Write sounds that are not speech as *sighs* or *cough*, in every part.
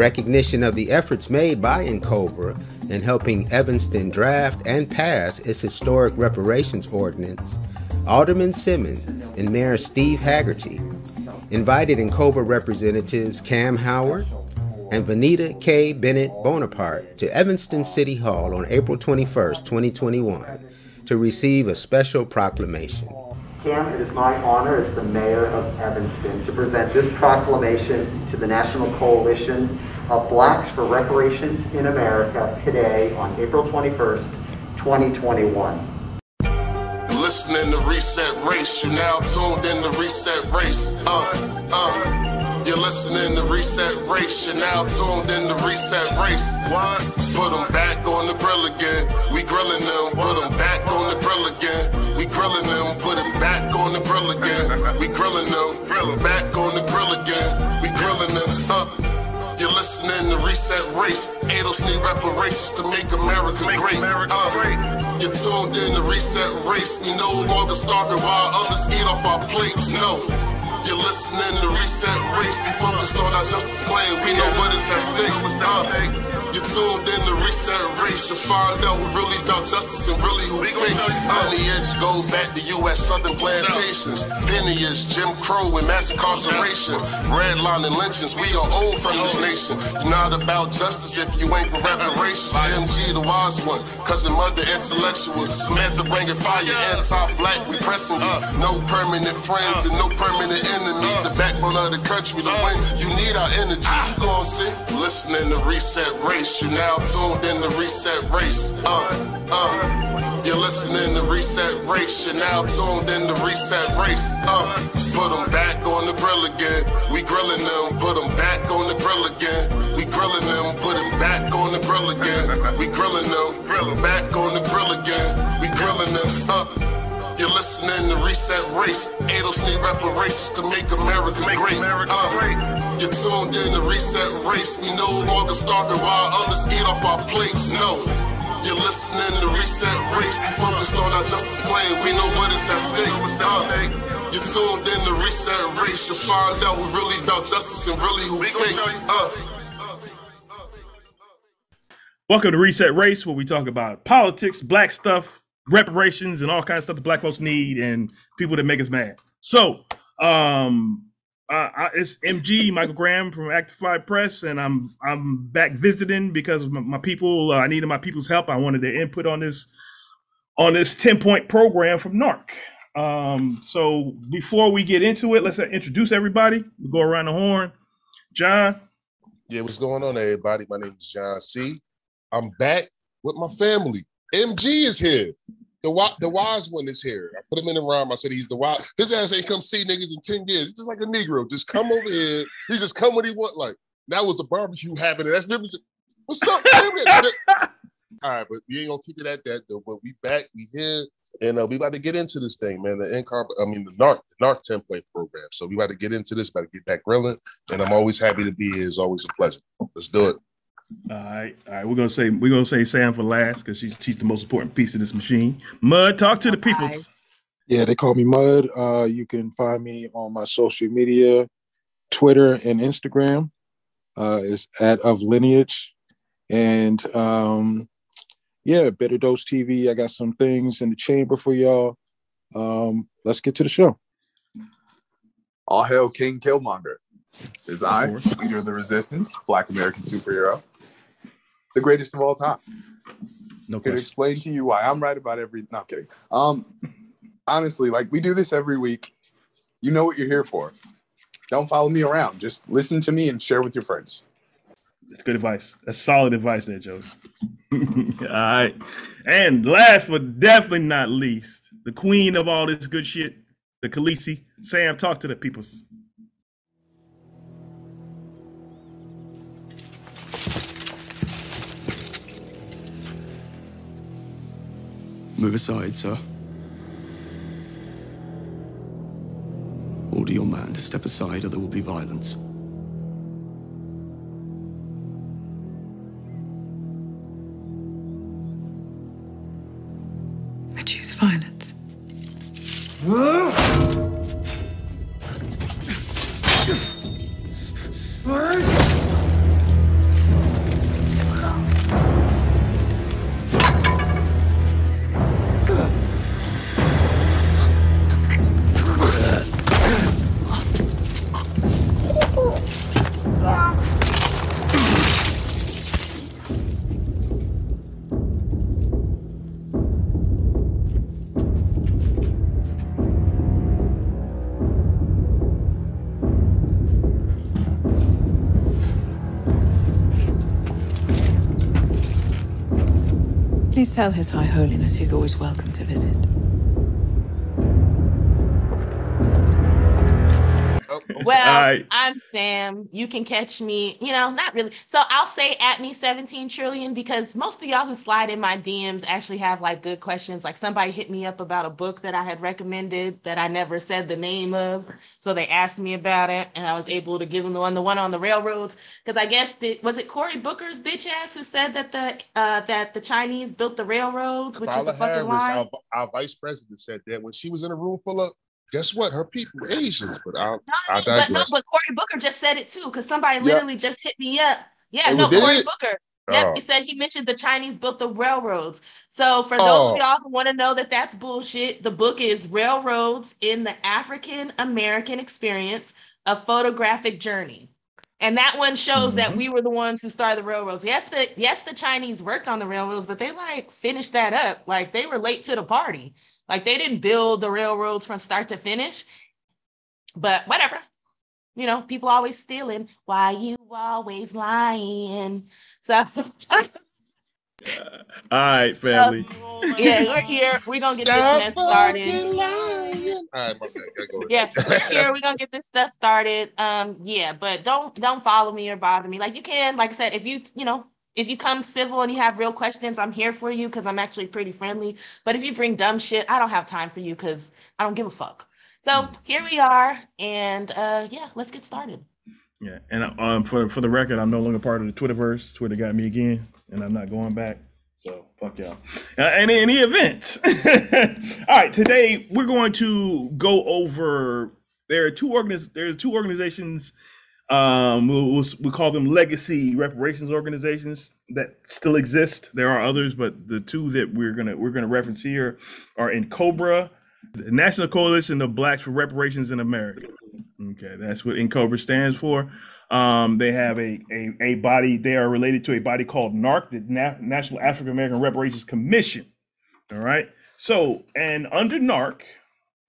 recognition of the efforts made by N'COBRA in helping Evanston draft and pass its historic reparations ordinance, Alderman Simmons and Mayor Steve Hagerty invited N'COBRA representatives Kamm Howard and Vanita K. Bennett Bonaparte to Evanston City Hall on April 21, 2021, to receive a special proclamation. Kamm, it is my honor as the mayor of Evanston to present this proclamation to the National Coalition of Blacks for Reparations in America today on April 21st, 2021. Listening to Reset Race, you now tuned in to Reset Race. Uh, uh. You're listening to Reset Race, you're now tuned in to Reset Race. What? Put them back on the grill again. We grilling them, put them back on the grill again. We grilling them, put them back on the grill again. We grilling them, back on the grill again. We grilling them, uh. You're listening to Reset Race. ADOS need reparations to make America great. Uh, you're tuned in to Reset Race. We no longer starving while others eat off our plate. No. You're listening to Reset Race. Before we on our justice claim. We know what is at stake. Uh, you're tuned in to Reset Race. You'll find out we're really about justice and really who fake. Lineage go back to U.S. Southern plantations. Lineage, Jim Crow and mass incarceration. Redlining lynchings. We are old from this nation. You're not about justice if you ain't for reparations. MG the wise one. Cousin mother intellectual. Samantha bringing fire. Anti-black. We pressing you. No permanent friends and no permanent enemies. The backbone of the country. The win. You need our energy. You gon' see. Listening to Reset Race. You now tuned in the Reset Race. Uh, uh. You're listening to Reset Race. You're now tuned in the Reset Race. Uh, put them back on the grill again. We grilling them. Put them back on the grill again. We grilling them. Put them back on the grill again. We grilling them. Back on the grill again. We grilling them. Uh. You're listening to Reset Race. ADOS need reparations to make America great. Uh, you're tuned in to Reset Race. We no longer starving while others eat off our plate. No. You're listening to Reset Race. We focused on our justice claim. We know what is at stake. Uh, you're tuned in to Reset Race. You'll find out we're really about justice and really who fake. Uh, Welcome to Reset Race, where we talk about politics, black stuff, reparations, and all kinds of stuff that black folks need and people that make us mad. So, um, I, it's MG Michael Graham from Actify Press, and I'm I'm back visiting because my, my people. Uh, I needed my people's help. I wanted their input on this on this ten point program from NARC. Um, so before we get into it, let's introduce everybody. We go around the horn. John. Yeah, what's going on, everybody? My name is John C. I'm back with my family. MG is here. The wi- the wise one is here. I put him in the rhyme. I said he's the wise. His ass ain't come see niggas in 10 years. He's just like a Negro. Just come over here. He just come what he want. Like, that was a barbecue happening. That's what's up. *laughs* All right, but we ain't gonna keep it at that though. But we back, we here, and uh, we about to get into this thing, man. The NCARB, I mean the NARC, the NARC template program. So we about to get into this, about to get back grilling, and I'm always happy to be here. It's always a pleasure. Let's do it. All right, all right. We're gonna say we're gonna say Sam for last because she's she's the most important piece of this machine. Mud, talk to the people. Yeah, they call me Mud. Uh, you can find me on my social media, Twitter and Instagram. Uh, is at of lineage, and um, yeah, Better Dose TV. I got some things in the chamber for y'all. Um, let's get to the show. All hail King Killmonger. Is I, leader of the resistance, Black American superhero the greatest of all time. No Could explain to you why I'm right about every. Not kidding. Um, honestly, like we do this every week. You know what you're here for. Don't follow me around. Just listen to me and share with your friends. That's good advice. That's solid advice there, Joe. *laughs* all right. And last but definitely not least, the queen of all this good shit, the Khaleesi. Sam, talk to the people. Move aside, sir. Order your man to step aside or there will be violence. Tell His High Holiness he's always welcome to visit. Right. I'm Sam. You can catch me, you know, not really. So I'll say at me 17 trillion because most of y'all who slide in my DMs actually have like good questions. Like somebody hit me up about a book that I had recommended that I never said the name of. So they asked me about it and I was able to give them the one, the one on the railroads. Because I guess did, was it Cory Booker's bitch ass who said that the uh that the Chinese built the railroads, which is a fucking Harris, lie. our, our vice president, said that when she was in a room full of, guess what? Her people, were Asians. But I, No, I but no, digress. but Cory Booker just said it too, because somebody Yeah. literally just hit me up. Yeah, It no, was Cory it? Booker. Yep, Oh. he said he mentioned the Chinese built the railroads. So for those Oh. of y'all who want to know that that's bullshit, the book is Railroads in the African American Experience: A Photographic Journey. And that one shows that Mhm. we were the ones who started the railroads. Yes, the yes, the Chinese worked on the railroads, but they like finished that up. Like they were late to the party. Like they didn't build the railroads from start to finish. But whatever. You know, people always stealing. Why you always lying? So *laughs* All right, family. yeah, we're here. We're gonna get this mess started. All right, my go with Yeah, we're here. *laughs* We're gonna get this stuff started. Um, yeah, but don't don't follow me or bother me. Like you can, like I said, if you you know, if you come civil and you have real questions, I'm here for you because I'm actually pretty friendly. But if you bring dumb shit, I don't have time for you because I don't give a fuck. So here we are, and uh yeah, let's get started. Yeah, and um, for for the record, I'm no longer part of the Twitterverse. Twitter got me again, and I'm not going back. So fuck y'all. Uh, and in the event, *laughs* all right, today we're going to go over. There are two organiz- There are two organizations. Um, we'll, we'll we call them legacy reparations organizations that still exist. There are others, but the two that we're gonna we're gonna reference here are N'COBRA, the National Coalition of Blacks for Reparations in America. Okay, that's what NCOBRA stands for. Um, they have a, a a body. They are related to a body called NARC, the Na- National African American Reparations Commission. All right. So, and under NARC,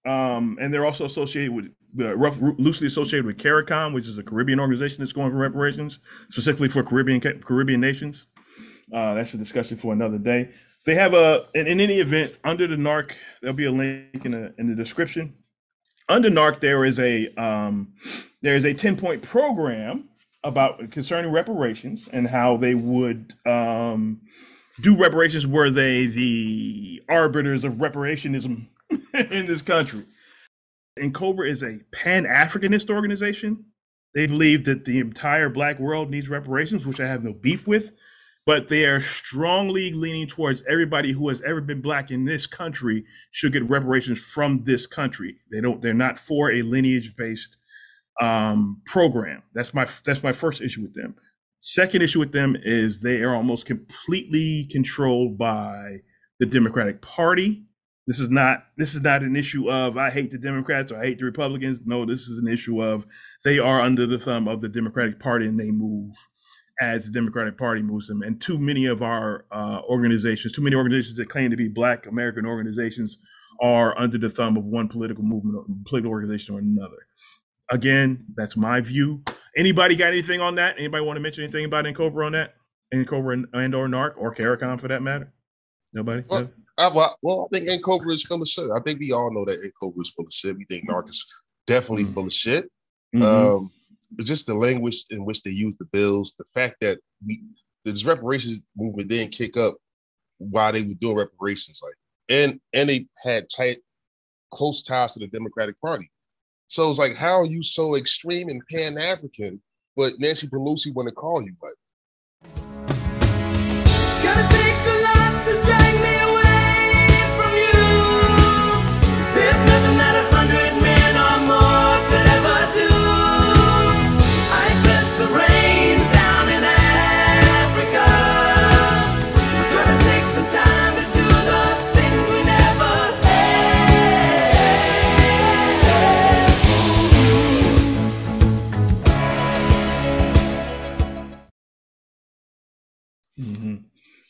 um, and they're also associated with uh, rough, loosely associated with CARICOM, which is a Caribbean organization that's going for reparations, specifically for Caribbean Caribbean nations. Uh, that's a discussion for another day. They have a, in, in any event, under the NARC, there'll be a link in the in the description under NARC, there is a um, there is a ten point program about concerning reparations and how they would um, do reparations. Were they the arbiters of reparationism *laughs* in this country? And Cobra is a Pan Africanist organization. They believe that the entire Black world needs reparations, which I have no beef with but they are strongly leaning towards everybody who has ever been black in this country should get reparations from this country. They don't. They're not for a lineage based um, program. That's my that's my first issue with them. Second issue with them is they are almost completely controlled by the Democratic Party. This is not this is not an issue of I hate the Democrats or I hate the Republicans. No, this is an issue of they are under the thumb of the Democratic Party and they move as the Democratic Party moves them. And too many of our uh, organizations, too many organizations that claim to be Black American organizations, are under the thumb of one political movement, or political organization, or another. Again, that's my view. Anybody got anything on that? Anybody want to mention anything about N'COBRA on that? N'COBRA and, and or NARC or CARICOM for that matter? Nobody. Well, No? I, well, well, I think N-Cobra is full of shit. I think we all know that N-Cobra is full of shit. We think NARC is definitely Mhm. full of shit. Mhm. Um, but just the language in which they use the bills, the fact that we this reparations movement didn't kick up while they were doing reparations, like and and they had tight, close ties to the Democratic Party. So it's like, how are you so extreme and pan African, but Nancy Pelosi want to call you what?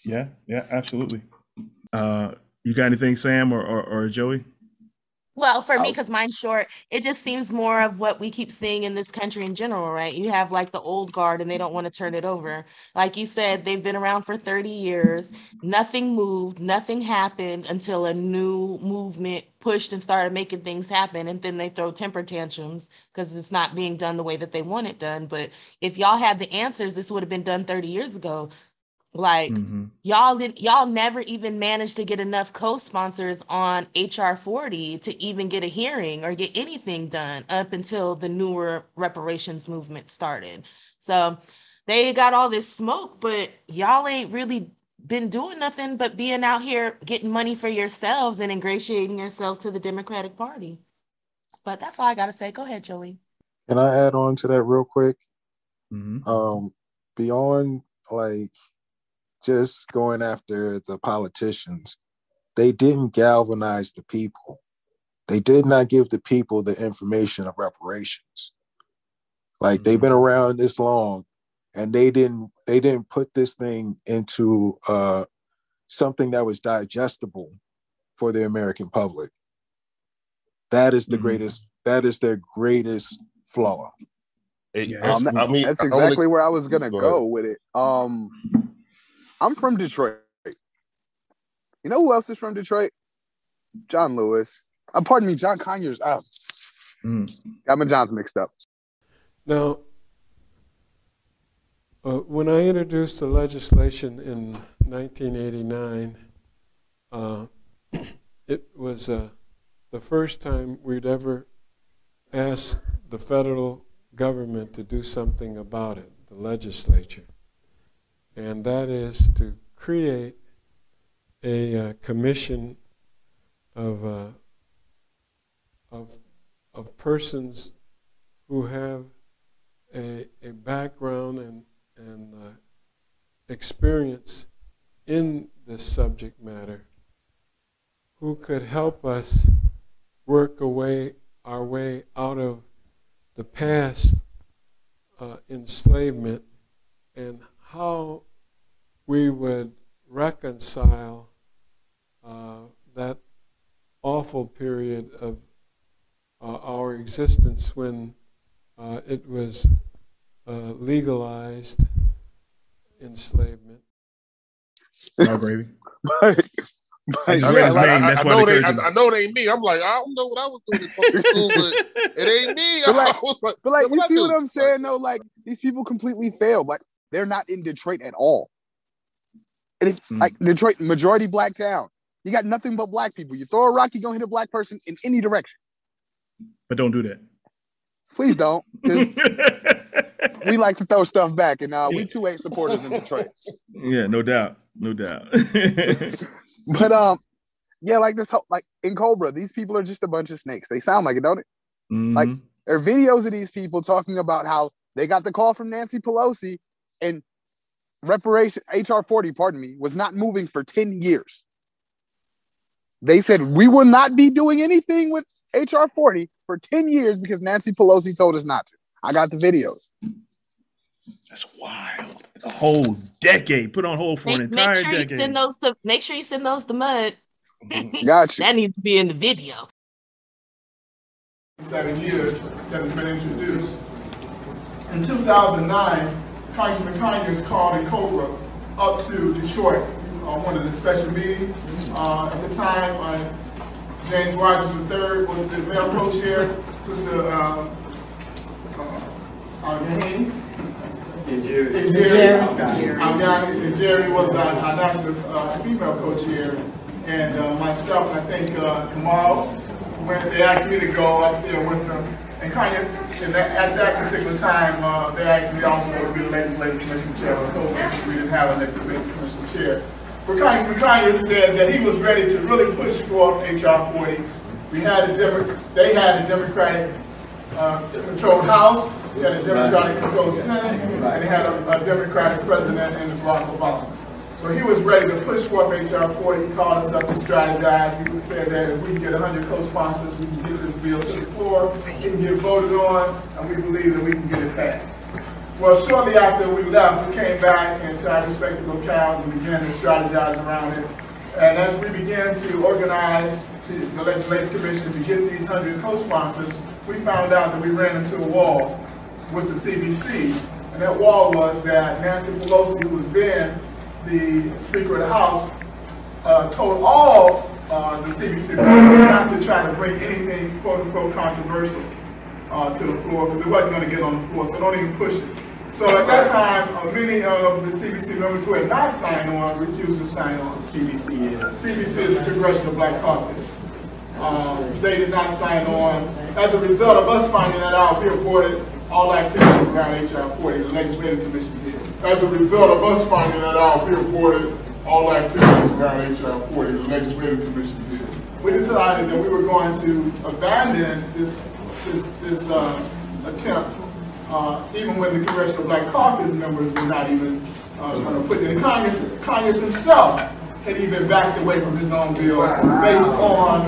Yeah, yeah, absolutely. Uh, you got anything, Sam or, or, or Joey? Well, for me, because mine's short, it just seems more of what we keep seeing in this country in general, right? You have like the old guard and they don't want to turn it over. Like you said, they've been around for 30 years. Nothing moved, nothing happened until a new movement pushed and started making things happen. And then they throw temper tantrums because it's not being done the way that they want it done. But if y'all had the answers, this would have been done 30 years ago. Like Mm-hmm. y'all didn't y'all never even managed to get enough co-sponsors on HR 40 to even get a hearing or get anything done up until the newer reparations movement started. So they got all this smoke, but y'all ain't really been doing nothing but being out here getting money for yourselves and ingratiating yourselves to the Democratic Party. But that's all I gotta say. Go ahead, Joey. Can I add on to that real quick? Mm-hmm. Um, beyond like just going after the politicians, they didn't galvanize the people. They did not give the people the information of reparations. Like they've been around this long and they didn't they didn't put this thing into uh something that was digestible for the American public. That is the Mhm. greatest that is their greatest flaw. It- Yeah, Um, I mean, that's I wanna- exactly where I was gonna Go go, with it. Um, I'm from Detroit. You know who else is from Detroit? John Lewis. Uh, pardon me, John Conyers. Ah, Mm. got my Johns mixed up. Now, uh, when I introduced the legislation in 1989, uh, *clears throat* it was uh, the first time we'd ever asked the federal government to do something about it, the legislature. And that is to create a uh, commission of, uh, of, of persons who have a, a background and, and uh, experience in this subject matter who could help us work away our way out of the past uh, enslavement and how we would reconcile uh, that awful period of uh, our existence when uh, it was uh, legalized enslavement. Oh, gravy. But, but I yeah, like. I, I know they they, I, know it ain't me. I'm like, I don't know what I was doing in public school, but it ain't me. But like- *laughs* I was like, but like you I see do? what I'm saying though? Like these people completely failed. Like they're not in Detroit at all. And if Mm. like Detroit, majority black town, you got nothing but black people. You throw a rock, you gonna hit a black person in any direction. But don't do that. Please don't, *laughs* we like to throw stuff back, and uh, we too ain't supporters in Detroit. yeah, no doubt. No doubt. *laughs* But um, yeah, like this whole like N'COBRA, these people are just a bunch of snakes. They sound like it, don't it? Like Mhm. there are videos of these people talking about how they got the call from Nancy Pelosi and reparation HR 40, pardon me, was not moving for 10 years. They said we will not be doing anything with HR 40 for 10 years because Nancy Pelosi told us not to. I got the videos. That's wild. A whole decade put on hold for an Make, make entire sure you send those to make sure you send those to Mud. Mm-hmm. Got *laughs* you. That needs to be in the video. seven years that has been introduced. In 2009, Congressman Conyers called a Cobra up to Detroit on one of the special meetings. Uh, at the time, uh, James Rogers III was the male co-chair, Sister uh, uh, Al-Gahini. And Jerry, Al-Gahini, and Jerry was our, our national uh, female co-chair, and uh, myself, I think uh, Kamal, when they asked me to go up there with them. And Conyers, and that, at that particular time, uh, they asked me also the legislative commission chair of COVID. We didn't have a legislative commission chair. But Conyers, Conyers said that he was ready to really push forth HR 40. We had a Demo- they had a Democratic uh, controlled House, they had a Democratic controlled Senate, and they had a, a Democratic president in Barack Obama. So he was ready to push forth HR 40. He called us up to strategize. He said that if we can get 100 co-sponsors, we can get this bill to the floor, it can get voted on, and we believe that we can get it passed. Well, shortly after we left, we came back into our respective locales and began to strategize around it. And as we began to organize to the Legislative Commission to get these 100 co-sponsors, we found out that we ran into a wall with the CBC. And that wall was that Nancy Pelosi, who was then the Speaker of the House, uh, told all uh, the CBC members not to try to bring anything quote unquote controversial uh, to the floor because it wasn't going to get on the floor, so don't even push it. So at that time, uh, many of the CBC members who had not signed on refused to sign on. CBC is? CBC is the Congressional Black Caucus. Um, they did not sign on. As a result of us finding that out, we aborted all activities around HR 40, the Legislative Commission. As a result of us finding that out, we aborted all activities around HR 40, the Legislative Commission did. We decided that we were going to abandon this, this, this uh, attempt, uh, even when the Congressional Black Caucus members were not even uh, going to put it in Congress. Conyers himself had even backed away from his own bill based on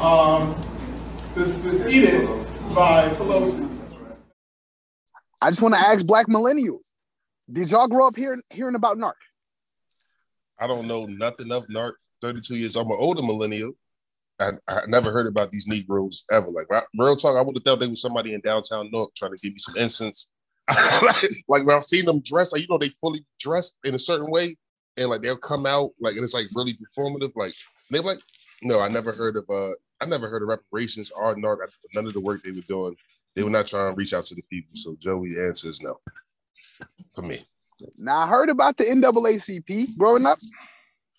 um, this, this edict by Pelosi. I just want to ask black millennials, did y'all grow up hearing hearing about NARC? I don't know nothing of NARC. 32 years. I'm an older millennial. I, I never heard about these Negroes ever. Like real talk, I would have thought they was somebody in downtown Newark trying to give me some incense. *laughs* like, when I've seen them dressed, like you know, they fully dressed in a certain way, and like they'll come out like and it's like really performative. Like they're like, no, I never heard of uh, I never heard of reparations or NARC. None of the work they were doing, they were not trying to reach out to the people. So Joey answers no for me. Now I heard about the NAACP growing up.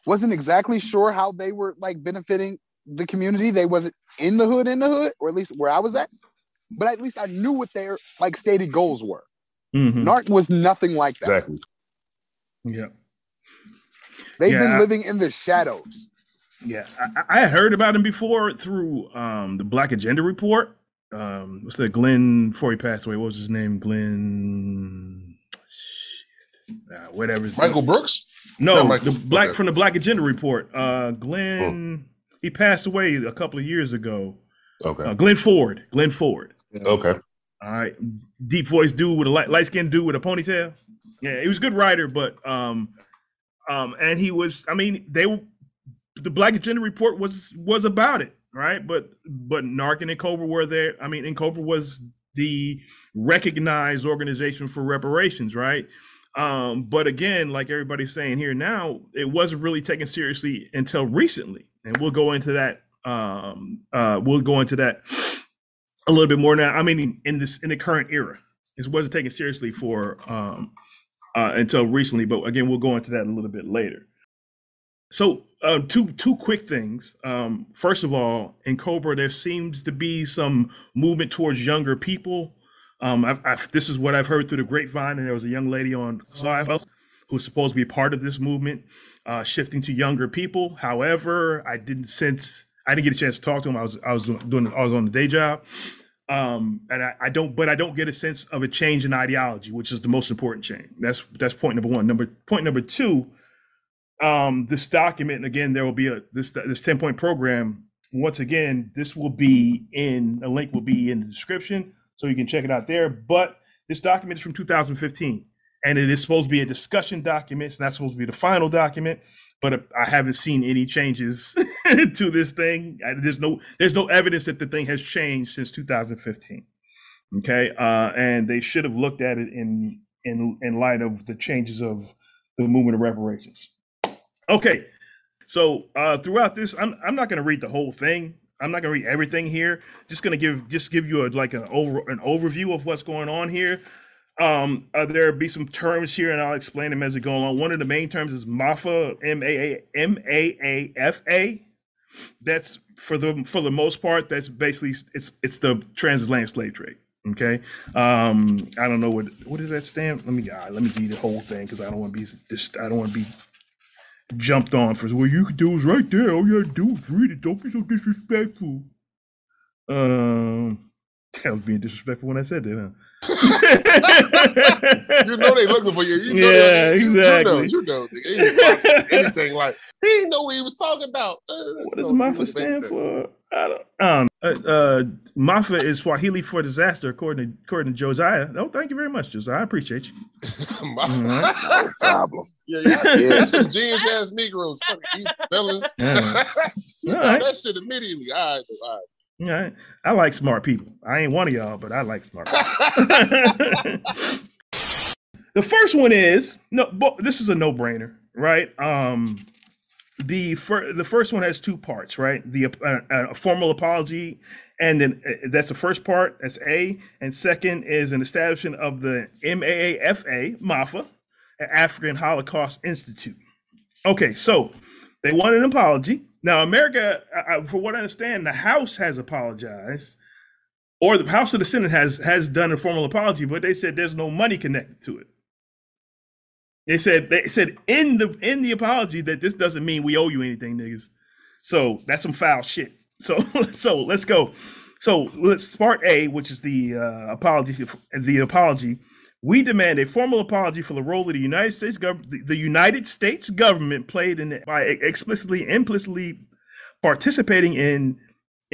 Wasn't exactly sure how they were like benefiting the community. They wasn't in the hood, in the hood, or at least where I was at. But at least I knew what their like stated goals were. Mhm. NARC was nothing like that. Exactly. Yeah. They've Yeah, been I- living in the shadows. Yeah, I, I had heard about him before through um, the Black Agenda Report. Um, what's that? Glen before he passed away. What was his name? Glen. Uh, whatever. his Michael name- Brooks? No, Michael- the black okay. from the Black Agenda Report. Uh, Glen. He passed away a couple of years ago. Okay. Uh, Glen Ford. Glen Ford. Okay. All right, deep voice dude with a light light skinned dude with a ponytail. Yeah, he was a good writer, but um, um, and he was. I mean, they the Black Agenda Report was was about it, right? But but Narcan and Cobra were there. I mean, and Cobra was the recognized organization for reparations, right? Um, but again, like everybody's saying here now, it wasn't really taken seriously until recently, and we'll go into that. Um, uh, we'll go into that a little bit more now. I mean, in this in the current era, it wasn't taken seriously for um, uh, until recently. But again, we'll go into that a little bit later. So, um, two two quick things. Um, first of all, N'COBRA, there seems to be some movement towards younger people. Um, I've, I've, this is what I've heard through the grapevine, and there was a young lady on who's supposed to be part of this movement, uh, shifting to younger people. However, I didn't sense I didn't get a chance to talk to him. I was I was doing I was on the day job, um, and I, I don't but I don't get a sense of a change in ideology, which is the most important change. That's that's point number one. Number point number two, um, this document and again there will be a this this ten point program. Once again, this will be in a link will be in the description, so you can check it out there. But this document is from 2015, and it is supposed to be a discussion document. It's not supposed to be the final document but I haven't seen any changes *laughs* to this thing. There's no there's no evidence that the thing has changed since 2015. Okay, uh, and they should have looked at it in in in light of the changes of the movement of reparations. Okay, so uh, throughout this, I'm I'm not going to read the whole thing. I'm not to read everything here. Just to give just give you a, like an over an overview of what's going on here. Um, uh, there be some terms here, and I'll explain them as we go along. One of the main terms is MAAFA, M A A M A A F A. That's for the for the most part. That's basically it's it's the transatlantic slave trade. Okay. Um, I don't know what what does that stand. Let me uh, let me give the whole thing because I don't want to be this. I don't want to be jumped on for. Well, you can do is right there. All you gotta do is read it. Don't be so disrespectful. Um, *laughs* I was being disrespectful when I said that, huh? *laughs* you know they looking for you. You know Yeah, they, you, exactly. You know, you know. They ain't watching anything like he didn't know what he was talking about. Uh, What does MAAFA stand for? I don't, I don't know. Uh, uh, Maafa is Swahili for disaster, according to according to Josiah. Oh, thank you very much, Josiah. I appreciate you. *laughs* *laughs* no problem. Yeah, yeah. Yeah. *laughs* Some genius ass Negroes, fucking fellas. Yeah. you All know right. that shit immediately. All right, all right. All right. I like smart people. I ain't one of y'all, but I like smart people. the first one is no, this is a no-brainer, right? Um, the fir- the first one has two parts, right? The uh, uh, a formal apology, and then uh, that's the first part. That's A, and second is an establishment of the MAAFA, MAFA, African Holocaust Institute. Okay, so they want an apology. Now, America, I- I- for what I understand, the House has apologized, or the House of the Senate has has done a formal apology, but they said there's no money connected to it. They said they said in the in the apology that this doesn't mean we owe you anything, niggas. So that's some foul shit. So *laughs* so let's go. So let's part A, which is the uh, apology. The apology. We demand a formal apology for the role that the United States gov- the- United States government played in by explicitly implicitly participating in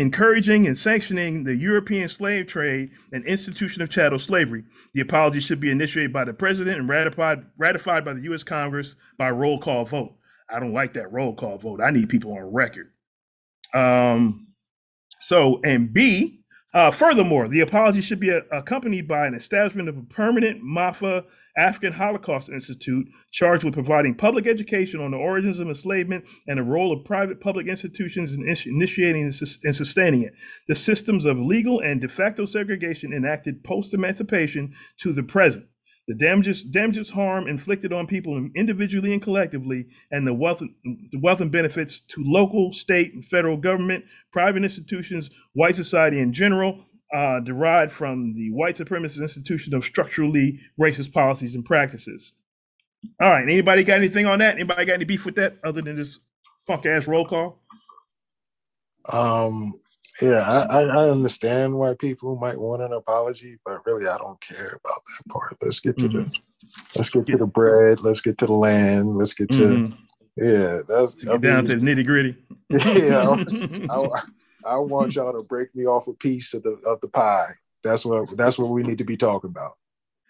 encouraging and sanctioning the European slave trade and institution of chattel slavery. The apology should be initiated by the president and ratified ratified by the U.S. Congress by roll call vote. I don't like that roll call vote. I need people on record. Um, so, and B, uh, furthermore, the apology should be a- accompanied by an establishment of a permanent MAAFA African Holocaust Institute charged with providing public education on the origins of enslavement and the role of private public institutions in initi- initiating and sustaining it. The systems of legal and de facto segregation enacted post emancipation to the present. The damages, damages, harm inflicted on people individually and collectively, and the wealth, the wealth and benefits to local, state, and federal government, private institutions, white society in general, uh, derived from the white supremacist institution of structurally racist policies and practices. All right, anybody got anything on that? Anybody got any beef with that other than this funk ass roll call? Um, yeah, I, I I understand why people might want an apology, but really I don't care about that part. Let's get to the let's get to the bread, let's get to the land, let's get to Mhm. yeah, that's To get down to the nitty gritty. *laughs* yeah. I, *laughs* I, I want y'all to break me off a piece of the of the pie. That's what that's what we need to be talking about.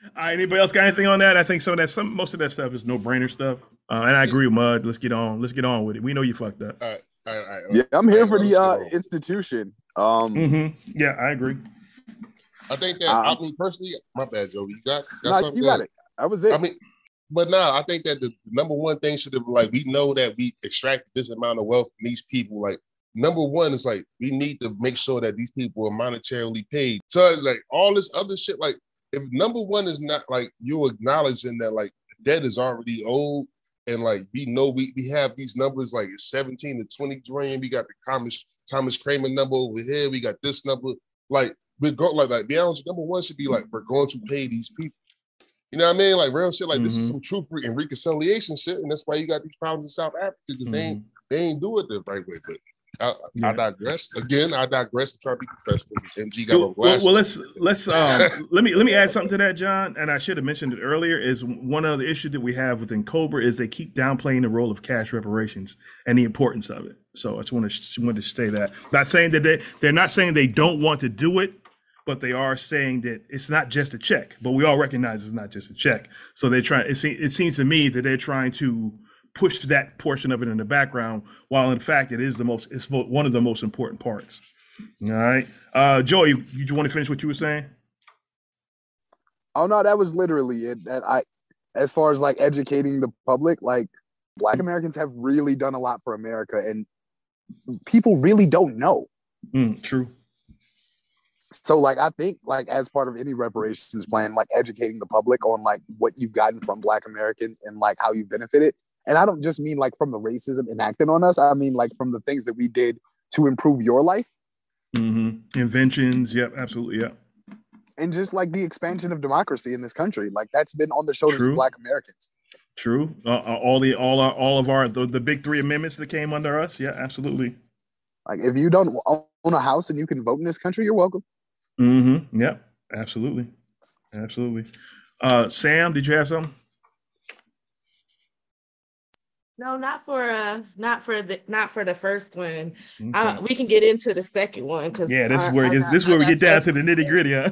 All right, anybody else got anything on that? I think some of that, some most of that stuff is no brainer stuff. Uh, and I agree with Mud. Let's get on. Let's get on with it. We know you fucked up. All right, all right, all right. Yeah, I'm here for the uh, institution. Um, Mm-hmm. Yeah, I agree. I think that Um, I mean personally, my bad, Joe. You got, got nah, something? you got it. That was it. I mean, but now I think that the number one thing should have like we know that we extracted this amount of wealth from these people. Like number one is like we need to make sure that these people are monetarily paid. So like all this other shit, like if number one is not like you acknowledging that like the debt is already owed. And like we know we, we have these numbers like it's 17 to 20 trillion. We got the Thomas Thomas Craemer number over here. We got this number. Like we're going like like be honest, number one should be like we're going to pay these people. You know what I mean? Like real shit. Like this is Mhm. some truth and reconciliation shit, and that's why you got these problems in South Africa because they ain't they ain't do it the right way. But I, I digress. Again, I digress. I'm trying to be professional. MG got Well, well, well, let's let's um, *laughs* let me let me add something to that, John. And I should have mentioned it earlier. Is one of the issues that we have within Cobra is they keep downplaying the role of cash reparations and the importance of it. So I just want to wanted to say that. Not saying that they they're not saying they don't want to do it, but they are saying that it's not just a check. But we all recognize it's not just a check. So they try. It, se- it seems to me that they're trying to push that portion of it in the background, while in fact it is the most. It's one of the most important parts. All right, uh, Joey, you, you want to finish what you were saying? Oh no, that was literally it. That I, as far as like educating the public, like Black Americans have really done a lot for America, and people really don't know. Mm, true. So like I think like as part of any reparations plan, like educating the public on like what you've gotten from Black Americans and like how you benefited. And I don't just mean like from the racism enacted on us. I mean like from the things that we did to improve your life hmm Inventions. Yep. Absolutely. Yep. and just like the expansion of democracy in this country. Like that's been on the shoulders True. of Black Americans. True. Uh, uh, all the all our all of our the, the big three amendments that came under us. Yeah. Absolutely. Like if you don't own a house and you can vote in this country, you're welcome. Mm-hmm. Yep. Absolutely. Absolutely. Uh, Sam, did you have something? No, not for uh, not for the not for the first one. Uh, we can get into the second one because Yeah, this is where it gets, this is where we get down to the nitty gritty, huh?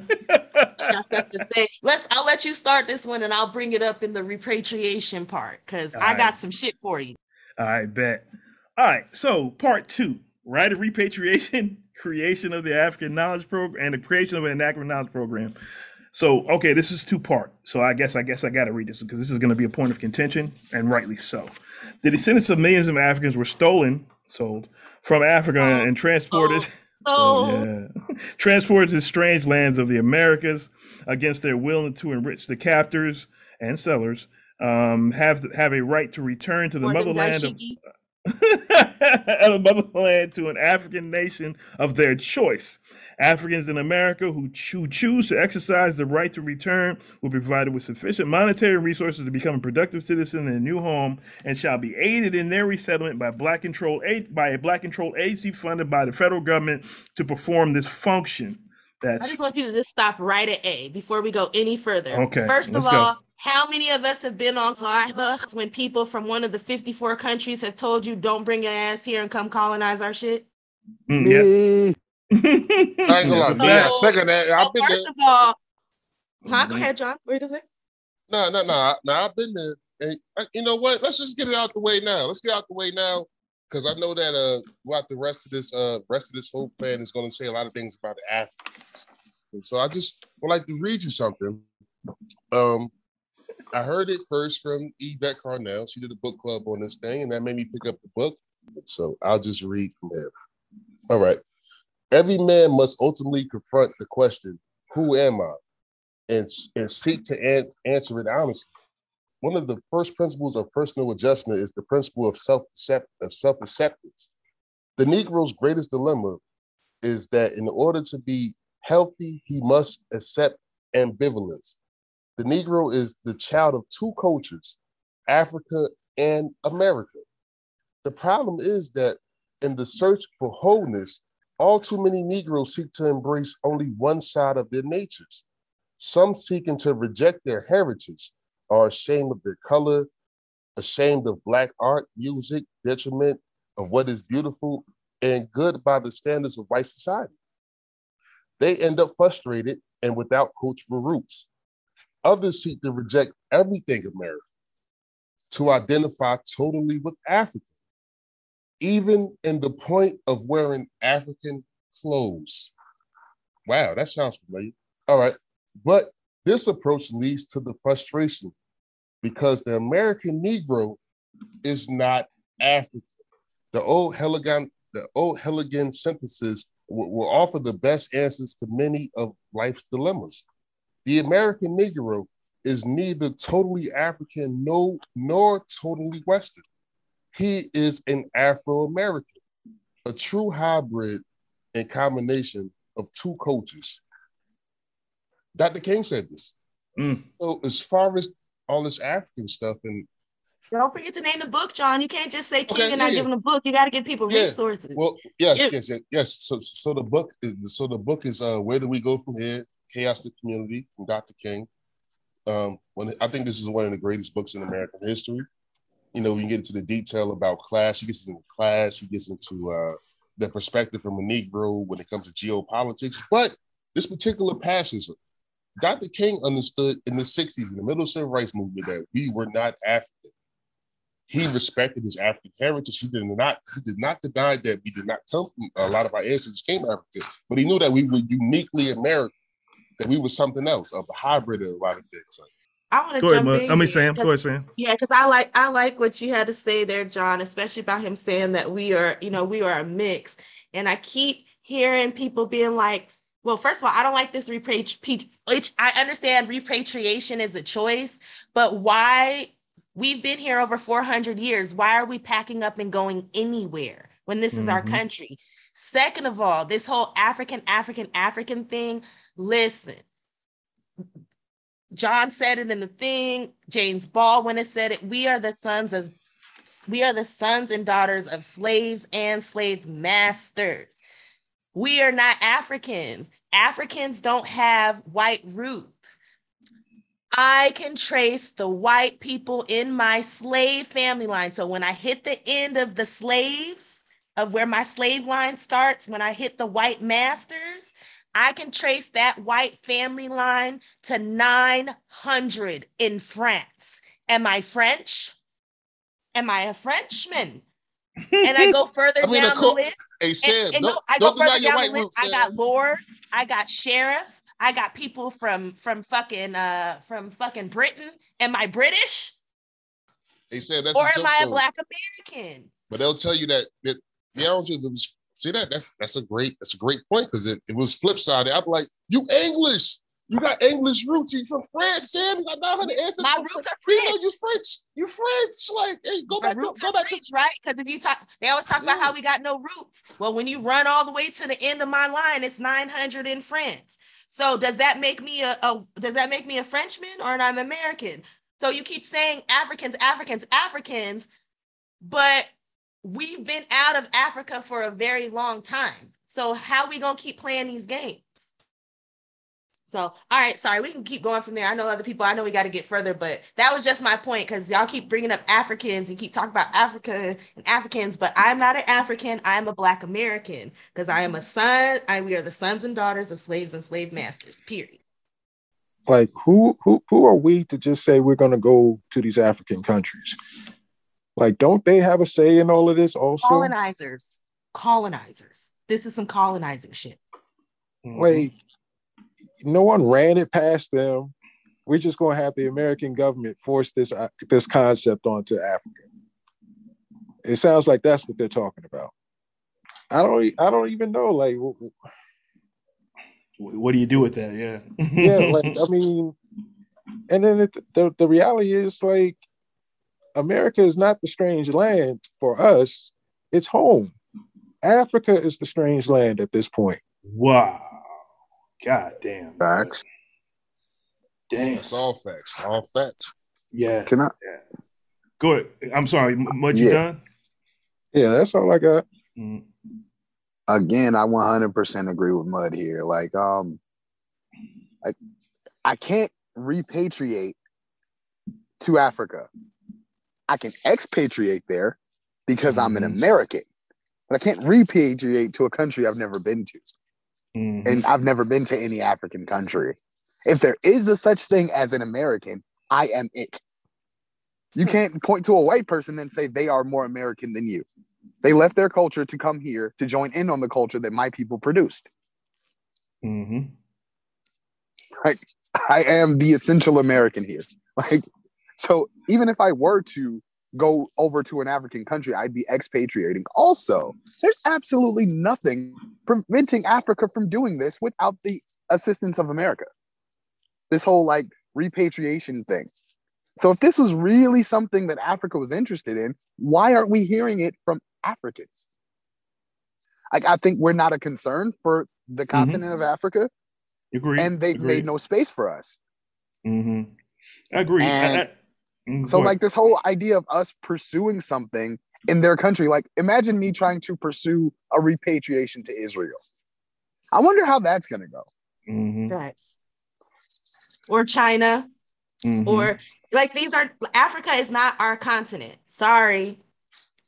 I got stuff to say. Let's. I'll let you start this one, and I'll bring it up in the repatriation part because I Alright. got some shit for you. All right, bet. All right, so part two, right of *laughs* repatriation, creation of the African Knowledge Program, and the creation of an African Knowledge Program. So, okay, this is two part. So I guess I guess I got to read this because this is going to be a point of contention, and rightly so. The descendants of millions of Africans were stolen, sold from Africa and transported. Oh, *laughs* yeah. *laughs* transported to strange lands of the Americas against their will to enrich the captors and sellers. Um, have have a right to return to the Or motherland of. *laughs* of the motherland to an African nation of their choice. Africans in America who, cho- choose to exercise the right to return will be provided with sufficient monetary resources to become a productive citizen in a new home and shall be aided in their resettlement by black control aid by a black control agency funded by the federal government to perform this function. That's I just want you to just stop right at A before we go any further. Okay, First of let's go. All, how many of us have been on Sliba when people from one of the 54 countries have told you don't bring your ass here and come colonize our shit? Mm, yeah. I ain't gonna lie. So- Yeah, second that. I've So been first there. of all, huh? Mm-hmm. Go ahead, John. What are you gonna say? No, no, no, no. I've been there. And you know what? Let's just get it out the way now. Let's get out the way now, because I know that uh, throughout the rest of this uh, rest of this whole plan is going to say a lot of things about the Africans. And so I just would like to read you something. Um, I heard it first from Yvette Carnell. She did a book club on this thing, and that made me pick up the book. So I'll just read from there. All right. Every man must ultimately confront the question, "Who am I?" and, and seek to an- answer it honestly. One of the first principles of personal adjustment is the principle of self of self acceptance. The Negro's greatest dilemma is that in order to be healthy, he must accept ambivalence. The Negro is the child of two cultures, Africa and America. The problem is that in the search for wholeness, all too many Negroes seek to embrace only one side of their natures. Some seeking to reject their heritage are ashamed of their color, ashamed of Black art, music, detriment of what is beautiful and good by the standards of white society. They end up frustrated and without cultural roots. Others seek to reject everything American, to identify totally with Africa, even in the point of wearing African clothes. Wow, that sounds familiar. All right. But this approach leads to the frustration because the American Negro is not African. The old Hegelian, the old Hegelian synthesis will, will offer the best answers to many of life's dilemmas. The American Negro is neither totally African no, nor totally Western. He is an Afro-American, a true hybrid and combination of two cultures. Dr. King said this. Mm. So as far as all this African stuff and Don't forget to name the book, John. You can't just say King Okay, and not yeah. give them a book. You got to give people Yeah, resources. Well, yes, Yeah. yes, yes, yes. So, so the book, is, so the book is uh, where do we go from here? Chaos the Community from Dr. King. Um, when I think this is one of the greatest books in American history. You know, we can get into the detail about class. He gets into class. He gets into uh, the perspective from a Negro when it comes to geopolitics. But this particular passage, Dr. King understood in the '60s, in the middle of civil rights movement, that we were not African. He respected his African heritage. He did not he did not deny that we did not come from a lot of our ancestors came African, but he knew that we were uniquely American, that we were something else, a hybrid of a lot of things. I want to Go ahead, jump Mud. in. I mean, Sam. Go 'cause- ahead, Sam. Yeah, because I like I like what you had to say there, John, especially about him saying that we are, you know, we are a mix. And I keep hearing people being like, well, first of all, I don't like this repatri- I understand repatriation is a choice, but why we've been here over 400 years. Why are we packing up and going anywhere when this is our Mhm. country? Second of all, this whole African, African, African thing, listen, John said it in the thing. James Baldwin has said it. We are the sons of, we are the sons and daughters of slaves and slave masters. We are not Africans. Africans don't have white roots. I can trace the white people in my slave family line. So when I hit the end of the slaves, of where my slave line starts, when I hit the white masters, I can trace that white family line to 900 in France. Am I French? Am I a Frenchman? And I go *laughs* further I mean, down the list. Hey, And- Sam, and no, don't- I go further down the list. roots, I got lords, I got sheriffs, I got people from from fucking uh from fucking Britain. Am I British They said that's or am I a black American? But they'll tell you that that yeah, I don't think it was see that that's that's a great that's a great point because it, it was flip side. I'm like, you English, you got English roots. You from France, Sam. You got 900 ancestors. My from roots are You know French. you French. You French. Like, hey, go My back. to- roots Go back. to- right? Because if you talk, they always talk about how we got no roots. Well, when you run all the way to the end of my line, it's 900 in France. So does that make me a, a does that make me a Frenchman or an I'm American? So you keep saying Africans, Africans, Africans, but we've been out of Africa for a very long time. So how we gonna keep playing these games? So, all right, sorry, we can keep going from there. I know other people, I know we got to get further, but that was just my point because y'all keep bringing up Africans and keep talking about Africa and Africans, but I'm not an African. I'm a Black American because I am a son. I, we are the sons and daughters of slaves and slave masters, period. Like who who who are we to just say we're gonna go to these African countries? Like, don't they have a say in all of this also? Colonizers, colonizers. This is some colonizing shit. Like, no one ran it past them. We're just gonna have the American government force this uh, this concept onto Africa. It sounds like that's what they're talking about. I don't I don't even know. Like, w- w- What do you do with that? Yeah. yeah, like *laughs* I mean, and then it, the the reality is like, America is not the strange land for us; it's home. Africa is the strange land at this point. Wow. God damn. Facts. Damn. That's all facts. All facts. Yeah. Can I? Go ahead. I'm sorry. Mud, you Yeah. done? Yeah, that's all I got. Mm. again, I 100% agree with Mud here. Like, um, I, I can't repatriate to Africa. I can expatriate there because I'm an American, but I can't repatriate to a country I've never been to, Mhm. and I've never been to any African country. If there is a such thing as an American, I am it. You can't point to a white person and say they are more American than you. They left their culture to come here to join in on the culture that my people produced. Mm-hmm. Like I am the essential American here. Like so even if I were to go over to an African country, I'd be expatriating. Also, there's absolutely nothing preventing Africa from doing this without the assistance of America. This whole like repatriation thing. So if this was really something that Africa was interested in, why aren't we hearing it from Africans? Like I think we're not a concern for the continent of Africa, Agreed. and they've Agreed. made no space for us. hmm I agree. I- And I- So go like this whole idea of us pursuing something in their country, like imagine me trying to pursue a repatriation to Israel. I wonder how that's gonna go. Mhm. Facts. Or China, Mhm. or like these are Africa is not our continent. Sorry.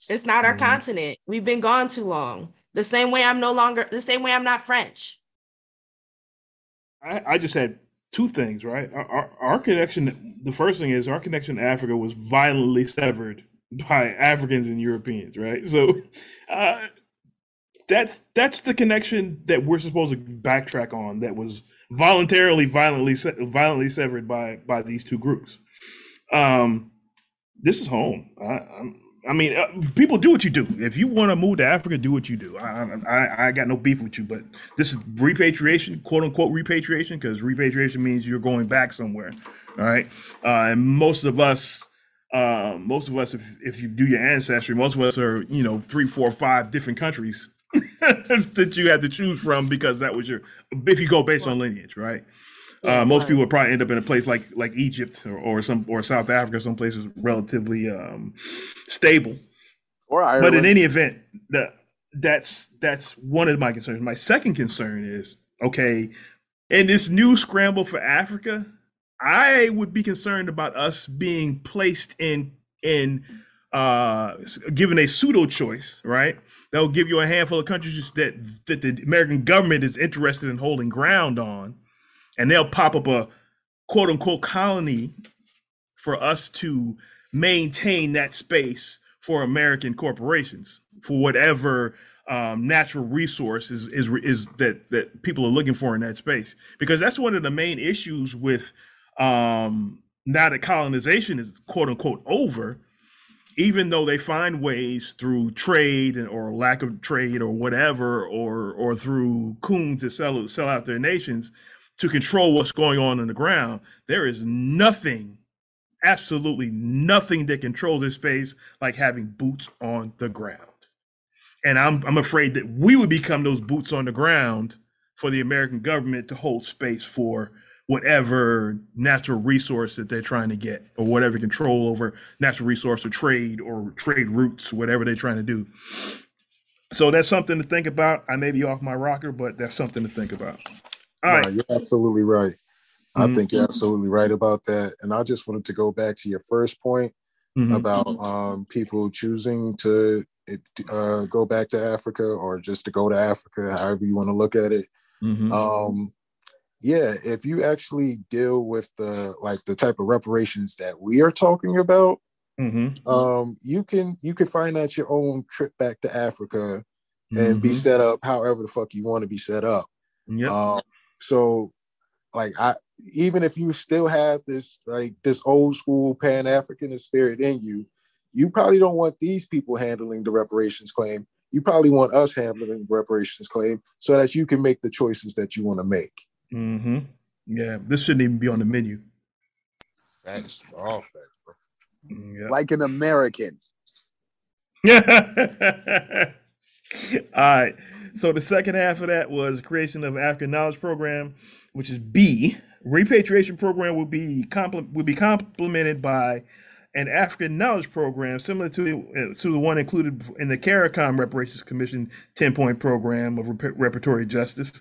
It's not our Mhm. continent. We've been gone too long. The same way I'm no longer the same way I'm not French. I, I just had two things, right? Our, our, our connection, the first thing is our connection to Africa was violently severed by Africans and Europeans, right? So uh, that's that's the connection that we're supposed to backtrack on. That was voluntarily, violently, violently severed by by these two groups. Um, this is home. I, I'm, I mean, uh, people do what you do. If you want to move to Africa, do what you do. I, I, I got no beef with you, but this is repatriation, quote unquote repatriation, because repatriation means you're going back somewhere. All right, uh, and most of us, uh, most of us, if if you do your ancestry, most of us are you know three, four, five different countries *laughs* that you had to choose from because that was your. If you go based on lineage, right? Uh, most people would probably end up in a place like like Egypt or, or some or South Africa, some places relatively um, stable. Or But in any event, that that's that's one of my concerns. My second concern is okay, in this new scramble for Africa, I would be concerned about us being placed in in uh given a pseudo choice, right? That will give you a handful of countries that that the American government is interested in holding ground on, and they'll pop up a quote unquote colony for us to maintain that space for American corporations for whatever um, natural resource is, is is that that people are looking for in that space. Because that's one of the main issues with um, now that colonization is quote unquote over even though they find ways through trade and- or lack of trade or whatever or or through coons to sell sell out their nations to control what's going on in the ground there is nothing absolutely nothing that controls this space like having boots on the ground and I'm I'm afraid that we would become those boots on the ground for the American government to hold space for whatever natural resource that they're trying to get or whatever control over natural resource or trade or trade routes, whatever they're trying to do. So that's something to think about. I may be off my rocker, but that's something to think about. All right. you're absolutely right. I Mhm. think you're absolutely right about that. And I just wanted to go back to your first point Mhm. about um, people choosing to uh, go back to Africa or just to go to Africa, however you want to look at it. Mhm. Um, yeah, if you actually deal with the like the type of reparations that we are talking about, Mhm. um, you can you can finance your own trip back to Africa and be Mhm. set up however the fuck you want to be set up. Yep. Um, so like I even if you still have this like this old school Pan Africanist spirit in you, you probably don't want these people handling the reparations claim. You probably want us handling the reparations claim so that you can make the choices that you want to make. hmm Yeah, this shouldn't even be on the menu. Facts, all facts, bro. Yeah. Like an American. Yeah. *laughs* All right. So the second half of that was creation of African Knowledge Program, which is B. Repatriation program will be compl- will be complemented by an African Knowledge Program similar to uh, to the one included in the CARICOM Reparations Commission 10 point program of rep- reparatory justice.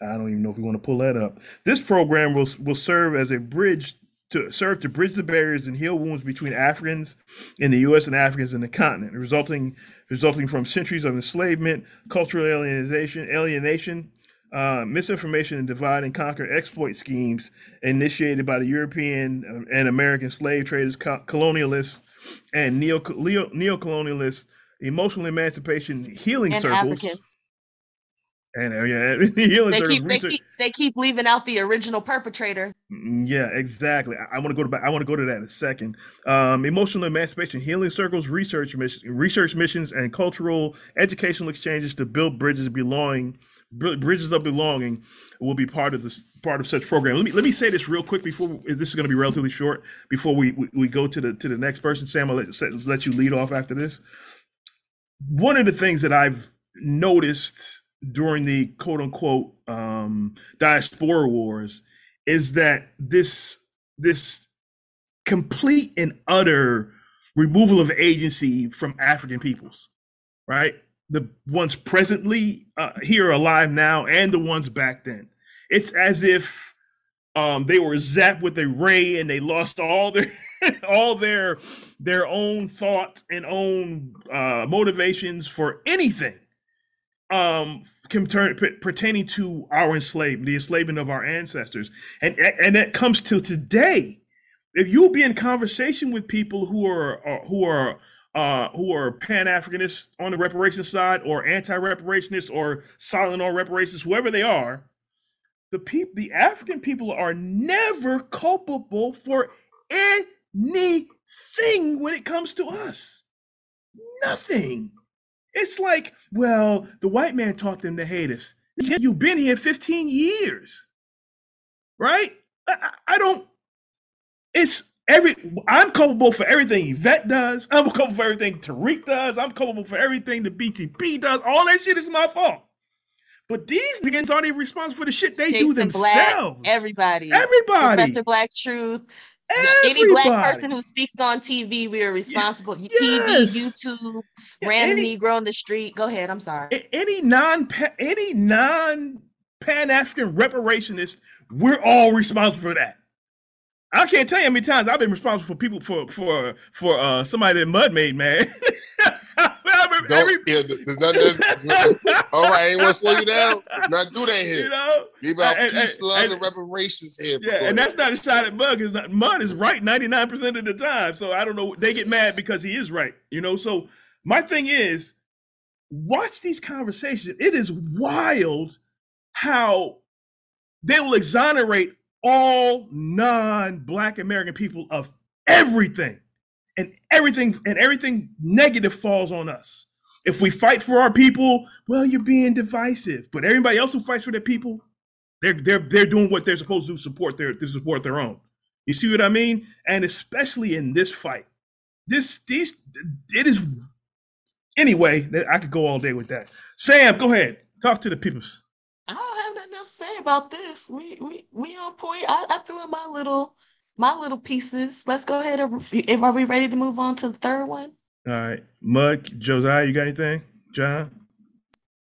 I don't even know if we want to pull that up. This program will will serve as a bridge to serve to bridge the barriers and heal wounds between Africans in the U.S. and Africans in the continent, resulting resulting from centuries of enslavement, cultural alienation, alienation, uh, misinformation, and divide and conquer exploit schemes initiated by the European uh, and American slave traders, co- colonialists, and neo neo neocolonialists, emotional emancipation healing and circles, Africans. And uh, yeah, *laughs* healing They keep they keep they keep leaving out the original perpetrator. Mm, Yeah, exactly. I, I want to go to. I want to go to that in a second. Um, emotional emancipation, healing circles, research mission, research missions, and cultural educational exchanges to build bridges of belonging. Bridges of belonging will be part of this part of such program. Let me let me say this real quick before this is going to be relatively short. Before we, we we go to the to the next person, Sam, I'll let, let you lead off after this. One of the things that I've noticed during the quote unquote um, diaspora wars is that this this complete and utter removal of agency from African peoples, right? The ones presently uh, here alive now and the ones back then. It's as if um, they were zapped with a ray and they lost all their *laughs* all their their own thoughts and own uh, motivations for anything um pertaining to our enslavement the enslavement of our ancestors and and that comes to today if you'll be in conversation with people who are uh, who are uh, who are pan-Africanists on the reparations side or anti-reparationists or silent on reparations, whoever they are, the people, the African people are never culpable for anything when it comes to us. Nothing. It's like, well, the white man taught them to hate us. Yeah, You've been here 15 years, right? I, I don't. It's every. I'm culpable for everything Yvette does. I'm culpable for everything Tariq does. I'm culpable for everything the BTP does. All that shit is my fault. But these niggas aren't even responsible for the shit they do Jason Black, themselves. everybody, Everybody. Professor Black Truth, any black person who speaks on TV, we are responsible. yes. TV, YouTube, random any- Negro on the street. Go ahead. I'm sorry. Any non any non Pan African reparationist, we're all responsible for that. I can't tell you how many times I've been responsible for people for for for uh somebody that mud made *laughs* Don't, yeah, there's nothing. *laughs* all right, I ain't want to slow you down. Not do that here. You know, Be about And- peace, and- love, and- and, reparations here. Yeah, and that's not a shot at Mud. Is not Mud is right ninety nine percent of the time. So I don't know. They get mad because he is right. You know. So my thing is, watch these conversations. It is wild how they will exonerate all non Black American people of everything, and everything and everything negative falls on us. If we fight for our people, well, you're being divisive. But everybody else who fights for their people, they're they're they're doing what they're supposed to support their to support their own. You see what I mean? And especially in this fight, this these it is anyway. I could go all day with that. Sam, go ahead, talk to the people. I don't have nothing to say about this. We we we on point. I, I threw in my little my little pieces. Let's go ahead. are we ready to move on to the third one? All right, Mud, Josiah, you got anything? John,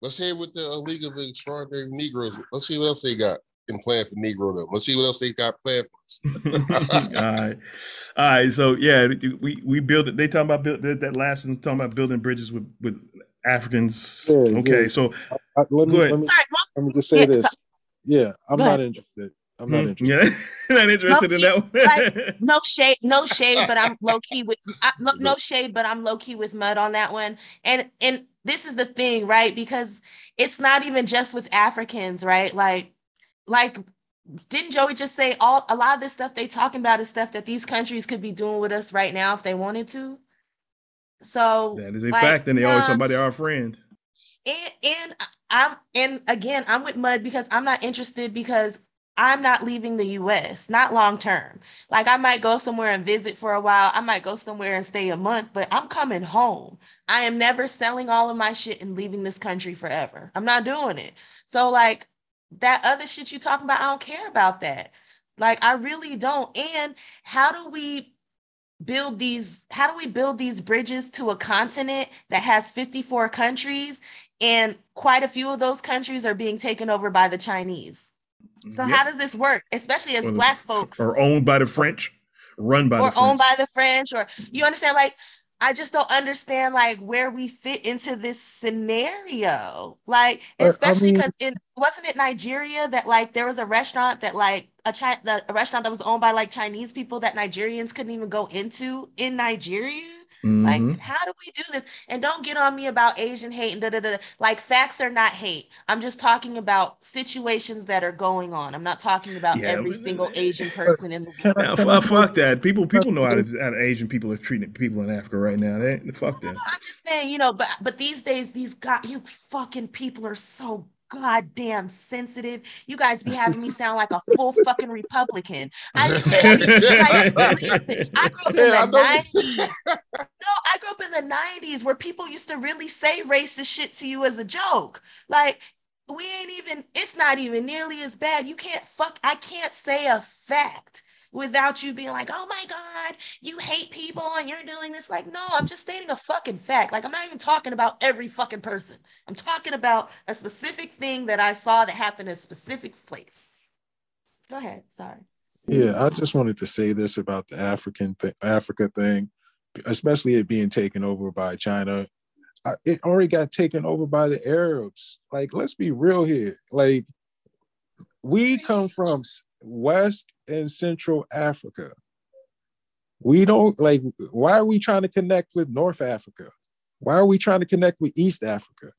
Let's hear what the uh, League of Extraordinary Negroes. Let's see what else they got in plan for Negro them. Let's see what else they got planned for us. *laughs* *laughs* all right, all right. So yeah, we we build it. They talking about build that, that last one talking about building bridges with with Africans. Yeah, okay, yeah. so I- let me go ahead. let me Sorry, let me just say Yeah, this. so- Yeah, I'm not ahead. interested. I'm not Hmm, interested. Yeah, *laughs* not interested in that one. like *laughs* no shade, no shade, but I'm low key with I, no, *laughs* no shade, but I'm low key with mud on that one. And and this is the thing, right? Because it's not even just with Africans, right? Like like didn't Joey just say all a lot of this stuff they talking about is stuff that these countries could be doing with us right now if they wanted to? So that is a like, fact, and they always nah, talk about they're our friend. and and I'm and again I'm with Mud because I'm not interested because I'm not leaving the US, not long term. Like I might go somewhere and visit for a while. I might go somewhere and stay a month, but I'm coming home. I am never selling all of my shit and leaving this country forever. I'm not doing it. So like that other shit you talking about, I don't care about that. Like I really don't. And how do we build these how do we build these bridges to a continent that has 54 countries and quite a few of those countries are being taken over by the Chinese. So Yep. how does this work, especially as Or black f- folks Or owned by the French, run by or the owned by the French or you understand like I just don't understand like where we fit into this scenario. Like But, I especially mean- because it wasn't it Nigeria that like there was a restaurant that like a Chi- the, a restaurant that was owned by like Chinese people that Nigerians couldn't even go into in Nigeria. Mhm. Like, how do we do this? And don't get on me about Asian hate and da da da. da. Like, facts are not hate. I'm just talking about situations that are going on. I'm not talking about Yeah, every but- single Asian person in the world. Now, f- fuck that. People people know how, to, how the Asian people are treating people in Africa right now. They fuck that. I'm just saying, you know, but but these days, these god, you fucking people are so goddamn sensitive. You guys be having me *laughs* sound like a full fucking Republican. I I like, *laughs* listen, I grew up Yeah, in the. 90s. *laughs* No, I grew up in the 90s where people used to really say racist shit to you as a joke. Like, we ain't even, it's not even nearly as bad. You can't fuck, I can't say a fact without you being like, oh my God, you hate people and you're doing this. Like, no, I'm just stating a fucking fact. Like, I'm not even talking about every fucking person. I'm talking about a specific thing that I saw that happened in a specific place. Go ahead. Sorry. Yeah, I just wanted to say this about the African th- Africa thing, especially it being taken over by China. I, it already got taken over by the Arabs. Like, let's be real here. Like, we come from West and Central Africa. We don't like. Why are we trying to connect with North Africa? Why are we trying to connect with East Africa?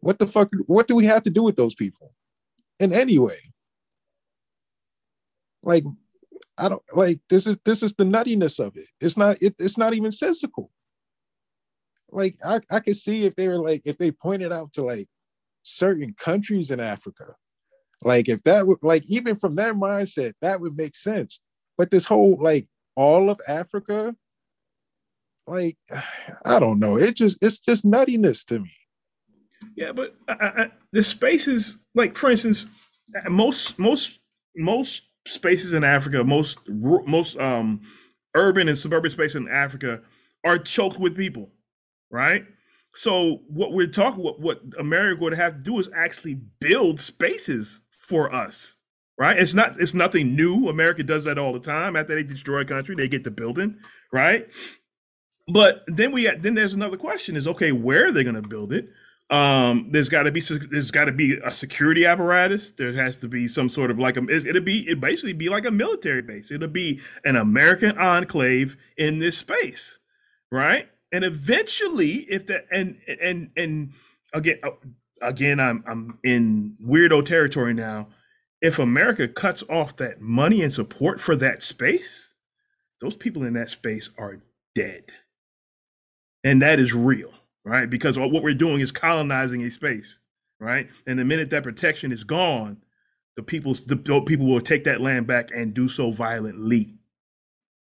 What the fuck? What do we have to do with those people? In any way? Like, I don't like this is this is the nuttiness of it. It's not it, it's not even sensical. Like I, I could see if they were like if they pointed out to like certain countries in Africa, like if that would like even from their mindset, that would make sense. But this whole like all of Africa, like *sighs* I don't know. It just it's just nuttiness to me. Yeah, but I, I, the spaces, like for instance, most most most spaces in Africa, most most um urban and suburban spaces in Africa are choked with people, right? So what we're talking, what what America would have to do is actually build spaces for us, right? It's not it's nothing new. America does that all the time. After they destroy a country, they get the building, right? But then we then there's another question: is okay, where are they going to build it? Um, there's got to be there's got to be a security apparatus. There has to be some sort of like a it- it'll be it basically be like a military base. It'll be an American enclave in this space, right? And eventually, if that and and and again again, I'm I'm in weirdo territory now. If America cuts off that money and support for that space, those people in that space are dead. And that is real, right? Because what we're doing is colonizing a space, right? And the minute that protection is gone, the people the people will take that land back and do so violently.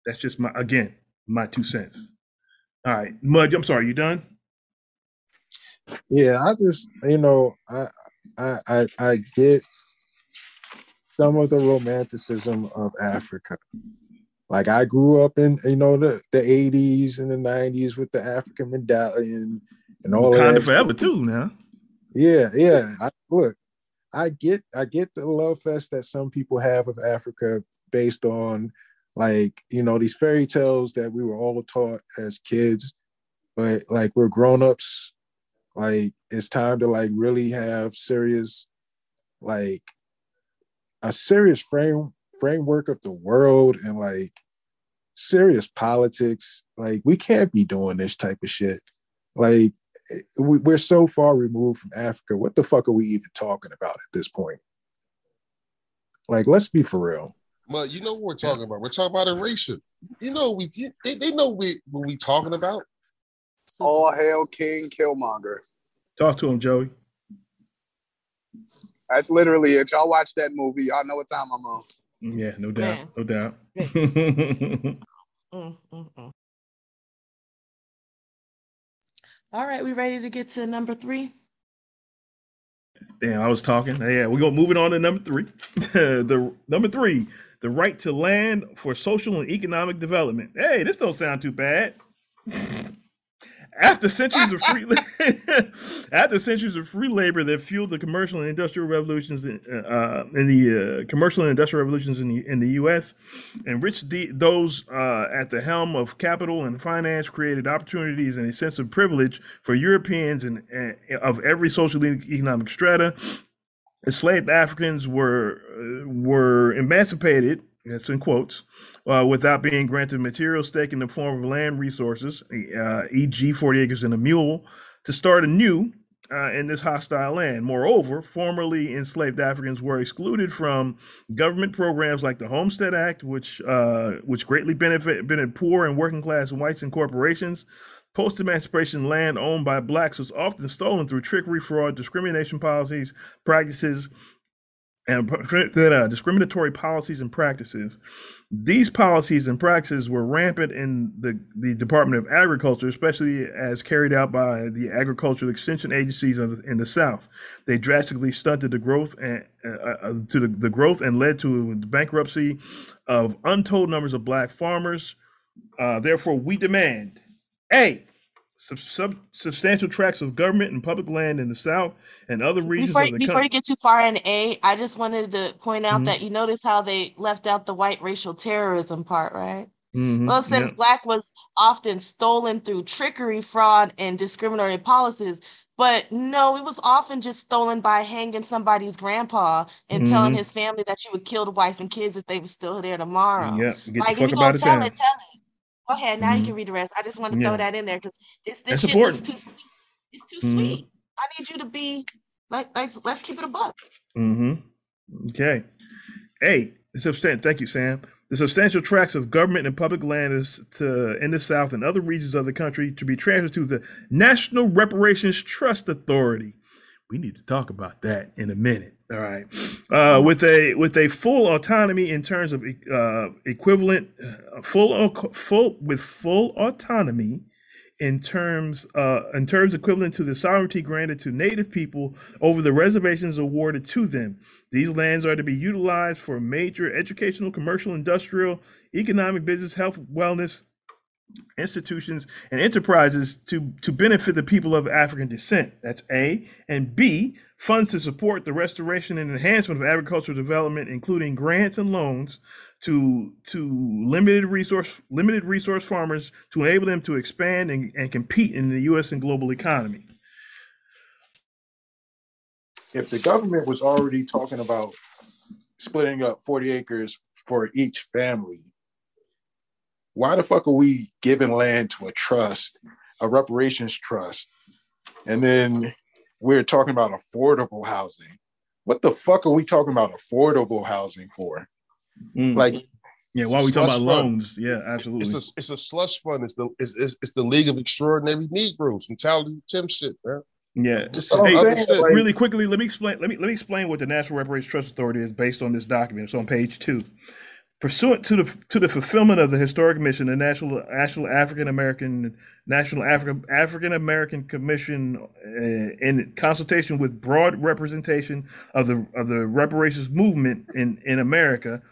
That's just my again, my two cents. All right, Mud, I'm sorry, you done? Yeah, I just you know I I I, I get some of the romanticism of Africa. Like I grew up in you know the the 80s and the 90s with the African medallion and all kind of that. forever too now. Yeah, yeah. I, look, I get I get the love fest that some people have of Africa based on like you know these fairy tales that we were all taught as kids, but like we're grown ups. Like it's time to like really have serious, like a serious frame framework of the world and like serious politics. Like we can't be doing this type of shit. Like we- we're so far removed from Africa. What the fuck are we even talking about at this point? Like, let's be for real. But you know what we're talking about? We're talking about erasure. You know we they, they know we what we talking about. All hail King Killmonger. Talk to him, Joey. That's literally it. Y'all watch that movie. Y'all know what time I'm on. Yeah, no doubt, no doubt. *laughs* Mm, mm, mm. All right, we ready to get to number three? Damn, I was talking. Yeah, we're gonna moving on to number three. *laughs* the number three, the right to land for social and economic development. Hey, this don't sound too bad. *laughs* After centuries of free, *laughs* after centuries of free labor that fueled the commercial and industrial revolutions in, uh, in the uh, commercial and industrial revolutions in the in the U.S., enriched the, those uh, at the helm of capital and finance, created opportunities and a sense of privilege for Europeans and, and of every social and economic strata. Enslaved Africans were uh, were emancipated. That's in quotes, uh, without being granted material stake in the form of land resources, uh, e.g., 40 acres and a mule, to start anew uh, in this hostile land. Moreover, formerly enslaved Africans were excluded from government programs like the Homestead Act, which uh, which greatly benefit, benefited poor and working class whites and corporations. Post emancipation land owned by blacks was often stolen through trickery, fraud, discrimination policies, practices, and uh, discriminatory policies and practices. These policies and practices were rampant in the, the Department of Agriculture, especially as carried out by the agricultural extension agencies the, in the South. They drastically stunted the growth and uh, uh, to the, the growth and led to the bankruptcy of untold numbers of black farmers. Uh, therefore, we demand a sub, sub, substantial tracts of government and public land in the South and other regions Before, of the before country. you get too far in A, I just wanted to point out Mhm. that you notice how they left out the white racial terrorism part, right? Mhm, Well, since yeah. black was often stolen through trickery, fraud, and discriminatory policies, but no, it was often just stolen by hanging somebody's grandpa and telling Mhm. his family that you would kill the wife and kids if they were still there tomorrow. Yeah, get the like, if fuck you about gonna tell it, tell it. Go ahead, now you Mhm. can read the rest. I just want to Yeah. throw that in there because this That's this shit looks important. too sweet. It's too Mhm. sweet. I need you to be like, like let's keep it a buck. hmm Okay. A the substan- Thank you, Sam. The substantial tracts of government and public land is to in the South and other regions of the country to be transferred to the National Reparations Trust Authority. We need to talk about that in a minute. All right. Uh, with a with a full autonomy in terms of uh, equivalent full full with full autonomy in terms uh, in terms equivalent to the sovereignty granted to native people over the reservations awarded to them. These lands are to be utilized for major educational, commercial, industrial, economic, business, health, wellness, institutions, and enterprises to, to benefit the people of African descent. That's A. And B, funds to support the restoration and enhancement of agricultural development, including grants and loans to to limited resource limited resource farmers to enable them to expand and, and compete in the US and global economy. If the government was already talking about splitting up 40 acres for each family, why the fuck are we giving land to a trust, a reparations trust, and then we're talking about affordable housing? What the fuck are we talking about affordable housing for? Mm. Like, yeah, while we talking about fund. loans, yeah, absolutely. It's a it's a slush fund. It's the it's, it's, it's the League of Extraordinary Negroes from Charlie Tim shit, man. Yeah. This Hey, is really quickly, let me explain. Let me let me explain what the National Reparations Trust Authority is based on this document. It's on page two. Pursuant to the to the fulfillment of the historic mission, the National National African American National African African American Commission, uh, in consultation with broad representation of the of the reparations movement in in America,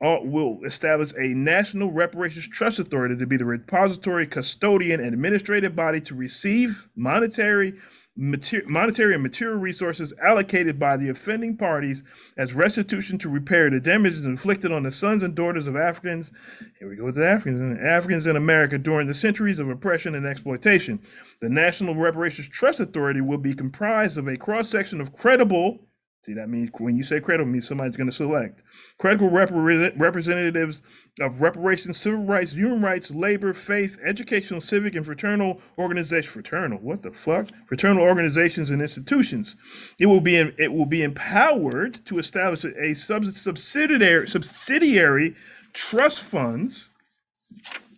all, will establish a National Reparations Trust Authority to be the repository, custodian, and administrative body to receive monetary, mater- monetary and material resources allocated by the offending parties as restitution to repair the damages inflicted on the sons and daughters of Africans. Here we go with the Africans and Africans in America during the centuries of oppression and exploitation. The National Reparations Trust Authority will be comprised of a cross section of credible. See, that means when you say credible, means somebody's going to select credible repre- representatives of reparations, civil rights, human rights, labor, faith, educational, civic, and fraternal organizations. Fraternal, what the fuck? Fraternal organizations and institutions. It will be it will be empowered to establish a sub- subsidiary subsidiary trust funds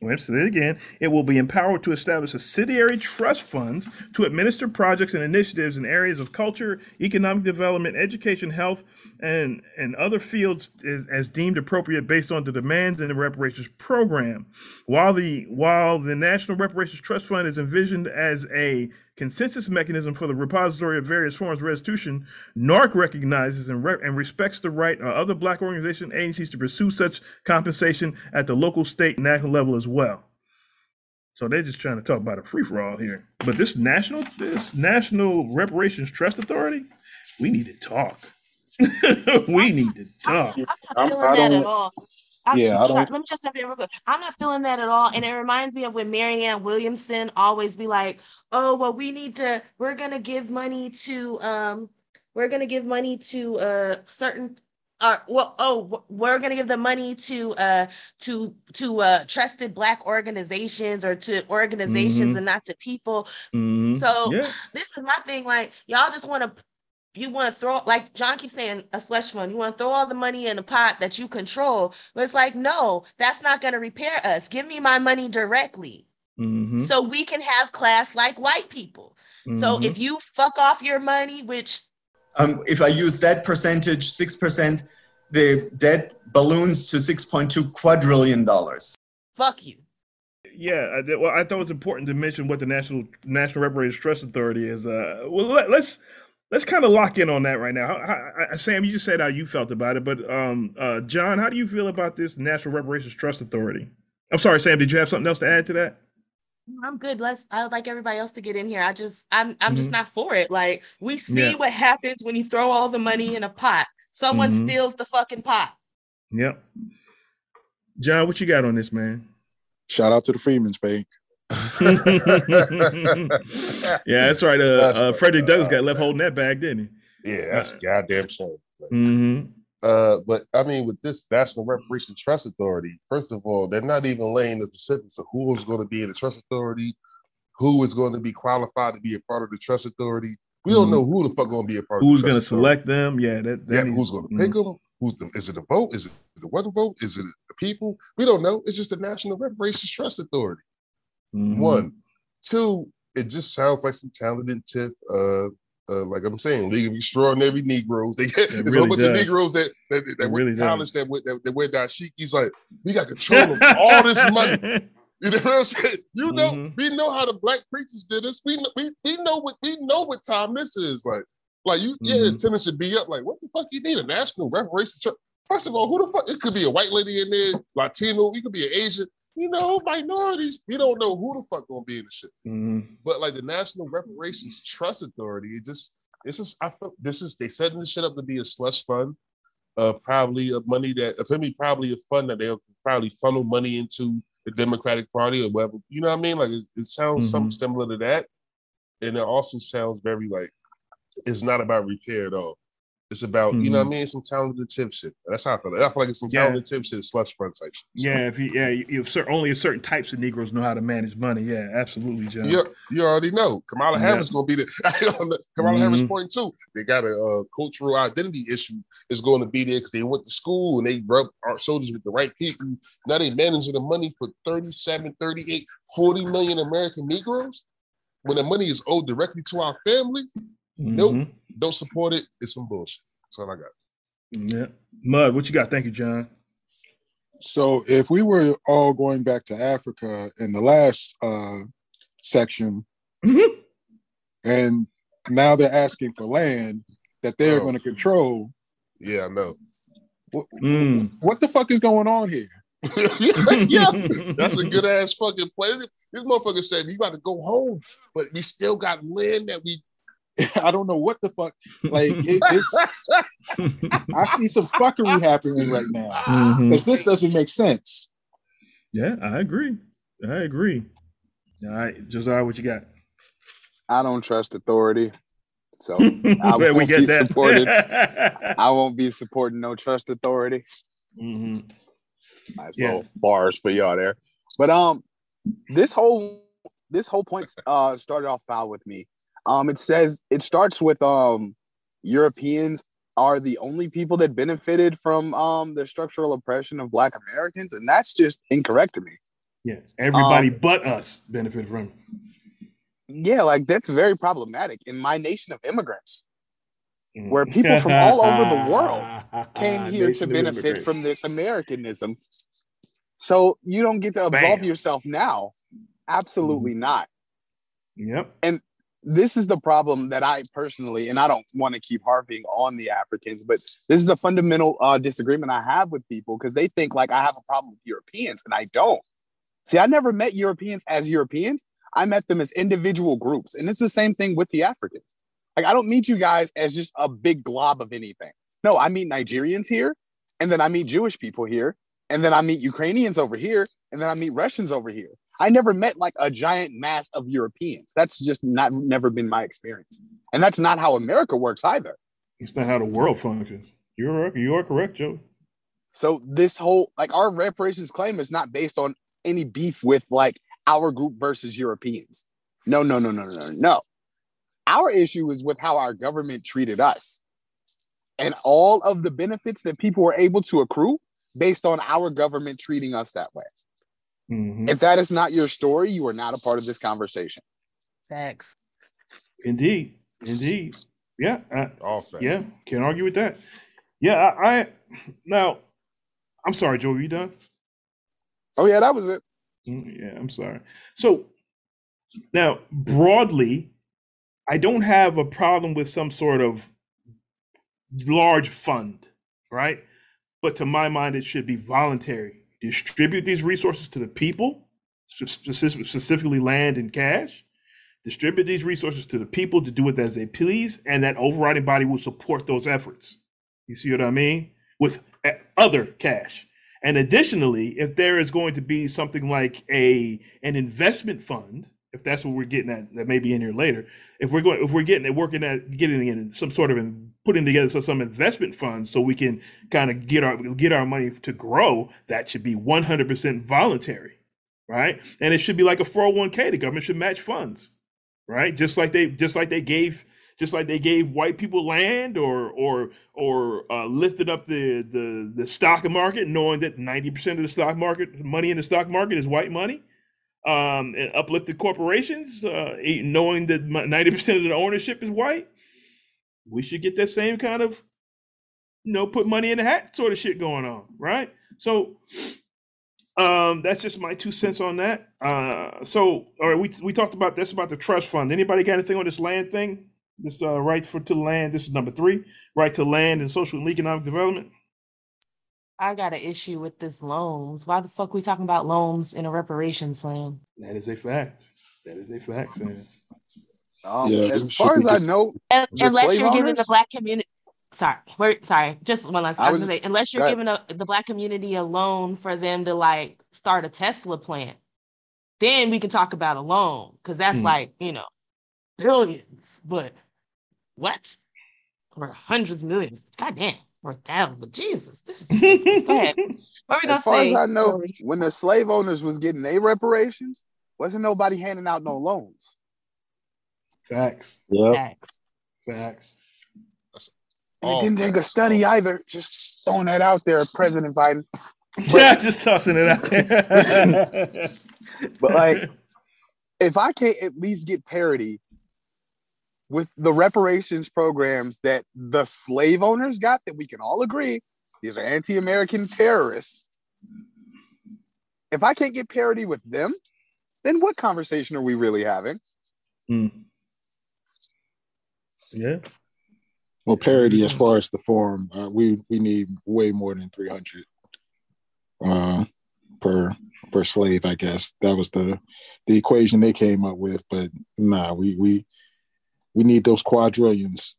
Wait, say it again. It will be empowered to establish subsidiary trust funds to administer projects and initiatives in areas of culture, economic development, education, health, and, and other fields as, as deemed appropriate based on the demands in the reparations program. While the while the National Reparations Trust Fund is envisioned as a consensus mechanism for the repository of various forms of restitution, NARC recognizes and, re- and respects the right of other black organization agencies to pursue such compensation at the local, state, and national level as well. So they're just trying to talk about a free for all here. But this national, this National Reparations Trust Authority, we need to talk. *laughs* we need to talk. I'm not feeling that at all. I'm, Yeah, I don't- let me just step in real quick. I'm not feeling that at all. And it reminds me of when Marianne Williamson always be like, oh, well, we need to, we're gonna give money to um, we're gonna give money to uh certain uh, well, oh, we're gonna give the money to uh to to uh trusted black organizations or to organizations Mhm. and not to people. Mhm. So Yeah. this is my thing. Like y'all just want to you want to throw like John keeps saying a slush fund. You want to throw all the money in a pot that you control, but it's like no, that's not going to repair us. Give me my money directly, Mhm. so we can have class like white people. So Mhm. if you fuck off your money, which Um, if I use that percentage, 6%, the debt balloons to $6.2 quadrillion dollars. fuck you. Yeah, I, did- well, I thought it was important to mention what the National National Reparations Trust Authority is. Uh, well, let, let's let's kind of lock in on that right now. How, how, I- Sam, you just said how you felt about it, but um, uh, John, how do you feel about this National Reparations Trust Authority? I'm sorry, Sam. Did you have something else to add to that? I'm good. Let's. I would like everybody else to get in here. I just, I'm, I'm just Mhm. not for it. Like we see Yeah. what happens when you throw all the money in a pot. Someone Mhm. steals the fucking pot. Yep. John, what you got on this, man? Shout out to the Freeman's Bank. *laughs* yeah, that's right. Uh, That's uh. Frederick Douglass got left holding that bag, didn't he? Yeah, that's goddamn shame. Mm-hmm. Uh, but I mean, with this National Reparations Trust Authority, first of all, they're not even laying the specifics of who is going to be in the trust authority, who is going to be qualified to be a part of the trust authority. We don't Mhm. know who the fuck going to be a part. Who's going to select them? Yeah, that. that Yeah, needs- who's going to pick mhm. them? Who's the, is it a vote? Is it the one vote? Is it the people? We don't know. It's just the National Reparations Trust Authority. Mhm. One, two. It just sounds like some talented tenth. Uh, uh, like I'm saying, League of Extraordinary Negroes. *laughs* They there's a really whole bunch of. Negroes that that, that It went really to does. college that went that, that wear dashikis. Like we got control of all this *laughs* money. You know what I'm saying? You know, Mhm. we know how the black preachers did this. We know, we, we know what we know what time this is. Like, like you, yeah, Mhm. attendance should be up. Like, what the fuck you need a national reparations? First of all, who the fuck? It could be a white lady in there, Latino. You could be an Asian. You know, minorities. We don't know who the fuck gonna be in the shit. Mhm. But like the National Reparations Trust Authority, it just this is I feel this is they setting this shit up to be a slush fund. Uh, probably of money that for me probably a fund that they'll probably funnel money into the Democratic Party or whatever. You know what I mean? Like it, it sounds something Mhm. similar to that, and it also sounds very like it's not about repair at all. It's about you know what I Mhm. mean, some talented tenth shit. That's how I feel. I feel like it's some Yeah. talented tenth shit, slush front type shit. Yeah, if you yeah, you, you only a certain types of Negroes know how to manage money. Yeah, absolutely, John. You, you already know Kamala Yeah. Harris gonna be the *laughs* Kamala Harris Mhm. point too. They got a uh, cultural identity issue is going to be there because they went to school and they rub our soldiers with the right people. Now they managing the money for 37, 38, 40 million American Negroes. When the money is owed directly to our family, nope, Mhm. don't support it. It's some bullshit. That's all I got. Yeah, Mud, what you got? Thank you, John. So if we were all going back to Africa in the last uh, section, and now they're asking for land that they're Oh. going to control, Yeah, I know. what, Mm. what the fuck is going on here? *laughs* yeah, *laughs* that's a good ass fucking play. This motherfucker said we got to go home, but we still got land that we. *laughs* I don't know what the fuck. Like it, *laughs* it's, I see some fuckery happening right now Mhm. this doesn't make sense. Yeah, I agree. I agree. All right, Josiah, what you got? I don't trust authority. So *laughs* I won't we get be that? supported. I won't be supporting no trust authority. Mhm. Nice Yeah. little bars for y'all there. But um this whole this whole point uh started off foul with me. Um it says it starts with um Europeans are the only people that benefited from um the structural oppression of black Americans, and that's just incorrect to me. Yeah, everybody Um, but us benefit from. it. Yeah, like that's very problematic in my nation of immigrants, Mm. where people from all over the world *laughs* came here to benefit from this Americanism. So you don't get to absolve Bam. yourself now. Absolutely not. Yep. And this is the problem that I personally, and I don't want to keep harping on the Africans, but this is a fundamental uh, disagreement I have with people because they think like I have a problem with Europeans, and I don't. See, I never met Europeans as Europeans. I met them as individual groups, and it's the same thing with the Africans. Like I don't meet you guys as just a big glob of anything. No, I meet Nigerians here, and then I meet Jewish people here, and then I meet Ukrainians over here, and then I meet Russians over here. I never met like a giant mass of Europeans. That's just not never been my experience. And that's not how America works either. It's not how the world functions. You're you are correct, Joe. So this whole like our reparations claim is not based on any beef with like our group versus Europeans. No, no, no, no, no, no, no. Our issue is with how our government treated us. And all of the benefits that people were able to accrue based on our government treating us that way. Mhm. If that is not your story, you are not a part of this conversation. Facts. Indeed, indeed. Yeah, I, All fact. yeah. Can't argue with that. Yeah, I, I now. I'm sorry, Joe. Are you done? Oh yeah, that was it. Mm, Yeah, I'm sorry. So now, broadly, I don't have a problem with some sort of large fund, right? But to my mind, it should be voluntary. Distribute these resources to the people, specifically land and cash. Distribute these resources to the people to do it as they please, and that overriding body will support those efforts. You see what I mean? With uh, other cash. And additionally, if there is going to be something like a an investment fund, if that's what we're getting at, that may be in here later. If we're going, if we're getting it, working at getting in some sort of in, putting together some, some investment funds, so we can kind of get our get our money to grow, that should be one hundred percent voluntary, right? And it should be like a four hundred one k. The government should match funds, right? Just like they just like they gave just like they gave white people land or or or uh, lifted up the, the the stock market, knowing that ninety percent of the stock market money in the stock market is white money, um, and uplifted corporations, uh, knowing that ninety percent of the ownership is white. We should get that same kind of, you know, put money in the hat sort of shit going on, right? So, um, that's just my two cents on that. Uh, so, all right, we we talked about this about the trust fund. Anybody got anything on this land thing? This uh, right for to land. This is number three. Right to land and social and economic development. I got an issue with this loans. Why the fuck we talking about loans in a reparations plan? That is a fact. That is a fact, Sam. Um, Yeah, as far as I know, unless you're giving the black community sorry we're sorry just one last I I was was- gonna say unless you're giving a, the black community a loan for them to like start a tesla plant then we can talk about a loan because that's Hmm. like you know billions but what or hundreds of millions god damn or thousands but jesus this is ridiculous. go ahead *laughs* what are we gonna as far say as I know, Joey? when the slave owners was getting their reparations, wasn't nobody handing out no loans. Facts. Yep. Facts. Facts. And it didn't take a study either. Just throwing that out there, President Biden. *laughs* Yeah, just tossing it out there. *laughs* But like, if I can't at least get parity with the reparations programs that the slave owners got, that we can all agree these are anti-American terrorists. If I can't get parity with them, then what conversation are we really having? Hmm. Yeah. Well, parity as far as the form, uh, we we need way more than three hundred uh, per per slave. I guess that was the the equation they came up with. But nah, we we we need those quadrillions.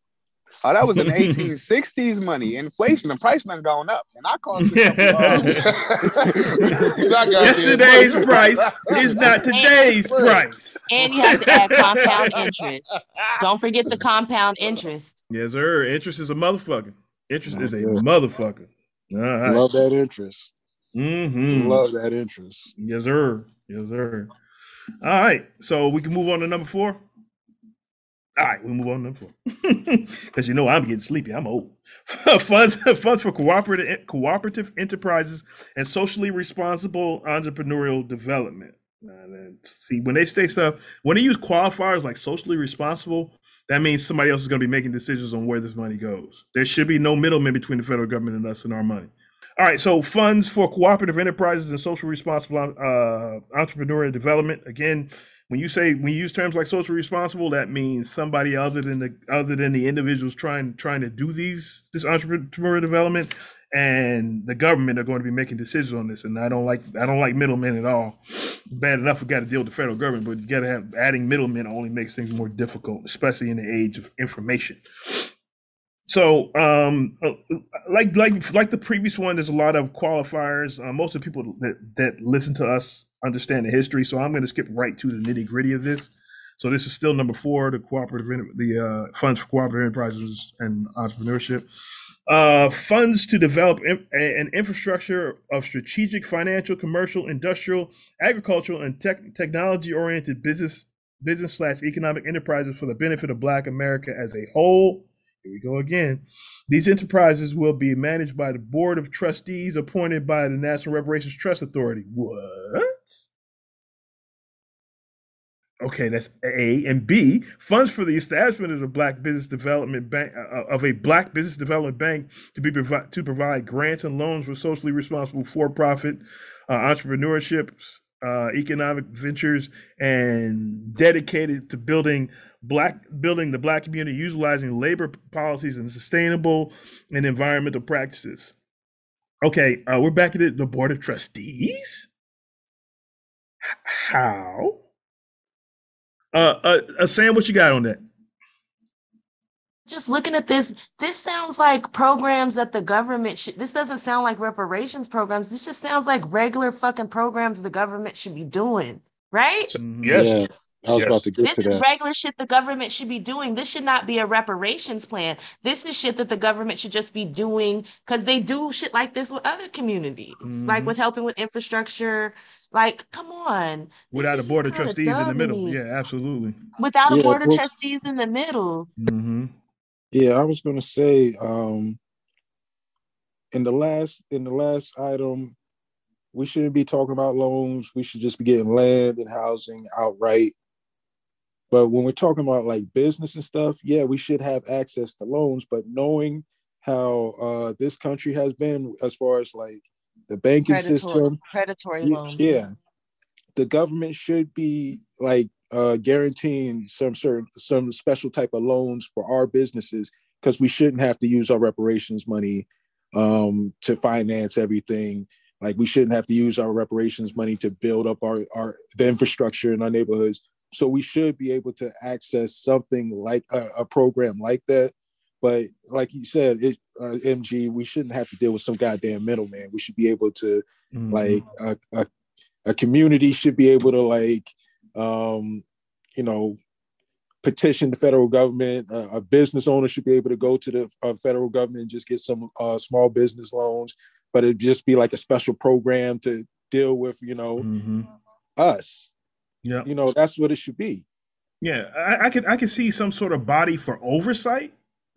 Oh, that was in the 1860s money. Inflation, the price done gone up. And I called it *laughs* *laughs* Yesterday's price is not today's price. and you have to add compound interest don't forget the compound interest Yes, sir. Interest is a motherfucker. Interest is a motherfucker. All right. Love that interest. Mm-hmm. Love that interest. Yes, sir. Yes, sir. All right. So we can move on to number four. All right, we move on to number four. Because you know I'm getting sleepy. I'm old. *laughs* funds *laughs* funds for cooperative cooperative enterprises and socially responsible entrepreneurial development. Uh, see, when they say stuff, when they use qualifiers like socially responsible, that means somebody else is going to be making decisions on where this money goes. There should be no middleman between the federal government and us and our money. All right, so funds for cooperative enterprises and social responsible uh, entrepreneurial development. Again, when you say when you use terms like social responsible, that means somebody other than the other than the individuals trying trying to do these this entrepreneurial development, and the government are going to be making decisions on this. And I don't like I don't like middlemen at all. Bad enough we got to deal with the federal government, but you got to have adding middlemen only makes things more difficult, especially in the age of information. So, um, uh, like like like the previous one, there's a lot of qualifiers. Uh, most of the people that that listen to us understand the history, so I'm going to skip right to the nitty gritty of this. So this is still number four, the cooperative, the uh, funds for cooperative enterprises and entrepreneurship. Uh, funds to develop in- an infrastructure of strategic, financial, commercial, industrial, agricultural, and tech- technology-oriented business business slash economic enterprises for the benefit of Black America as a whole. Here we go again. These enterprises will be managed by the board of trustees appointed by the National Reparations Trust Authority. What? Okay, that's A and B. Funds for the establishment of the Black Business Development Bank uh, of a Black Business Development Bank to be provi- to provide grants and loans for socially responsible for-profit uh, entrepreneurship, uh, economic ventures, and dedicated to building black building the black community, utilizing labor policies and sustainable and environmental practices. Okay, uh, we're back at the board of trustees. How? Uh, uh, uh, Sam, what you got on that? Just looking at this this sounds like programs that the government should this doesn't sound like reparations programs this just sounds like regular fucking programs the government should be doing right Yes. Yeah, I was Yes. about to get this to is that. regular shit the government should be doing this should not be a reparations plan this is shit that the government should just be doing because they do shit like this with other communities like Mhm. with helping with infrastructure like come on Without a board of trustees in the middle. Yeah, absolutely. without a board of folks- trustees in the middle Mm-hmm. Yeah, I was gonna say, um, in the last in the last item, we shouldn't be talking about loans. We should just be getting land and housing outright. But when we're talking about like business and stuff, yeah, we should have access to loans. But knowing how uh, this country has been as far as like the banking predatory system, predatory loans Yeah. The government should be like uh, guaranteeing some certain some special type of loans for our businesses because we shouldn't have to use our reparations money um, to finance everything. Like we shouldn't have to use our reparations money to build up our, our the infrastructure in our neighborhoods. So we should be able to access something like a, a program like that. But like you said, it, uh, MG, we shouldn't have to deal with some goddamn middleman. We should be able to like a, a a community should be able to like um you know petition the federal government uh, a business owner should be able to go to the uh, federal government and just get some uh, small business loans but it'd just be like a special program to deal with you know us yeah you know that's what it should be Yeah, I, I could I could see some sort of body for oversight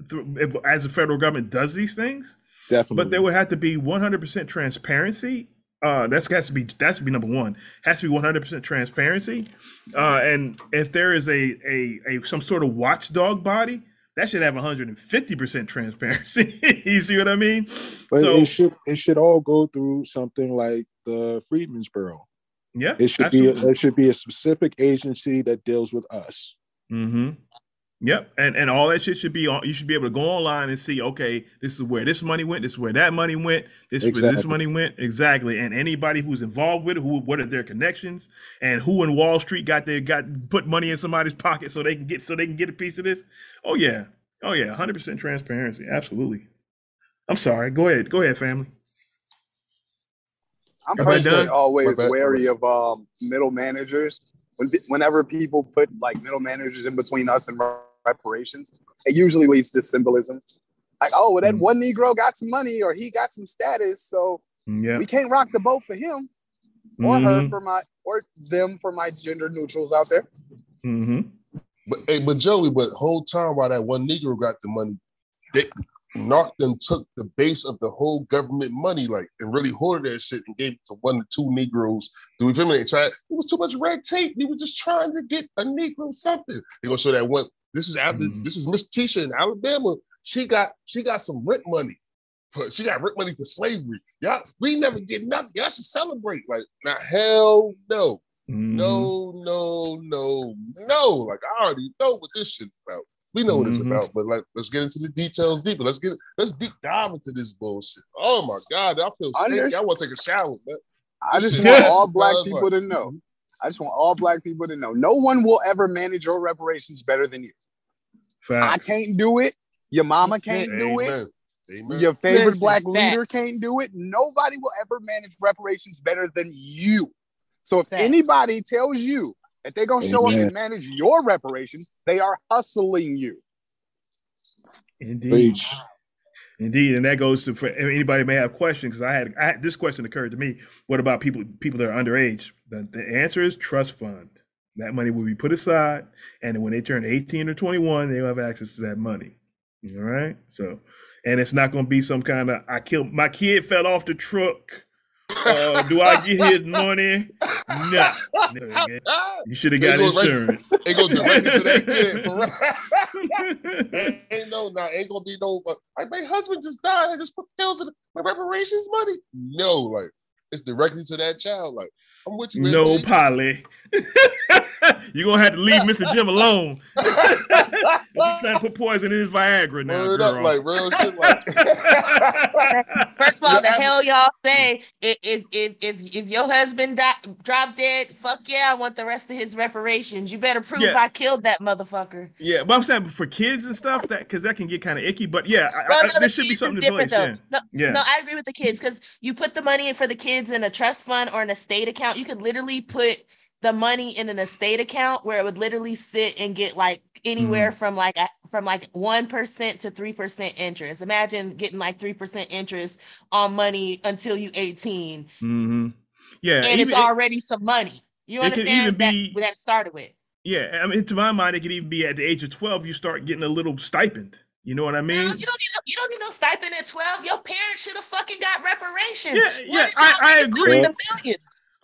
through, as the federal government does these things. Definitely. But there would have to be 100% transparency. Uh, that's got to be that's to be number one. Has to be 100% transparency. Uh, and if there is a, a a some sort of watchdog body, that should have 150% transparency. *laughs* you see what I mean? but so it should it should all go through something like the freedmen's bureau yeah, it should be absolutely. there should be a specific agency that deals with us Mm-hmm. Yep, and and all that shit should be on. You should be able to go online and see. Okay, this is where this money went. This is where that money went. This is where this money went. Exactly. And anybody who's involved with it, who what are their connections, and who in Wall Street got their got put money in somebody's *laughs* pocket so they can get so they can get a piece of this. Oh yeah, oh yeah, hundred percent transparency. Absolutely. I'm sorry. Go ahead. Go ahead, family. I'm personally always wary of um, middle managers. When, whenever people put like middle managers in between us and reparations, it usually leads to symbolism. Like, oh, well, that one Negro got some money or he got some status, so Yeah. we can't rock the boat for him or her Mhm. for my or them for my gender neutrals out there. Mm-hmm. But hey, but Joey, but whole time while that one Negro got the money, they Northern took the base of the whole government money, like, and really hoarded that shit and gave it to one or two Negroes. Do we feel me? Tried, it was too much red tape. We were just trying to get a Negro something. They're gonna show that one. This is after this is Miss Tisha in Alabama. She got she got some rent money. For, she got rent money for slavery. Y'all, we never get nothing. Y'all should celebrate. Like, now hell no. No, no, no, no. Like I already know what this shit's about. We know what it's Mhm. about, but like let's get into the details deeper. Let's get let's deep dive into this bullshit. Oh my god, I feel Under- stinky. I want to take a shower, man. I This just want all *laughs* black people like- to know. I just want all black people to know. No one will ever manage your reparations better than you. I can't do it. Your mama can't do it. Amen. Amen. Your favorite Listen, black fact. leader can't do it. Nobody will ever manage reparations better than you. So if Facts. anybody tells you that they're gonna show up and manage your reparations, they are hustling you. Indeed. Preach. Indeed, and that goes to for anybody may have questions because I had, I had this question occurred to me. What about people people that are underage? The, the answer is trust fund. That money will be put aside, and when they turn eighteen or twenty one, they'll have access to that money. All right. So, and it's not going to be some kind of I killed my kid fell off the truck. Uh, do I get his money? Nah. You should have They got go right- insurance. They go directly to that kid. *laughs* ain't no, nah, ain't gonna be no. Uh, like my husband just died. I just put pills in my reparations money. No, like it's directly to that child. Like I'm with you. No, Anthony. Polly. *laughs* You're gonna have to leave Mr. Jim alone. *laughs* He's trying to put poison in his Viagra now, Word girl. up, like real shit. Like *laughs* First of all, the hell y'all say if if if if, if your husband di- drop dead, fuck yeah, I want the rest of his reparations. You better prove Yeah. I killed that motherfucker. yeah, but I'm saying for kids and stuff that because that can get kind of icky. But yeah, I, Well, I, no, the there should be something in place. different, Yeah. though. No, yeah. no, I agree with the kids because you put the money in for the kids in a trust fund or an estate account. You could literally put the money in an estate account where it would literally sit and get like anywhere Mm-hmm. from like a, from like one percent to three percent interest. Imagine getting like three percent interest on money until you eighteen, hmm Yeah. and it's even- already some money. You understand that be- that it started with. yeah. I mean, to my mind, it could even be at the age of 12, you start getting a little stipend. You know what I mean? No, you don't need no, you don't need no stipend at twelve. Your parents should have fucking got reparations. Yeah, yeah, I- I agree.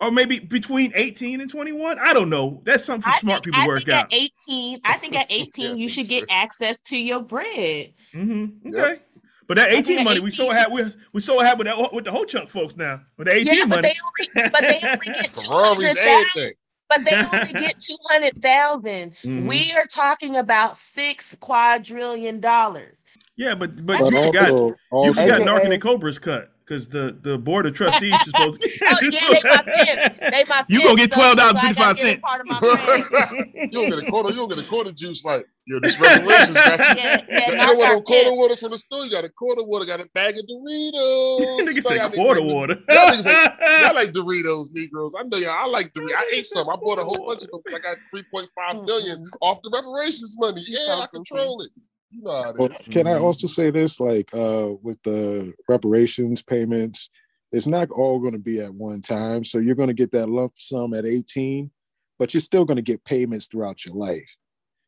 With The millions. Or maybe between 18 and 21. I don't know. That's something I smart think, people I work think out. at 18, I think at *laughs* 18 you should get access to your bread. Mm-hmm. Okay. But that I think 18 money, we 18 so happy we, we so happy with that with the whole chunk folks now. With the 18 Yeah, but money. they only but they only get *laughs* 200,000. But they only *laughs* get 200,000. Mhm. We are talking about 6 quadrillion dollars. Yeah, but but, But you also- forgot you also- forgot AKA NAARC and N'COBRA's cut because the the board of trustees is supposed. To- *laughs* Oh yeah, they my fans. They my You gonna get twelve dollars so I fifty gotta get a cent. part of my brand. *laughs* you don't get a quarter. You don't get a quarter juice like yo. This reparations *laughs* got you. Yeah, yeah, you I don't want no got quarter fans. waters from the store. You got a quarter water. Got a bag of Doritos. Nigga You said quarter like- water. Y'all niggas like, y'all like Doritos, Negroes. I know y'all. I like Doritos. I ate some. I bought a whole bunch of them. I got three point five million off the reparations money. Yeah, I control it. You know how Well, can Mm-hmm. I also say this? Like uh, with the reparations payments, it's not all going to be at one time. So you're going to get that lump sum at 18, but you're still going to get payments throughout your life.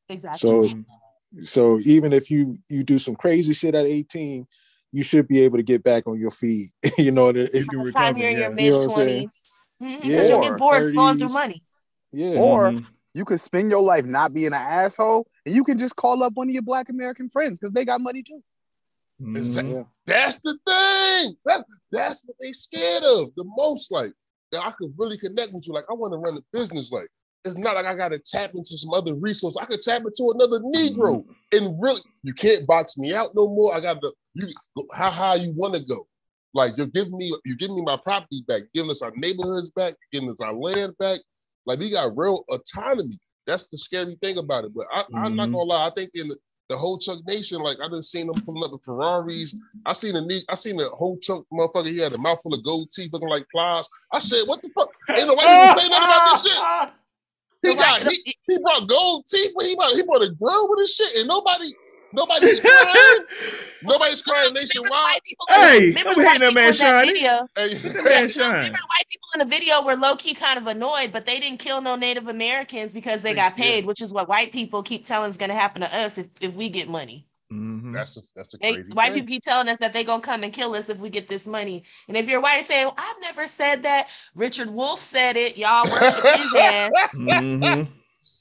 Exactly. So, Mm-hmm. so even if you you do some crazy shit at 18, you should be able to get back on your feet. *laughs* you know, if, You can By the time recover. you're in your Yeah. mid You know what I'm saying? twenties, because Yeah. you'll get bored going 30s. through money. yeah, Or Mhm. you could spend your life not being an asshole, and you can just call up one of your Black American friends because they got money too. Exactly. Mhm. yeah. That's the thing. That's that's what they scared of the most. Like that I could really connect with you. Like I want to run a business. Like it's not like I got to tap into some other resource. I could tap into another Negro and really you can't box me out no more. I got to you how high you want to go. Like you're giving me you're giving me my property back, you're giving us our neighborhoods back, you're giving us our land back. Like we got real autonomy. That's the scary thing about it. But I, I'm not Mhm. gonna lie. I think in the, the whole Chuck Nation, like I done seen them pulling up in Ferraris. I seen a ne- I seen a whole chunk motherfucker. He had a mouthful of gold teeth looking like Plies. I said, "What the fuck? Ain't no white people say nothing about this shit." *laughs* He got he, *laughs* he brought gold teeth, but he brought he brought a grill with his shit, and nobody nobody's crying. *laughs* nobody's crying Remember the nationwide. white people in the- Hey, remember don't the white hating that people man in that shiny. video? Hey, That man No, shine. remember the white people in the video were low key kind of annoyed, but they didn't kill no Native Americans because they got Yeah. paid, which is what white people keep telling is going to happen to us if, if we get money. Mhm. that's a that's a They, crazy white people keep telling us that they're gonna come and kill us if we get this money. And if you're white and saying, I've never said that, Richard Wolff said it, y'all worship his *laughs* ass. Mhm.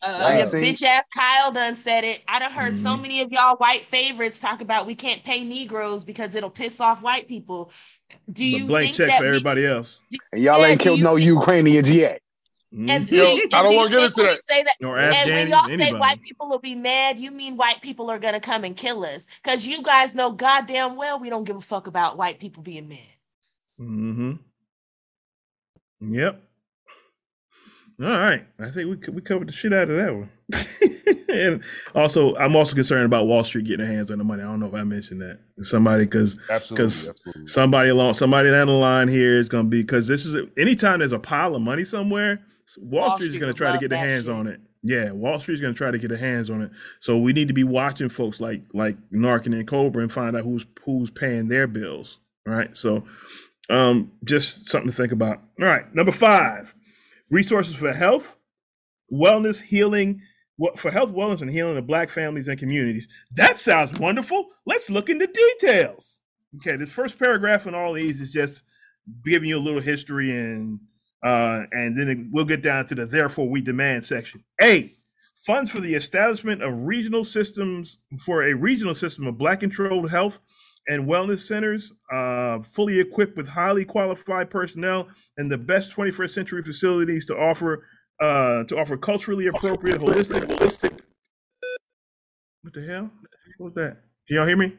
Uh, Wow. bitch ass Kyle done said it. I done heard so Mhm. many of y'all white favorites talk about we can't pay Negroes because it'll piss off white people. Do But you blank think check that for we- everybody else. And y'all Yeah, ain't killed you no think- Ukrainians yet. and Mhm. do Yo, you- I don't wanna get think into when you that. Say that Or and when y'all say white people will be mad, you mean white people are gonna come and kill us? Because you guys know goddamn well we don't give a fuck about white people being mad. Mm-hmm. Yep. All right. I think we we covered the shit out of that one. *laughs* and also, I'm also concerned about Wall Street getting their hands on the money. I don't know if I mentioned that. Somebody, because because somebody along somebody down the line here is going to be because this is anytime there's a pile of money somewhere, Wall, Wall Street is going to try to get their hands shit. on it. Yeah, Wall Street's going to try to get their hands on it. So we need to be watching folks like like NAARC and N'COBRA and find out who's who's paying their bills. Right. So um, just something to think about. All right, number five, resources for health, wellness, healing, for health, wellness, and healing of Black families and communities. That sounds wonderful. Let's look into details. Okay, this first paragraph in all these is just giving you a little history and uh, and then we'll get down to the therefore we demand section. A funds for the establishment of regional systems for a regional system of Black controlled health and wellness centers, uh, fully equipped with highly qualified personnel and the best 21st century facilities to offer uh, to offer culturally appropriate, holistic, holistic. What the hell? What was that? Can y'all hear me?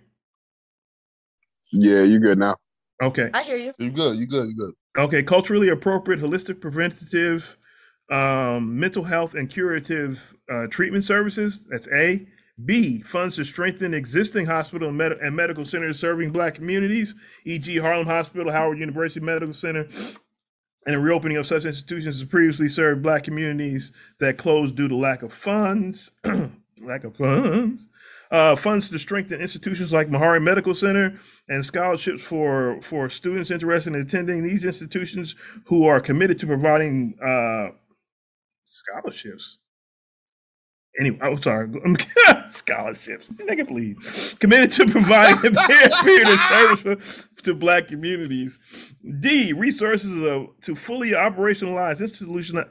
Yeah, you good now. Okay. I hear you. You good? You good? You good? Okay, culturally appropriate, holistic, preventative, um, mental health, and curative uh, treatment services. That's A. B. Funds to strengthen existing hospital and, med- and medical centers serving Black communities, e.g., Harlem Hospital, Howard University Medical Center, and a reopening of such institutions that previously served Black communities that closed due to lack of funds. *clears throat* lack of funds. Uh, funds to strengthen institutions like Meharry Medical Center and scholarships for for students interested in attending these institutions who are committed to providing uh, scholarships. Anyway, I'm sorry, *laughs* scholarships. Nigga, please. Committed to providing period *laughs* of service for, to Black communities. D. Resources of, to fully operationalize institutional.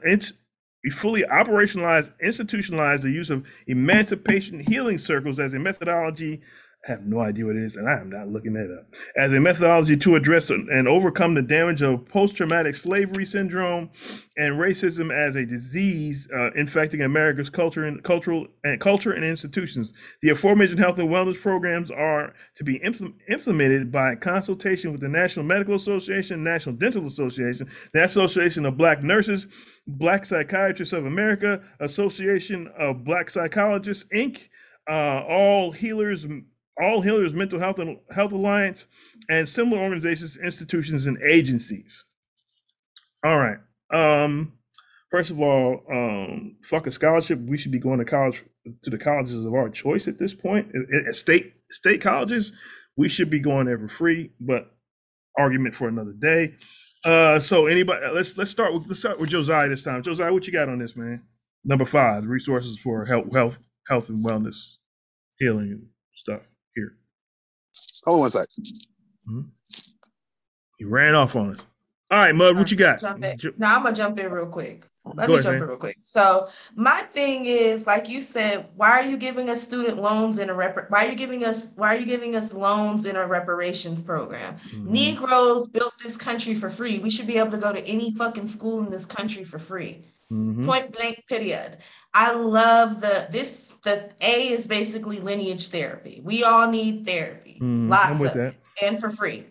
fully operationalize, institutionalize the use of emancipation healing circles as a methodology I have no idea what it is, and I am not looking that up. As a methodology to address and overcome the damage of post-traumatic slavery syndrome and racism as a disease uh, infecting America's culture and cultural and culture and institutions, the aforementioned health and wellness programs are to be implement, implemented by consultation with the National Medical Association, National Dental Association, the Association of Black Nurses, Black Psychiatrists of America, Association of Black Psychologists, Inc., uh, All Healers all Healers Mental Health and Health Alliance, and similar organizations, institutions, and agencies. All right. Um, first of all, um, fuck a scholarship. We should be going to college to the colleges of our choice at this point. At, at state state colleges, we should be going for free, but argument for another day. Uh, so anybody, let's let's start with let's start with Josiah this time. Josiah, what you got on this, man? Number five, resources for health, health, health and wellness, healing stuff. Here, Hold on one sec. he ran off on us. All right, Mud, what you got? Jump in. Ju- Now I'm gonna jump in real quick. Let Go me ahead, jump Sam. in real quick. So my thing is, like you said, why are you giving us student loans in a rep? Why are you giving us? Why are you giving us loans in a reparations program? Mm-hmm. Negroes built this country for free. We should be able to go to any fucking school in this country for free. Mhm. Point blank, period. I love the this. The A is basically lineage therapy. We all need therapy, Mhm, lots I'm with of that. and for free.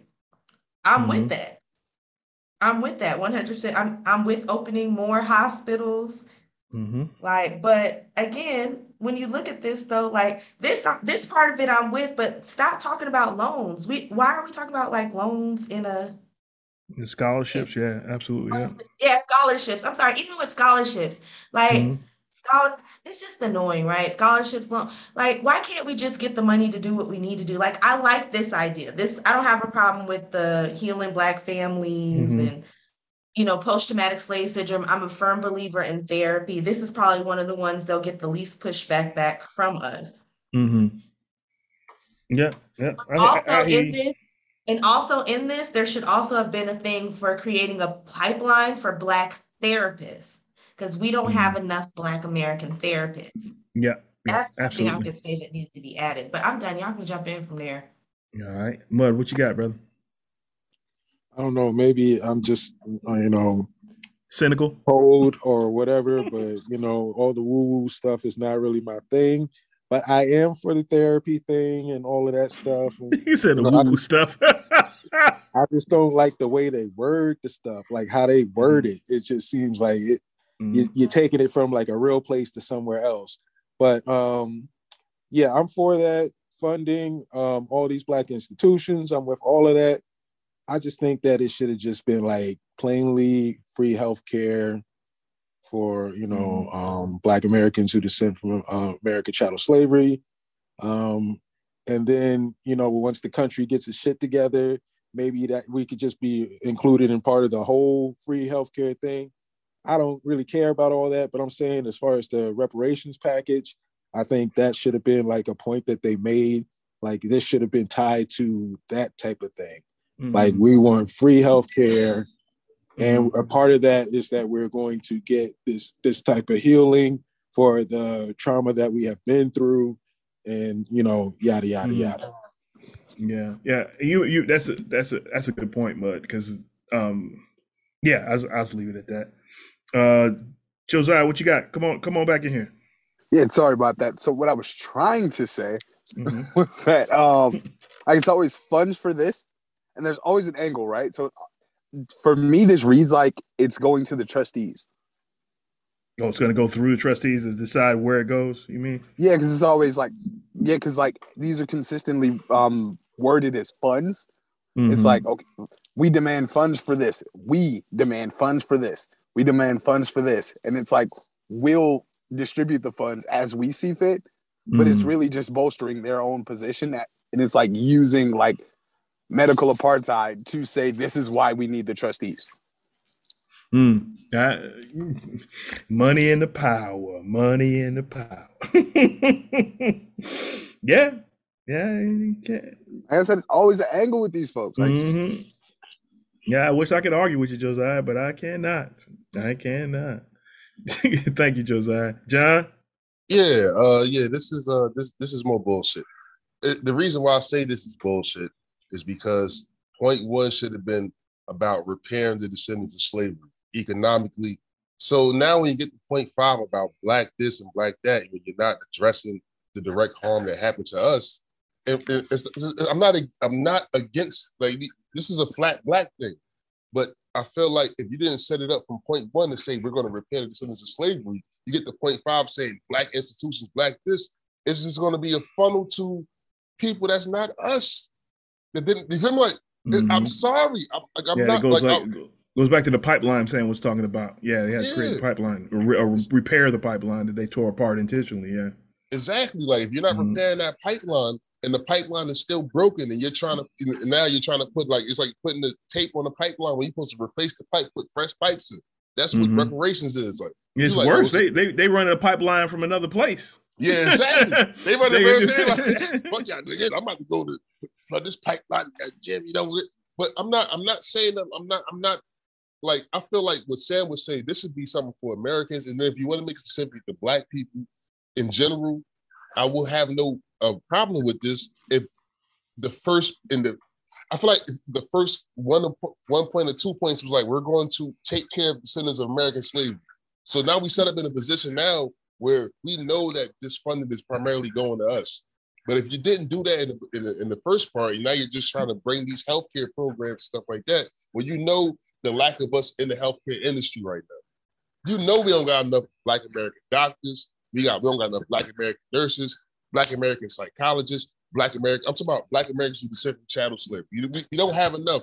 I'm Mhm. with that. I'm with that 100%. I'm I'm with opening more hospitals. Mm-hmm. Like, but again, when you look at this though, like this this part of it I'm with, but stop talking about loans. We why are we talking about like loans in a The scholarships, yeah, absolutely, yeah. yeah, scholarships. I'm sorry, even with scholarships, like Mhm. scholar, it's just annoying, right? Scholarships, loan. Like, why can't we just get the money to do what we need to do? Like, I like this idea. This I don't have a problem with the healing black families Mhm. and you know post-traumatic slave syndrome. I'm a firm believer in therapy. This is probably one of the ones they'll get the least pushback back from us. Mm-hmm. Yeah, yeah. I, also I, I in this and also in this there should also have been a thing for creating a pipeline for black therapists because we don't have enough black american therapists Yeah, yeah, that's something i absolutely. could say that needs to be added but i'm done y'all can jump in from there All right, Mud, what you got, brother? I don't know. Maybe I'm just, uh, you know, cynical, cold or whatever. but you know, all the woo woo stuff is not really my thing. But I am for the therapy thing and all of that stuff. And, *laughs* He said the you know, I woo stuff. I just don't like the way they word the stuff, like how they word it. It just seems like it you, you're taking it from like a real place to somewhere else. But um, yeah, I'm for that funding um, all these black institutions. I'm with all of that. I just think that it should have just been like plainly free health care for you know um, black Americans who descend from uh, American chattel slavery. Um, and then you know once the country gets its shit together, maybe that we could just be included in part of the whole free healthcare thing. I don't really care about all that, but I'm saying as far as the reparations package, I think that should have been like a point that they made. Like this should have been tied to that type of thing. Like we want free healthcare, and a part of that is that we're going to get this this type of healing for the trauma that we have been through, and you know, yada yada Mhm. yada. Yeah, yeah. You, you. That's a that's a that's a good point, Mud. Because, um, yeah, I'll, I'll just leave it at that. Uh, Josiah, what you got? Come on, come on back in here. Yeah, sorry about that. So what I was trying to say Mhm. *laughs* was that um I it's always funds for this, and there's always an angle, right? So for me, this reads like it's going to the trustees. Oh, it's gonna go through the trustees to decide where it goes. You mean? Yeah, because it's always like, yeah, because like these are consistently um worded as funds. It's Mhm. like, okay, we demand funds for this. We demand funds for this. We demand funds for this. And it's like, we'll distribute the funds as we see fit, but it's Mhm. really just bolstering their own position. That, and it's like using like medical apartheid to say this is why we need the trustees. Mm. I- money in the power, money in the power. *laughs* yeah, yeah. you can't- Like I said, it's always an angle with these folks. Like, Mhm. Yeah, I wish I could argue with you, Josiah, but I cannot. I cannot. *laughs* Thank you, Josiah. John. Yeah, uh, yeah. This is uh, this this is more bullshit. it- the reason why I say this is bullshit is because point one should have been about repairing the descendants of slavery economically. So now when you get to point five about black this and black that, when you're not addressing the direct harm that happened to us, and, and it's, it's- I'm not I'm not against like this is a flat black thing, but I feel like if you didn't set it up from point one to say we're going to repair the descendants of slavery, you get to point five saying black institutions, black this. It's just going to be a funnel to people that's not us. That didn't. You feel me? Like I'm sorry. I'm, like, I'm Mm-hmm. yeah, not it goes like. like goes back to the pipeline Sam was talking about. Yeah, they had to create a pipeline or, re- or repair the pipeline that they tore apart intentionally. Yeah. Exactly. Like if you're not Mhm. repairing that pipeline and the pipeline is still broken and you're trying to and now you're trying to put like it's like putting the tape on the pipeline when you're supposed to replace the pipe, put fresh pipes in. That's what Mhm. reparations is. Like It's like, worse. oh, They, they they run a pipeline from another place. Yeah, exactly. *laughs* They run the very like, *laughs* fuck y'all, nigga. I'm about to go to flood this pipeline, Jim. You know, but I'm not. I'm not saying that. I'm not. I'm not. Like I feel like what Sam was saying. This should be something for Americans, and then if you want to make it specific to Black people in general, I will have no uh, problem with this if the first in the. I feel like the first one one point or two points was like we're going to take care of the descendants of American slavery. So now we set up in a position now where we know that this funding is primarily going to us. But if you didn't do that in the, in the, in the first part, now you're just trying to bring these healthcare programs, stuff like that, where you know the lack of us in the healthcare industry right now. You know we don't got enough Black American doctors. We got we don't got enough Black American nurses, Black American psychologists, Black American. I'm talking about Black Americans who descend from chattel slavery. You, we, we don't have enough.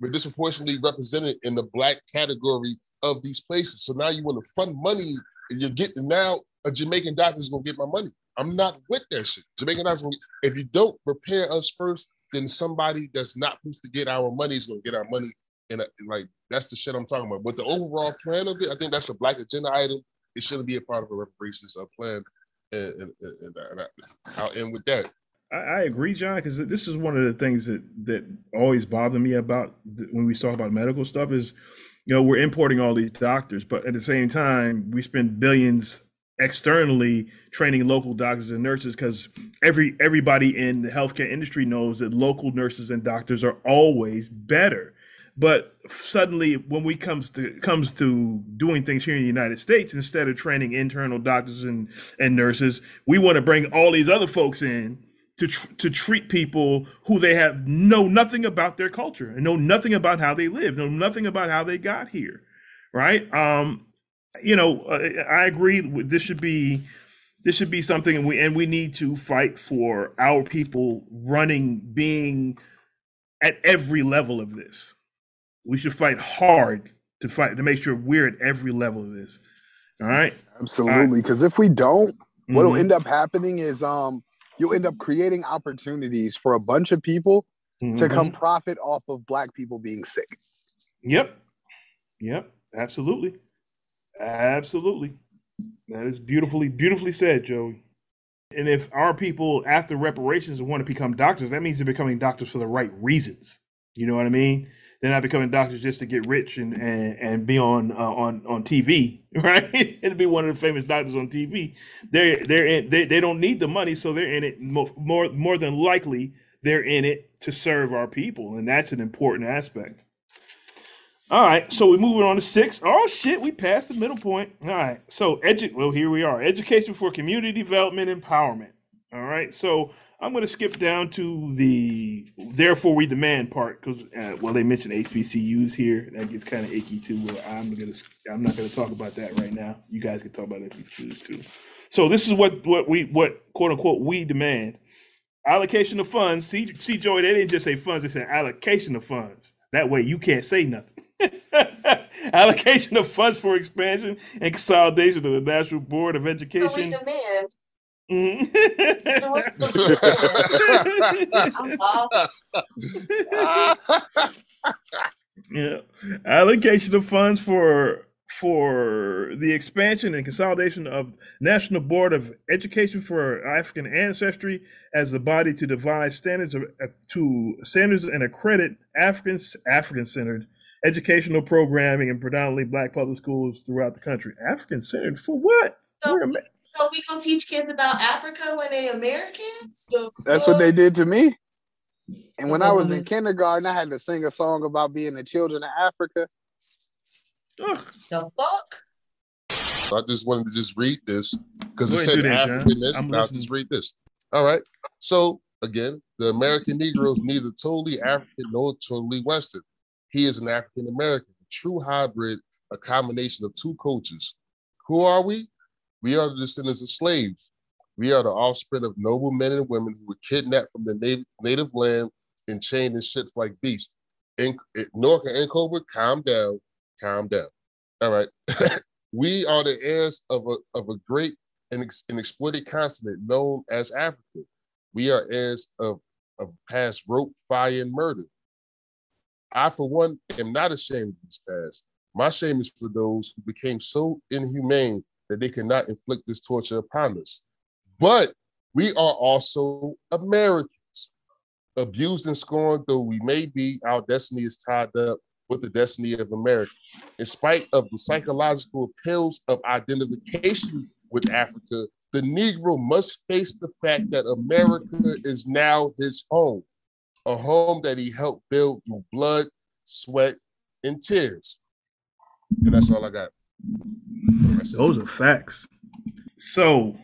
We're disproportionately represented in the Black category of these places. So now you want to fund money, you're getting now a Jamaican doctor is gonna get my money. I'm not with that shit. Jamaican doctors, gonna, if you don't prepare us first, then somebody that's not supposed to get our money is gonna get our money. And, uh, like that's the shit I'm talking about. But the overall plan of it, I think that's a black agenda item. It shouldn't be a part of a reparations uh, plan. And, and, and, and I- I'll end with that. I, agree, John, because this is one of the things that that always bother me about th- when we talk about medical stuff is, you know, we're importing all these doctors, but at the same time, we spend billions externally training local doctors and nurses because every everybody in the healthcare industry knows that local nurses and doctors are always better. But suddenly, when we comes to comes to doing things here in the United States, instead of training internal doctors and and nurses, we want to bring all these other folks in to tr- to treat people who they have know nothing about their culture and know nothing about how they live, know nothing about how they got here, right? Um, you know, uh, I agree. with- This should be this should be something, and we and we need to fight for our people running, being at every level of this. We should fight hard to fight to make sure we're at every level of this. All right. Absolutely. Because if we don't, what'll Mhm. end up happening is um you'll end up creating opportunities for a bunch of people to come Mhm. profit off of black people being sick. Yep. Yep. Absolutely. Absolutely. That is beautifully, beautifully said, Joey. And if our people after reparations want to become doctors, that means they're becoming doctors for the right reasons. You know what I mean? They're not becoming doctors just to get rich and and, and be on uh, on on TV, *laughs* right? and be one of the famous doctors on TV. They're they're in, they they don't need the money, so they're in it more more more than likely they're in it to serve our people, and that's an important aspect. All right, so we're moving on to six. Oh shit, we passed the middle point. All right, so edu- well here we are. Education for community development empowerment. All right, so I'm going to skip down to the therefore we demand part because uh, well they mentioned HBCUs here. That gets kind of icky too. Well, I'm gonna I'm not going to talk about that right now. You guys can talk about it if you choose to. So this is what what we what quote unquote we demand allocation of funds. See, see, Joey, they didn't just say funds; they said allocation of funds. That way, you can't say nothing. *laughs* allocation of funds for expansion and consolidation of the National Board of So we Education. demand. Mhm. Lost. *laughs* yeah, allocation of funds for for the expansion and consolidation of National Board of Education for African Ancestry as the body to devise standards of, uh, to standards and accredit African African centered educational programming in predominantly black public schools throughout the country. African centered for what? So, We're so we gonna teach kids about Africa when they Americans? The That's what they did to me. And when I was Mm-hmm. in kindergarten, I had to sing a song about being the children of Africa. The fuck? I just wanted to just read this because Go it said do that, Africanness. I'm and I'll listening. just read this. All right. So again, the American Negro is neither totally African nor totally Western. He is an African American, a true hybrid, a combination of two cultures. Who are we? We are the descendants of slaves. We are the offspring of noble men and women who were kidnapped from their native, native land and chained in ships like beasts. In NAARC and N'COBRA, calm down, calm down. All right. *laughs* we are the heirs of a, of a great and, ex, and exploited continent known as Africa. We are heirs of, of past rope, fire, and murder. I, for one, am not ashamed of this past. My shame is for those who became so inhumane that they cannot inflict this torture upon us. But we are also Americans. Abused and scorned though we may be, our destiny is tied up with the destiny of America. In spite of the psychological appeals of identification with Africa, the Negro must face the fact that America is now his home, a home that he helped build through blood, sweat, and tears. And that's all I got. Those are facts. So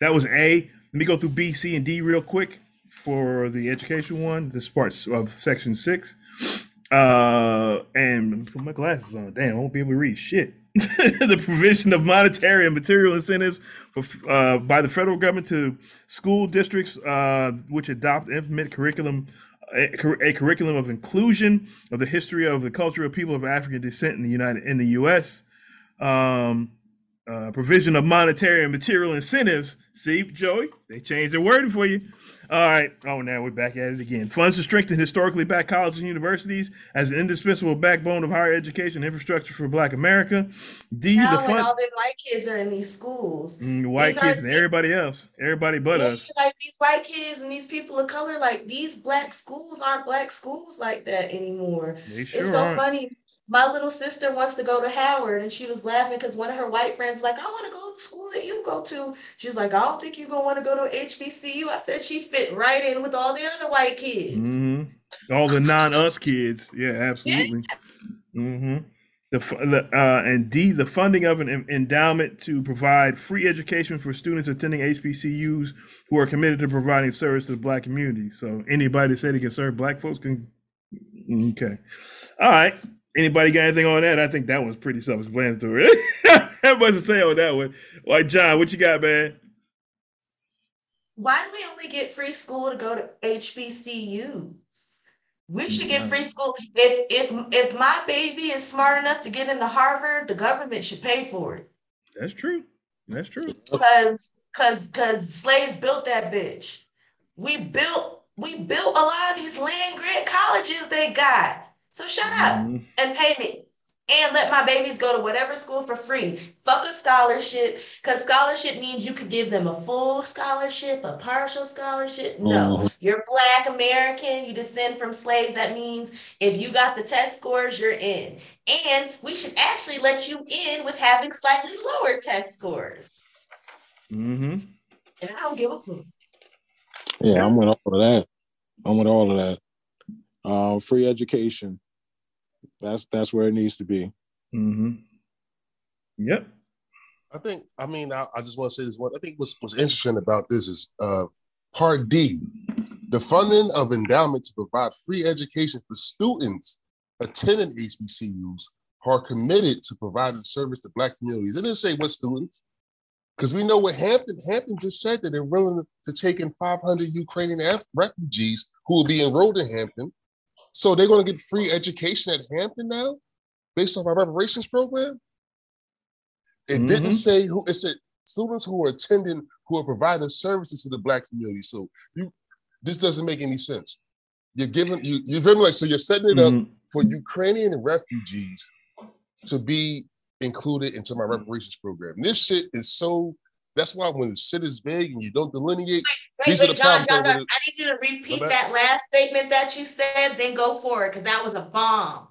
that was A. Let me go through B, C, and D real quick for the education one. This is part of section six. Uh, and put my glasses on. Damn, I won't be able to read shit. *laughs* the provision of monetary and material incentives for uh, by the federal government to school districts uh, which adopt implement curriculum a, a curriculum of inclusion of the history of the culture of people of African descent in the United in the U.S. Um, uh, provision of monetary and material incentives. See, Joey, they changed their wording for you. All right. Oh, now we're back at it again. Funds to strengthen historically black colleges and universities as an indispensable backbone of higher education infrastructure for Black America. D, Now the when fund. all them white kids are in these schools, Mm, white these kids are- and everybody else, everybody but us. like these white kids and these people of color, like these black schools aren't black schools like that anymore. They it's sure so aren't. funny. My little sister wants to go to Howard and she was laughing because one of her white friends was like, I want to go to the school that you go to. She was like, I don't think you're gonna want to go to HBCU. I said she fit right in with all the other white kids. hmm All the non-us kids. Yeah, absolutely. Mm-hmm. The, the uh, and D, the funding of an endowment to provide free education for students attending HBCUs who are committed to providing service to the black community. So anybody that said he can serve black folks can. Okay. All right. Anybody got anything on that? I think that was pretty self-explanatory. *laughs* That much to say on that one. Like John, what you got, man? Why do we only get free school to go to HBCUs? We should get mm-hmm. free school. If if if my baby is smart enough to get into Harvard, the government should pay for it. That's true. That's true. Cause cause cause slaves built that bitch. We built we built a lot of these land grant colleges they got. So shut up Mm-hmm. and pay me. And let my babies go to whatever school for free. Fuck a scholarship, because scholarship means you could give them a full scholarship, a partial scholarship. No, Mhm. you're Black American, you descend from slaves. That means if you got the test scores, you're in. And we should actually let you in with having slightly lower test scores. Mm-hmm. And I don't give a fuck. Yeah, I'm with all of that. I'm with all of that. Um, free education. That's that's where it needs to be. Mm-hmm. Yep. I think, I mean, I, I just want to say this one. I think what's, what's interesting about this is uh, part D, the funding of endowment to provide free education for students attending HBCUs who are committed to providing service to Black communities. It didn't say what students, because we know what Hampton, Hampton just said that they're willing to take in 500 Ukrainian Af- refugees who will be enrolled in Hampton. So they're going to get free education at Hampton now, based off our reparations program. It didn't Mhm. say who. It said students who are attending, who are providing services to the Black community. So you, this doesn't make any sense. You're giving you you're very like so you're setting it up Mhm. for Ukrainian refugees to be included into my reparations program. This shit is so. That's why when shit is vague and you don't delineate, Wait, wait, John, John, John, I need you to repeat that last statement that you said, then go for it, because that was a bomb.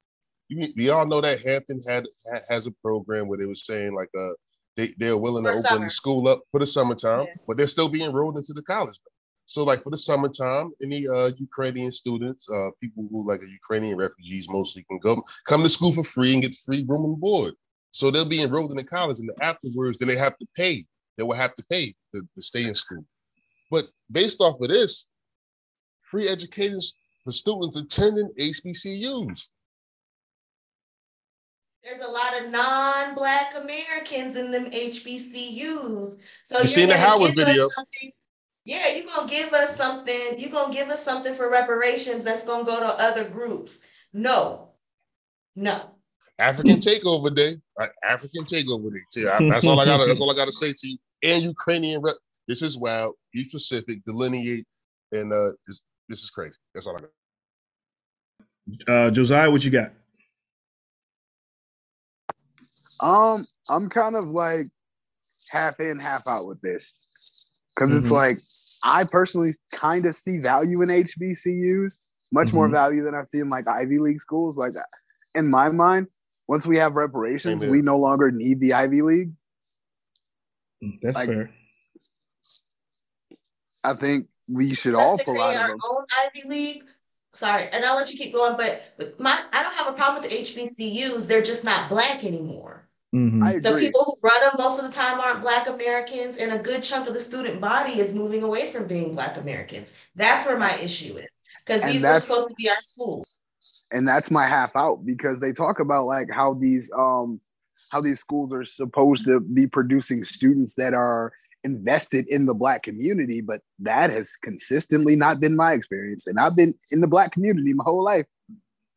you, we all know that Hampton had ha- has a program where they were saying like uh they they're willing to For open summer. the school up for the summertime, but they're still being enrolled into the college. So like for the summertime, any uh Ukrainian students, uh people who like are Ukrainian refugees mostly can go come to school for free and get free room and board. So they'll be enrolled in the college, and afterwards, then they have to pay. They will have to pay to, to stay in school. But based off of this, free educators for students attending HBCUs. There's a lot of non-black Americans in them HBCUs. So You seen the Howard video. Yeah, you're gonna give us something, you're gonna give us something for reparations that's gonna go to other groups. No, no. African takeover day? African takeover day. That's all I got. That's all I got to say to you. And Ukrainian rep. This is wild. Be specific. Delineate. And uh, this this is crazy. That's all I got. Uh, Josiah, what you got? Um, I'm kind of like half in, half out with this. Cause it's Mhm. like I personally kind of see value in HBCUs, much more Mhm. value than I see in like Ivy League schools. Like in my mind, once we have reparations, Amen. we no longer need the Ivy League. That's Like, fair. I think we should Let's all to pull out of our them. own Ivy League. Sorry, and I'll let you keep going, but but my I don't have a problem with the HBCUs. They're just not black anymore. Mhm. I The people who run them most of the time aren't Black Americans, and a good chunk of the student body is moving away from being Black Americans. That's where my issue is, because these were that's- supposed to be our schools. and that's my half out because they talk about like how these um how these schools are supposed to be producing students that are invested in the black community but that has consistently not been my experience and i've been in the black community my whole life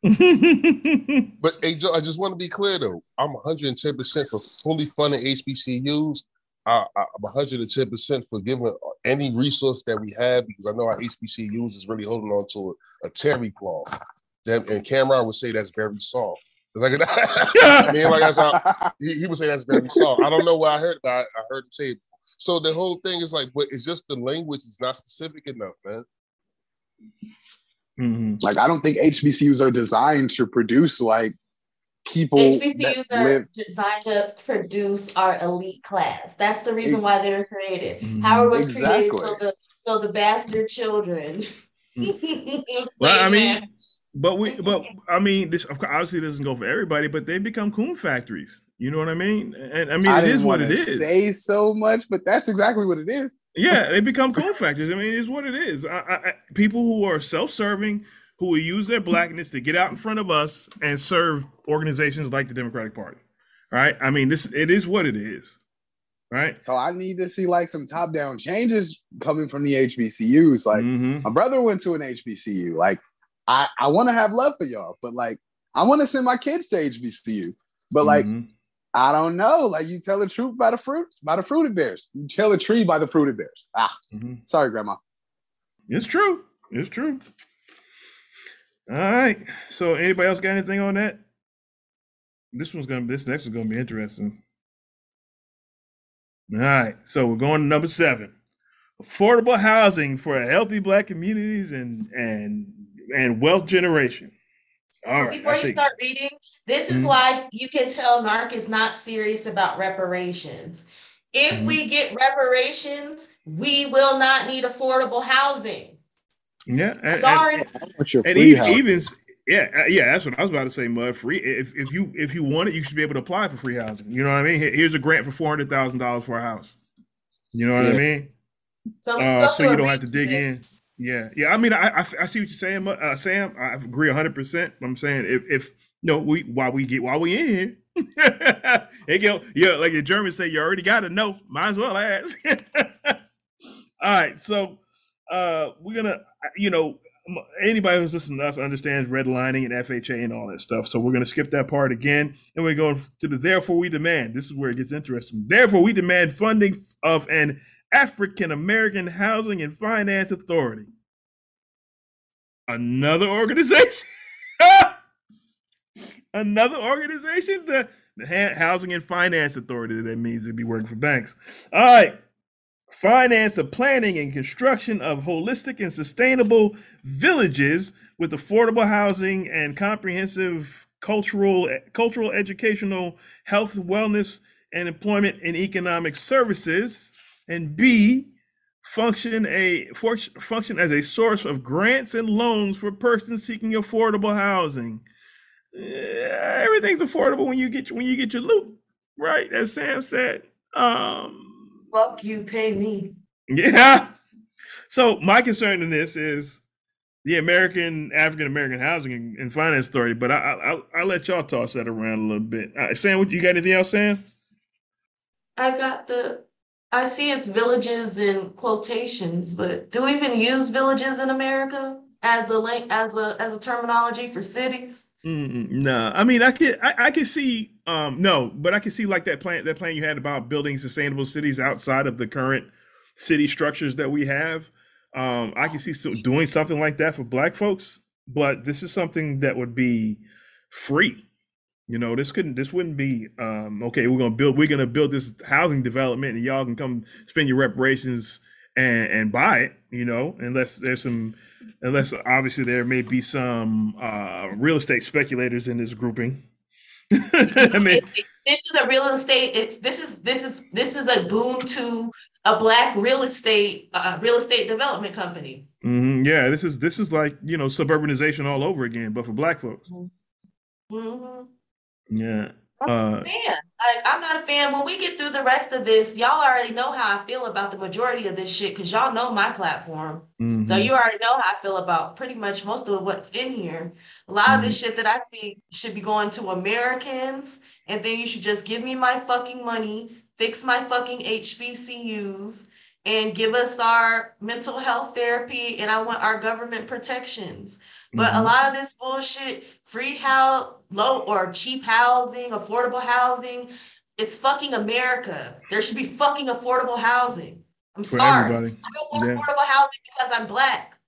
But hey, Joe, I just want to be clear though. I'm 110 percent for fully funding HBCUs. I, I'm 110 percent for giving any resource that we have because I know our HBCUs is really holding on to a, a terry cloth. That, and Cameron would say that's very soft. Like, *laughs* I mean, like that's how *laughs* he, he would say that's very soft. I don't know where I heard, but I, heard him say. So the whole thing is like, but it's just the language is not specific enough, man. Mhm. like i don't think hbcus are designed to produce like people HBCUs that are live designed to produce our elite class. That's the reason Ex- why they were created. Mhm. Howard was created so the so the bastard children. *laughs* Well, I mean, but we, but I mean, this obviously doesn't go for everybody, but they become coon factories. You know what I mean? And I mean, I it what it is. say so much but that's exactly what it is Yeah, they become coon factors. I mean, it's what it is. I, I, people who are self-serving, who will use their blackness to get out in front of us and serve organizations like the Democratic Party. Right? I mean, this it is what it is. Right? So I need to see like some top down changes coming from the HBCUs. Like Mhm. my brother went to an HBCU. Like I, I want to have love for y'all, but like I want to send my kids to HBCU. But like Mhm. I don't know. Like you tell the truth by the fruit, by the fruited bears. You tell a tree by the fruited bears. Ah, Mhm. sorry, grandma. It's true. It's true. All right. So anybody else got anything on that? This one's gonna this next one's gonna be interesting. All right. So we're going to number seven. Affordable housing for healthy black communities and and and wealth generation. All right. Before I you think- start reading, this is Mhm. why you can tell NAARC is not serious about reparations. If Mhm. we get reparations, we will not need affordable housing. Yeah. And, and- Sorry. What's your and even, even yeah, uh, yeah, that's what I was about to say. Mud free. If if you if you want it, you should be able to apply for free housing. You know what I mean? Here's a grant for four hundred thousand dollars for a house. You know what I mean? So, Uh, so you don't have to dig in. Yeah, yeah. I mean, I I, I see what you're saying, uh, Sam. I agree hundred percent. I'm saying if if no, we while we get while we in here, *laughs* it go yeah, like the Germans say, you already got to know. Might as well ask. *laughs* All right, so uh, we're gonna, you know, anybody who's listening to us understands redlining and FHA and all that stuff. So we're gonna skip that part again, and we're going to the therefore we demand. This is where it gets interesting. Therefore, we demand funding of an African American Housing and Finance Authority. Another organization. *laughs* Another organization, the, the Housing and Finance Authority. That means to be working for banks. All right. Finance the planning and construction of holistic and sustainable villages with affordable housing and comprehensive cultural, cultural, educational, health, wellness, and employment and economic services. And B, function a function as a source of grants and loans for persons seeking affordable housing. Eh, everything's affordable when you get when you get your loot right, as Sam said. Um, Fuck you, pay me. *laughs* yeah. So my concern in this is the American African American housing and, finance story, but I, I I'll, I'll let y'all toss that around a little bit. Uh, Sam, what you got anything else, Sam? I got the. I see it's villages in quotations, but do we even use villages in America as a link as a as a terminology for cities? Mm, no, I mean I can I, I can see um no, but I can see like that plan that plan you had about building sustainable cities outside of the current city structures that we have. Um, I can see so doing something like that for Black folks, but this is something that would be free. You know, this couldn't this wouldn't be um okay, we're gonna build we're gonna build this housing development and y'all can come spend your reparations and and buy it, you know, unless there's some unless obviously there may be some uh real estate speculators in this grouping. *laughs* I mean, this is a real estate. It's this is this is this is a boom to a black real estate uh, real estate development company. mhm, yeah, this is this is like, you know, suburbanization all over again, but for black folks. Mhm. Yeah. I'm Uh not a fan. Like I'm not a fan. When we get through the rest of this, y'all already know how I feel about the majority of this shit because y'all know my platform. So mhm. you already know how I feel about pretty much most of what's in here. A lot of this shit that I see should be going to Americans, and then you should just give me my fucking money, fix my fucking HBCUs, and give us our mental health therapy, and I want our government protections. But a Mhm. lot of this bullshit, free house, low or cheap housing, affordable housing, it's fucking America. There should be fucking affordable housing. I'm For sorry. everybody. I don't want Yeah. affordable housing because I'm black.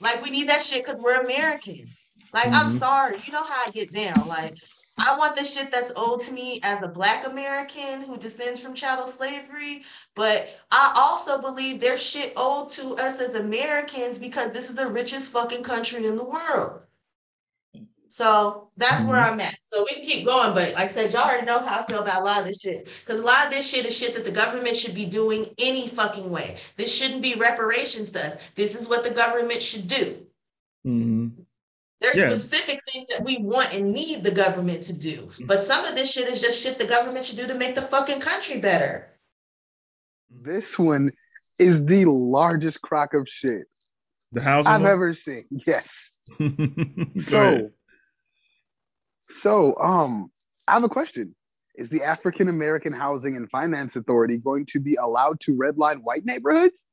Like we need that shit because we're American. Like I'm Mhm. sorry, you know how I get down. Like I want the shit that's owed to me as a black American who descends from chattel slavery. But I also believe there's shit owed to us as Americans because this is the richest fucking country in the world. So that's where Mhm. I'm at. So we can keep going, but like I said, y'all already know how I feel about a lot of this shit. Because a lot of this shit is shit that the government should be doing any fucking way. This shouldn't be reparations to us. This is what the government should do. Mhm. There's Yeah. specific things that we want and need the government to do. But some of this shit is just shit the government should do to make the fucking country better. This one is the largest crock of shit The housing I've one? ever seen. Yes. *laughs* So, ahead. so um, I have a question. Is the African American Housing and Finance Authority going to be allowed to redline white neighborhoods?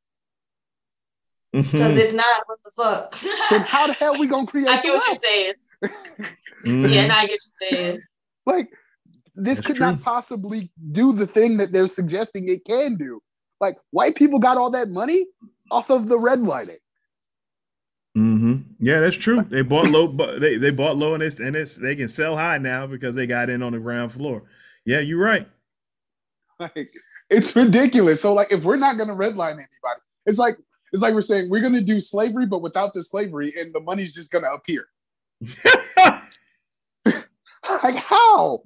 Because if not, what the fuck? Then how the hell we gonna *laughs* create? I get the what you're wealth? saying. Mhm. *laughs* Yeah, and I get you're saying. Like this That's could not possibly do the thing that they're suggesting it can do. Like white people got all that money off of the redlining. Mm-hmm. Yeah, that's true. *laughs* They bought low, but they, they bought low, and it's and it's they can sell high now because they got in on the ground floor. Yeah, you're right. Like it's ridiculous. So like if we're not gonna redline anybody, it's like it's like we're saying we're gonna do slavery, but without the slavery, and the money's just gonna appear. *laughs* like how?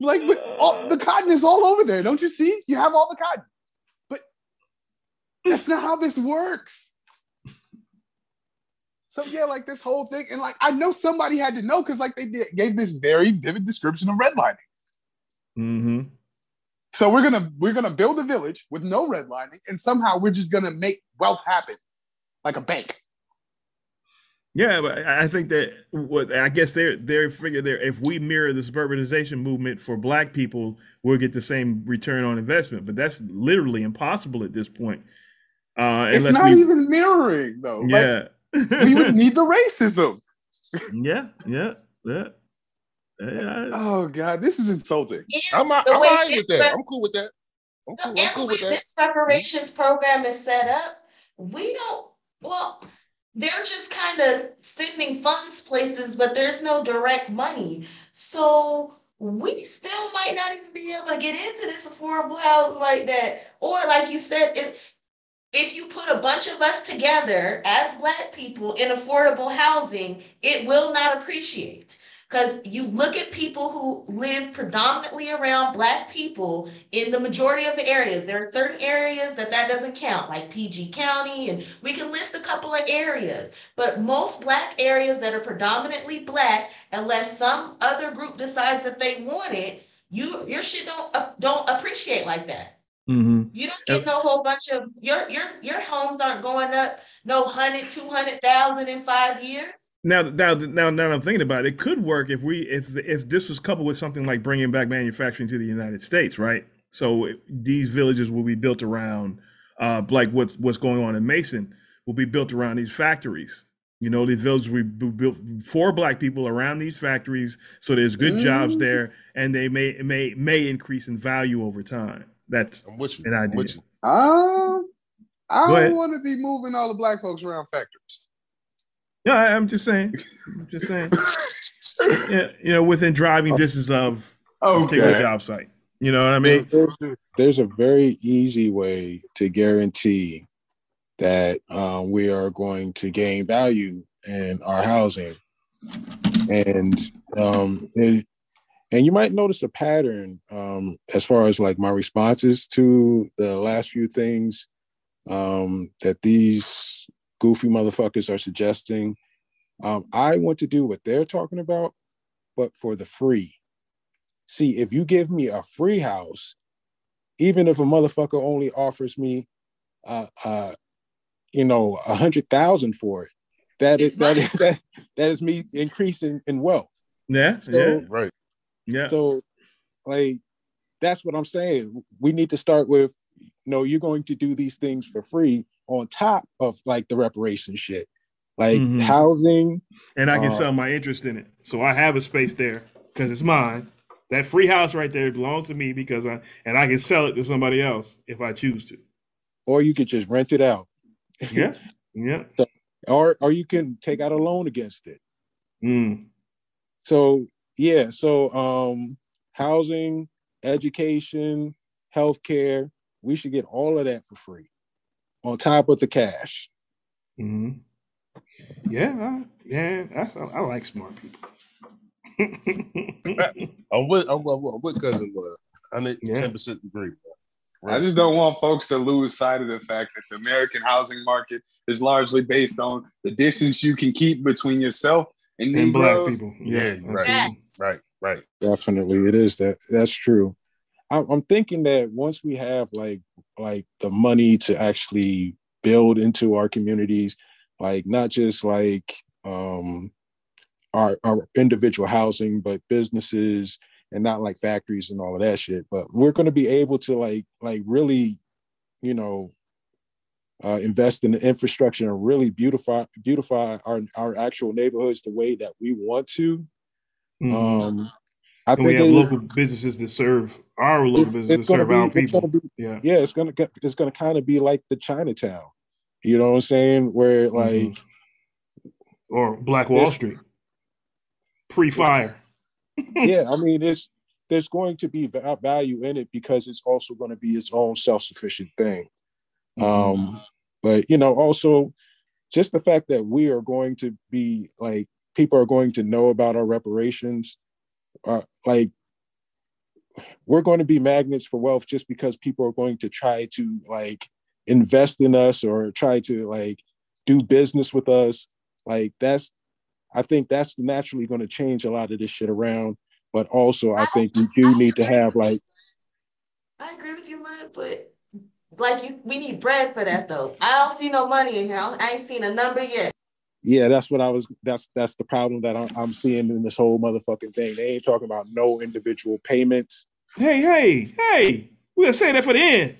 Like but all, the cotton is all over there. Don't you see? You have all the cotton, but that's not how this works. So yeah, like this whole thing, and like I know somebody had to know because like they did, gave this very vivid description of redlining. hmm So we're gonna we're gonna build a village with no redlining, and somehow we're just gonna make wealth happen, like a bank. Yeah, but I think that what I guess they're they're figure there if we mirror the suburbanization movement for black people, we'll get the same return on investment. But that's literally impossible at this point. Uh It's not we even mirroring though. Like, Yeah. we would *laughs* need the racism. yeah, yeah, yeah. Yeah. Oh god, this is insulting. I'm, The I'm way all right with that. rep- I'm cool with that. I'm cool, I'm And cool with that. this reparations program is set up, we don't, well, they're just kind of sending funds places, but there's no direct money. So we still might not even be able to get into this affordable housing like that. Or like you said, if if you put a bunch of us together as black people in affordable housing, it will not appreciate. Because you look at people who live predominantly around black people in the majority of the areas. There are certain areas that that doesn't count, like PG County, and we can list a couple of areas. But most black areas that are predominantly black, unless some other group decides that they want it, you your shit don't uh, don't appreciate like that. Mm-hmm. You don't get no whole bunch of your your your homes aren't going up no hundred, two hundred thousand in five years. Now, now, now, now I'm thinking about it. It could work if we, if if this was coupled with something like bringing back manufacturing to the United States, right? So these villages will be built around, uh, like what's what's going on in Mason will be built around these factories. You know, these villages will be built for Black people around these factories, so there's good jobs Mm. there, and they may may may increase in value over time. That's I'm with you. an I'm idea. with you. Um, I don't want to be moving all the black folks around factories. Yeah, I- I'm just saying. I'm just saying. *laughs* yeah, you know, within driving distance of particular Okay. job site. You know what I mean? There's a, there's a very easy way to guarantee that um, we are going to gain value in our housing, and um, it, and you might notice a pattern um, as far as like my responses to the last few things um, that these goofy motherfuckers are suggesting. Um, I want to do what they're talking about, but for the free. See, if you give me a free house, even if a motherfucker only offers me, uh, uh, you know, a hundred thousand for it, that is that is *laughs* that that is me increasing in wealth. Yeah, So- yeah, Right. yeah. So, like, that's what I'm saying. We need to start with, no, you're going to do these things for free on top of like the reparation shit, like Mhm. housing. and I can uh, sell my interest in it. So I have a space there because it's mine. That free house right there belongs to me because I and I can sell it to somebody else if I choose to. or you could just rent it out. Yeah, *laughs* yeah. or or you can take out a loan against it. Mm. So yeah, so um housing, education, healthcare, we should get all of that for free on top of the cash. hmm Yeah, I, yeah. I, I like smart people. *laughs* I'm with I'm, I'm, I'm with cousin Bud. I need Yeah. ten percent agree. I just don't want folks to lose sight of the fact that the American housing market is largely based on the distance you can keep between yourself and, and black people. Yeah, Yeah, right, Yes. right, right. Definitely, it is that. That's true. I'm, I'm thinking that once we have like like the money to actually build into our communities, like not just like um our our individual housing, but businesses and not like factories and all of that shit. But we're going to be able to like like really, you know, uh, invest in the infrastructure and really beautify beautify our our actual neighborhoods the way that we want to. Mhm. Um, I and think we have local businesses that serve our local businesses serve our be- it's people. be- yeah. yeah, it's gonna it's gonna kind of be like the Chinatown. You know what I'm saying? Where Mm-hmm. like Or Black Wall Street. Pre-fire. yeah, I *laughs* mean it's there's going to be value in it because it's also going to be its own self-sufficient thing. Um, but you know, also just the fact that we are going to be like people are going to know about our reparations, uh, like we're going to be magnets for wealth just because people are going to try to like invest in us or try to like do business with us. Like that's, I think that's naturally going to change a lot of this shit around. But also, I think we do need to have like I agree with you, Mud, but like you, we need bread for that though. I don't see no money in here. I ain't seen a number yet. Yeah, that's what I was. That's that's the problem that I'm, I'm seeing in this whole motherfucking thing. They ain't talking about no individual payments. Hey, hey, hey. We'll say that for the end.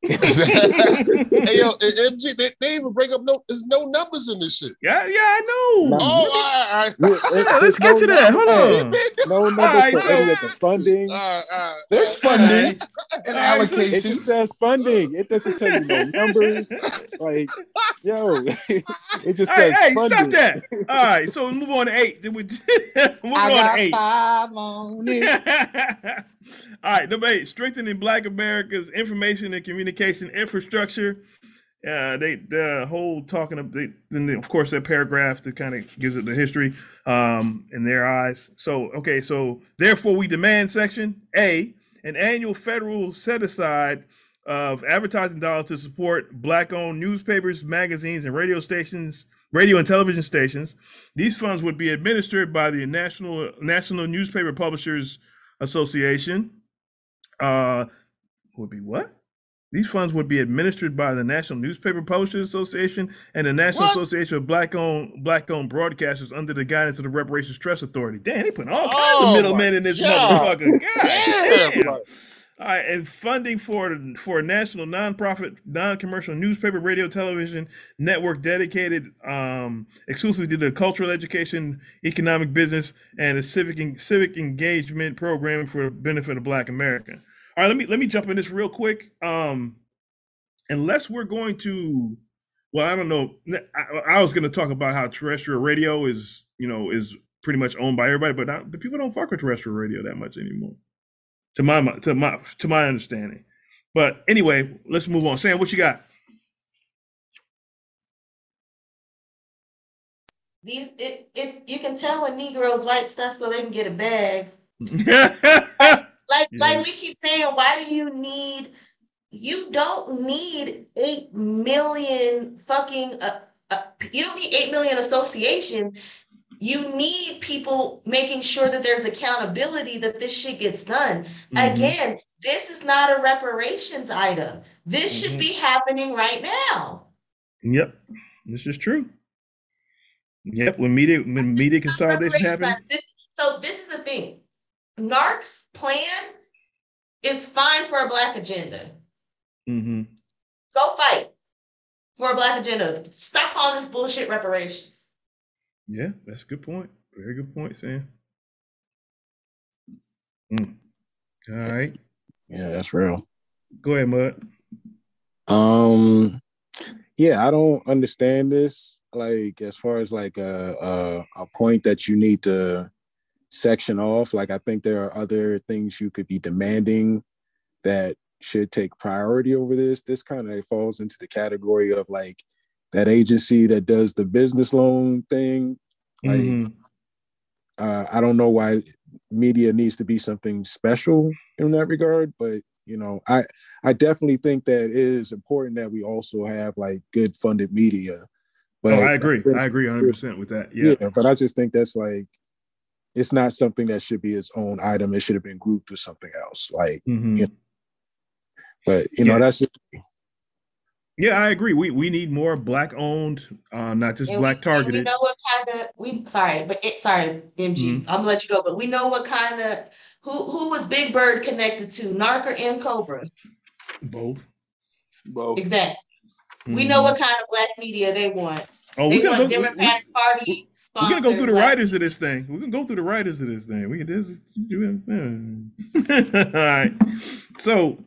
hey yo, MG, they, they even bring up no. There's no numbers in this shit. Yeah, yeah, I know. Oh, all right, all right. Yeah, Yeah, let's get to that. Hold on. No numbers right, for so- any of the funding. All right, all right. There's funding and All right, so- It just says funding. It doesn't tell you no numbers. *laughs* Like, yo, it just Hey, says hey, funding. stop that. All right, so move on to eight. Then we *laughs* move I on got to eight. five on it. *laughs* All right, number eight, strengthening Black America's information and communication infrastructure. uh, they the whole talking of they, then of course that paragraph that kind of gives it the history um, in their eyes. So okay, so therefore we demand section A an annual federal set aside of advertising dollars to support black-owned newspapers, magazines, and radio stations, radio and television stations. These funds would be administered by the National National Newspaper Publishers Association. Uh, would be what? These funds would be administered by the National Newspaper Publishers Association and the National What? Association of Black-owned Black-owned Broadcasters under the guidance of the Reparations Trust Authority. Damn, they putting all kinds Oh, of middlemen in this God. motherfucker. God Damn, damn. All right, and funding for for a national nonprofit, non-commercial newspaper, radio, television network dedicated um, exclusively to the cultural education, economic business, and a civic civic engagement program for the benefit of Black America. All right, let me let me jump in this real quick. Um, unless we're going to, well, I don't know. I, I was going to talk about how terrestrial radio is, you know, is pretty much owned by everybody, but not, the people don't fuck with terrestrial radio that much anymore to my to my to my understanding. But anyway, let's move on. Sam, what you got? These it, it you can tell when Negroes write stuff so they can get a bag. *laughs* Like Yeah. like we keep saying, why do you need? You don't need eight million fucking. Uh, uh, you don't need eight million associations. You need people making sure that there's accountability that this shit gets done. Mhm. Again, this is not a reparations item. This should Mhm. be happening right now. Yep, this is true. Yep, when media when media consolidation item. This, so this is the thing. NAARC's plan is fine for a black agenda. hmm Go fight for a black agenda. Stop calling this bullshit reparations. Yeah, that's a good point. Very good point, Sam. Mm. All right, Yeah, that's real. go ahead, Mud. Um, yeah, I don't understand this. Like, as far as like a, a a point that you need to section off. Like, I think there are other things you could be demanding that should take priority over this. This kind of falls into the category of like that agency that does the business loan thing. Like, Mhm. uh, I don't know why media needs to be something special in that regard, but you know, I I definitely think that it is important that we also have like good funded media. But oh, I agree. think- I agree 100 percent with that. Yeah. yeah, but I just think that's like it's not something that should be its own item. It should have been grouped with something else. Like, Mhm. you know, but you know, Yeah. that's just Yeah, I agree. We we need more black owned, uh, not just And we- black and we targeted. know what kind of we sorry, but it, sorry, MG. Mm-hmm. I'm gonna let you go, but we know what kind of who who was Big Bird connected to, NAARC or N'COBRA? Both. Both. Exactly. We know what kind of black media they want. Mm-hmm. Oh, they we gotta want go- we- Democratic Party We're gonna go through the black- writers of this thing. We're gonna go through the writers of this thing. We can just do it. *laughs* All right. So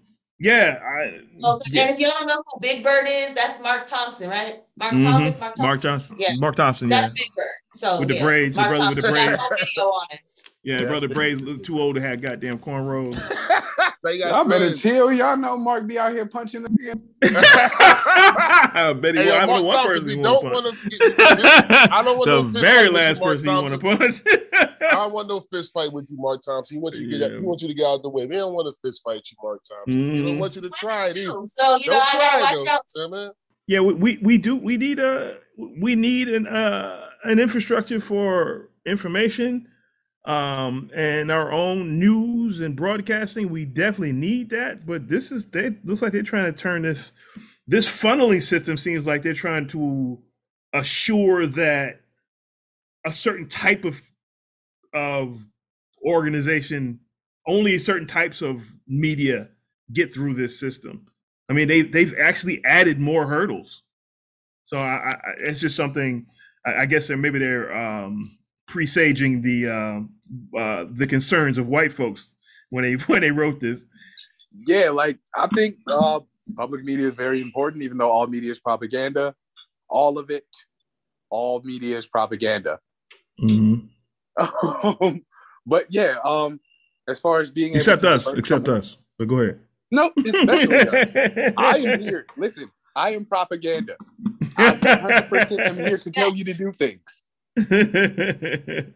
yeah, I yeah. And if y'all don't know who Big Bird is, that's Mark Thompson, right? Mark Mhm. Thomas, Mark Thompson. Mark Johnson. Yeah. Mark Thompson. Yeah. That's Big Bird. So With the yeah, braids, the Mark brother with the Thompson got a braids. whole video on it. Yeah, Yeah. brother Braids look too old to have goddamn cornrows. *laughs* They got Y'all better chill. Y'all know Mark be out here punching the niggas. *laughs* I bet he Hey, wa- I yo, know Mark one Thompson, person we he don't want want to to. I don't want *laughs* The no fist very last person you want to punch. I don't want no fist fight with you, Mark Thompson. He wants you to get Yeah. he wants you to get out of the way. We don't want to fist fight you, Mark Thompson. He Mhm. don't want you to try it either. So you know, Don't I gotta watch out. yeah, man. Yeah, we, we, we do we need a we need an uh an infrastructure for information um and our own news and broadcasting. We definitely need that, but this is they looks like they're trying to turn this this funneling system seems like they're trying to assure that a certain type of of organization only certain types of media get through this system. I mean, they they've actually added more hurdles. So I, I it's just something. I, I guess they're maybe they're um, presaging the um uh, the concerns of white folks when they *laughs* when they wrote this. Yeah, like I think uh, public media is very important, even though all media is propaganda. All of it, all media is propaganda. Um, but yeah, um, as far as being Except us, except us. But go ahead. No, especially us. *laughs* I am here. Listen, I am propaganda. I 100% am here to tell you to do things. *laughs*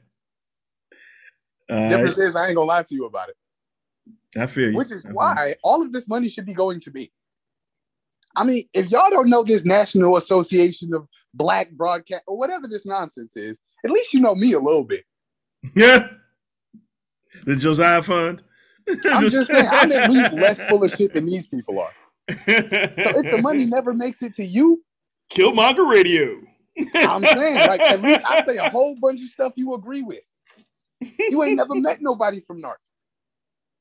Uh, Difference is, I ain't gonna lie to you about it. I feel you. Which is feel you. why all of this money should be going to me. I mean, if y'all don't know this National Association of Black Broadcast or whatever this nonsense is, at least you know me a little bit. Yeah. *laughs* The Josiah Fund. *laughs* I'm just saying, I'm at least less full of shit than these people are. So if the money never makes it to you, Killmonger Radio. I'm saying, like, at least I say a whole bunch of stuff you agree with. You ain't never met nobody from NAARC.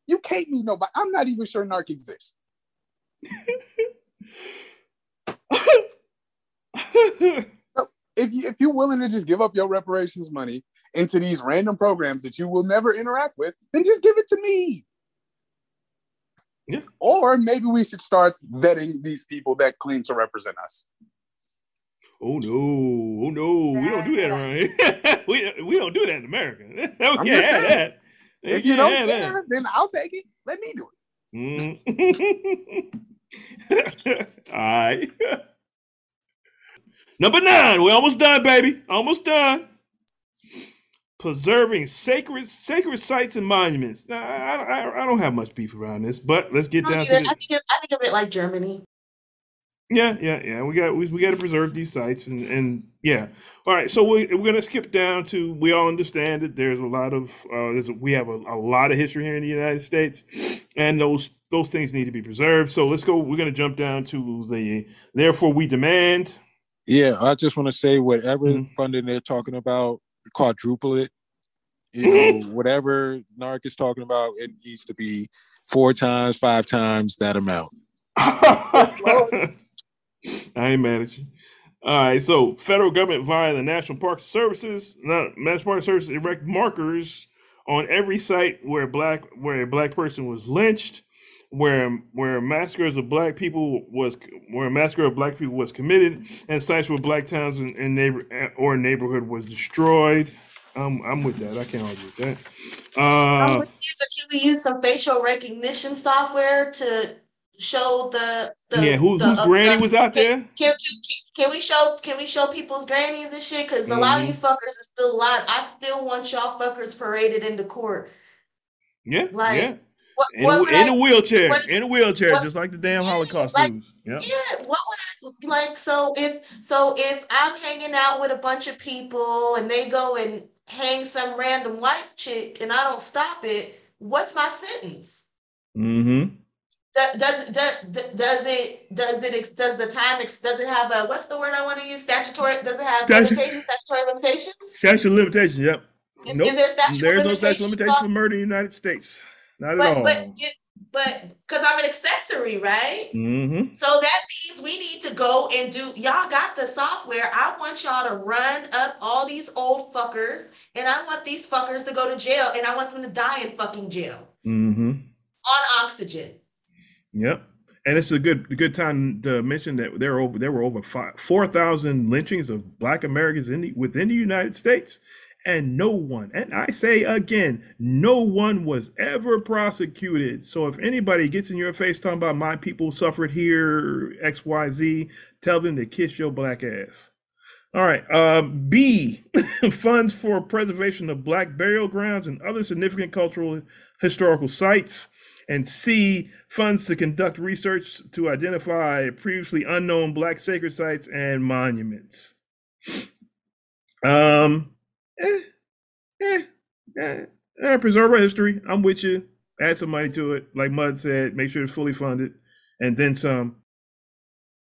You can't meet nobody. I'm not even sure NAARC exists. so if you if you're willing to just give up your reparations money into these random programs that you will never interact with, then just give it to me. Yeah. Or maybe we should start vetting these people that claim to represent us. Oh no! Oh no! We don't do that around here. *laughs* we, we don't do that in America. *laughs* we I'm can't have saying, that. If you can't don't have that. then I'll take it. Let me do it. Mm. *laughs* All right. Number nine. We're almost done, baby. Almost done. Preserving sacred sacred sites and monuments. Now, I, I, I don't have much beef around this, but let's get down don't to either. the, I think of, I think of it like Germany. Yeah, yeah, yeah. We got we, we got to preserve these sites and and yeah. All right, so we, we're gonna skip down to. We all understand that there's a lot of uh, there's a, we have a, a lot of history here in the United States, and those those things need to be preserved. So let's go. We're gonna jump down to the therefore we demand. Yeah, I just want to say whatever Mm-hmm. funding they're talking about, quadruple it. You Mm-hmm. know, whatever NAARC is talking about, it needs to be four times, five times that amount. *laughs* I ain't mad at you. All right, so federal government via the National Park Services, not National Park Services erect markers on every site where black where a black person was lynched, where where massacres of black people was where a massacre of black people was committed, and sites where black towns and, and neighbor or neighborhood was destroyed. Um, I'm with that. I can't argue with that. I'm Uh, with you, but can we use some facial recognition software to show the, the yeah, who, the, whose uh, granny the- was out there? Can, can, can we show can we show people's grannies and shit? Because a lot of you Mm-hmm. fuckers are still alive. I still want y'all fuckers paraded into court. Yeah, Like, yeah. What, In, what a, in I- a wheelchair, what- in a wheelchair, just like the damn Holocaust like- dudes. Yeah. Yeah, what would I like? So if so, if I'm hanging out with a bunch of people and they go and hang some random white chick and I don't stop it, what's my sentence? Mm-hmm. Does does does, it does it does the time does it have a what's the word I want to use statutory does it have Statu- limitations statutory limitations? Statute of limitations. Yep. Is- nope. is there statute There's no statute of limitations for murder in the United States. Not at But all. but but because I'm an accessory, right? mm-hmm. So that means we need to go and do. Y'all got the software. I want y'all to run up all these old fuckers, and I want these fuckers to go to jail, and I want them to die in fucking jail Mm-hmm. on oxygen. Yep. And it's a good good time to mention that there were over there were over five, four thousand lynchings of Black Americans in the, within the United States, and no one, and I say again, no one was ever prosecuted. So if anybody gets in your face talking about my people suffered here, X Y Z, tell them to kiss your black ass. All right. Uh, B *laughs* funds for preservation of black burial grounds and other significant cultural historical sites. And C funds to conduct research to identify previously unknown black sacred sites and monuments. Um, eh, eh, eh, eh, preserve our history. I'm with you. Add some money to it, like Mud said. Make sure it's fully funded, and then some.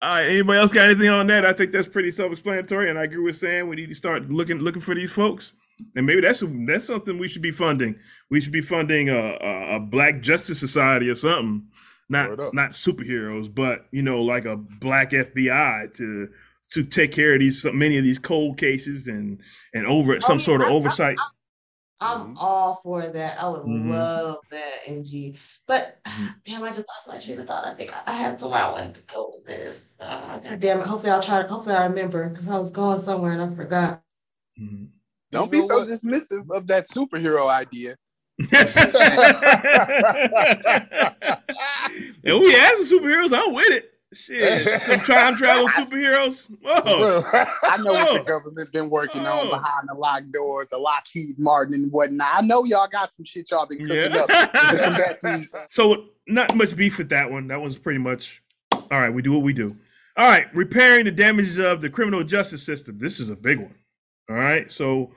All right. Anybody else got anything on that? I think that's pretty self-explanatory, and I agree with Sam. We need to start looking looking for these folks, and maybe that's that's something we should be funding. We should be funding a a, a Black Justice Society or something. Not not superheroes, but you know, like a Black FBI to to take care of these many of these cold cases and and over some yeah, sort of I- I- oversight. I'm all for that. I would Mhm. love that, MG. But *sighs* damn, I just lost my train of thought. I think I- I had somewhere I wanted to go with this. Uh, God damn it. Hopefully, I'll try. Hopefully, I remember because I was going somewhere and I forgot. Don't be so dismissive of that superhero idea. *laughs* And we have some superheroes. I'm with it. Shit, some time travel superheroes. Whoa. I know what the government been working on Oh. behind the locked doors, a Lockheed Martin and whatnot. I know y'all got some shit y'all been cooking Yeah. up to combat these. So not much beef with that one. That one's pretty much all right. We do what we do. All right, repairing the damages of the criminal justice system. This is a big one. All right, so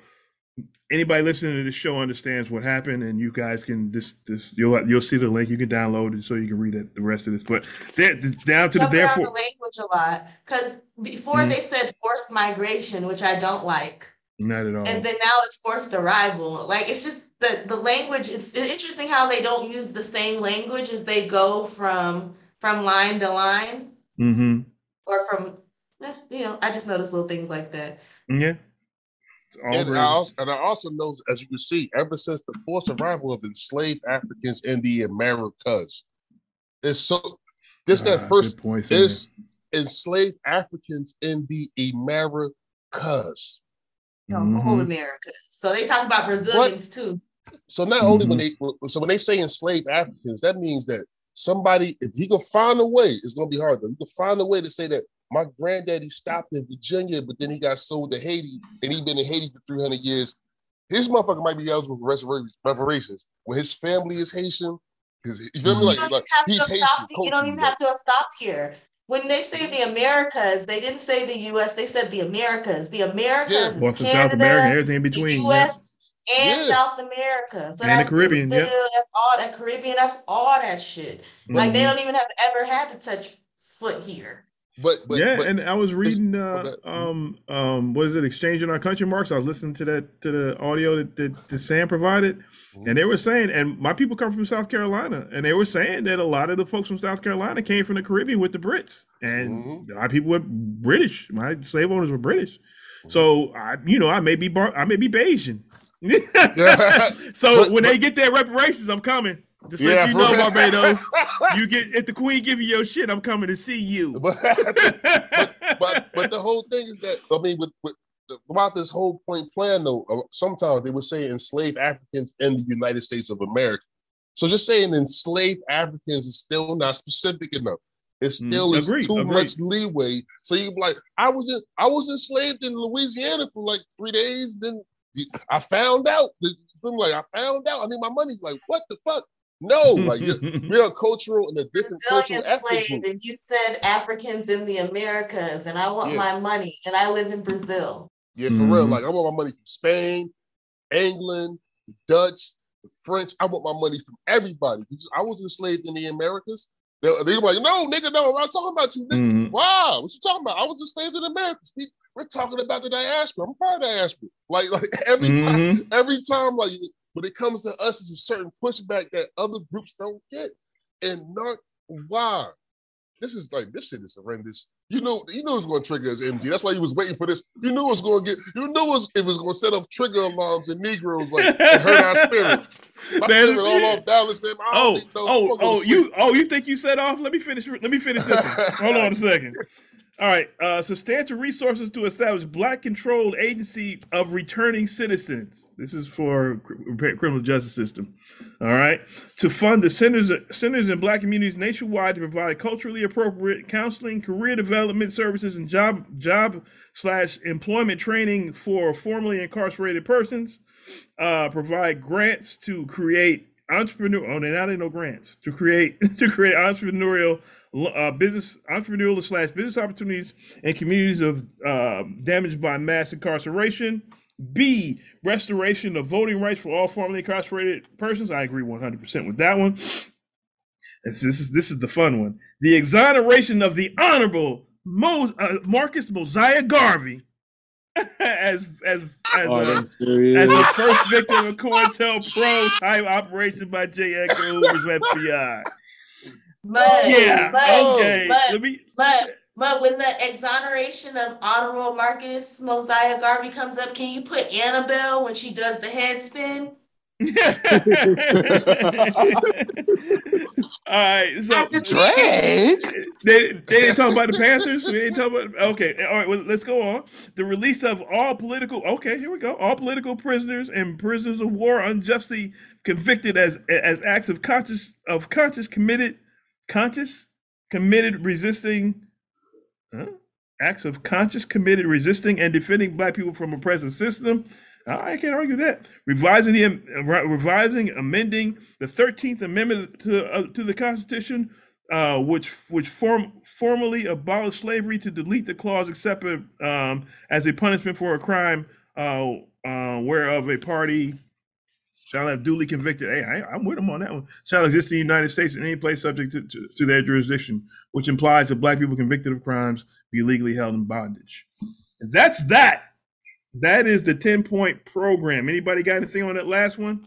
anybody listening to this show understands what happened, and you guys can this this you'll you'll see the link. You can download it so you can read it, the rest of this. But there, down to the around the therefore. language a lot because before Mhm. they said forced migration, which I don't like, Not at all. and then now it's forced arrival. Like it's just the the language. It's, it's interesting how they don't use the same language as they go from from line to line Mm-hmm. or from. eh, You know, I just notice little things like that. Yeah. It's And. I, also, and I also know, as you can see, ever since the forced arrival of enslaved Africans in the Americas, it's so this Ah, that first point, Sam. is enslaved Africans in the Americas. The Mm-hmm. whole America. So they talk about Brazilians too. So not only when Mm-hmm. they so when they say enslaved Africans, that means that somebody, if he can find a way, it's gonna be hard though. You can find a way to say that my granddaddy stopped in Virginia, but then he got sold to Haiti, and he been in Haiti for 300 years. His motherfucker might be eligible for reparations- reparations when his family is Haitian. 'cause You feel me? Like, don't like even to he's Haitian. stopped. You don't even have to have stopped here. When they say the Americas, they didn't say the U.S. They said the Americas. The Americas, is North Canada, South America, everything in the between. yeah. U.S. and Yeah. South America. So And the Caribbean, Brazil, yep. that's all that Caribbean, that's all that shit. Like they Mhm. don't even have ever had to touch foot here. But, but yeah, but and I was reading uh um um what is it, exchanging our country marks. I was listening to that to the audio that, that, that Sam provided, Mm-hmm. and they were saying, and my people come from South Carolina, and they were saying that a lot of the folks from South Carolina came from the Caribbean with the Brits, and Mm-hmm. a lot of people were British. My slave owners were British, so I you know I may be bar- I may be Bajan. *laughs* *laughs* so But- when they get their reparations, I'm coming. Just Yeah, let you know, Barbados. *laughs* you get if the Queen give you your shit, I'm coming to see you. but, but but the *laughs* whole thing is that I mean, with, with about this whole point plan though, uh, sometimes they would say enslaved Africans in the United States of America. So just saying enslaved Africans is still not specific enough. It Mm, still is agreed, too agreed. much leeway. So you be like, I was in, I was enslaved in Louisiana for like three days. Then I found out. that- I'm like, I found out. I need my money. Like, what the fuck? No, *laughs* like you're, you're a cultural and a different Brazilian cultural ethnic slave, group. and you said Africans in the Americas, and I want Yeah. my money, and I live in Brazil. Yeah, for real. Mhm. Like I want my money from Spain, England, the Dutch, the French. I want my money from everybody. I was enslaved in the Americas. They, they were like, no, nigga, no, I'm not talking about you, nigga. Mhm. Wow, what you talking about? I was enslaved in the Americas. We, we're talking about the diaspora. I'm part of the diaspora. Like, like *laughs* every time, every time, like when it comes to us, it's a certain pushback that other groups don't get. And not why. This is like this shit is horrendous. You know, you know it's going to trigger us, MG. That's why you was waiting for this. You knew it was going to get. You knew it was, it was going to set off trigger alarms in Negroes, like it hurt our *laughs* spirit. My Man, spirit all off Dallas, man. I don't Oh, oh, oh, you, oh, you think you set off? Let me finish. Let me finish this one. *laughs* Hold on a second. All right, uh, substantial resources to establish black-controlled agency of returning citizens. This is for criminal justice system. All right, to fund the centers centers in black communities nationwide to provide culturally appropriate counseling, career development services, and job job slash employment training for formerly incarcerated persons. Uh, provide grants to create entrepreneur. Oh, now they no grants to create *laughs* to create entrepreneurial uh, business entrepreneurial slash business opportunities in communities of uh, damaged by mass incarceration. B restoration of voting rights for all formerly incarcerated persons. I agree one hundred percent with that one. This, this is this is the fun one. The exoneration of the honorable Mo, uh, Marcus Mosiah Garvey *laughs* as as as, Oh, uh, a, as the first victim of COINTELPRO type operation by J. Edgar Hoover's FBI. But Yeah, but, okay, but, let me- but but when the exoneration of Honorable Marcus Mosiah Garvey comes up, can you put Annabelle when she does the head spin? *laughs* All right, so they, they didn't talk about the Panthers. We didn't talk about. Okay, all right. Well, let's go on. The release of all political. Okay, here we go. All political prisoners and prisoners of war unjustly convicted as as acts of conscious of conscious committed conscious committed resisting huh? acts of conscious committed resisting and defending black people from oppressive system. I can't argue that. Revising the uh, revising amending the Thirteenth Amendment to uh, to the Constitution, uh, which which form formally abolished slavery to delete the clause accepted um, as a punishment for a crime uh, uh, whereof a party shall have duly convicted. Hey, I, am with them on that one. Shall exist in the United States in any place subject to, to, to, their jurisdiction, which implies that black people convicted of crimes be legally held in bondage. That's that. That is the 10 point program. Anybody got anything on that last one?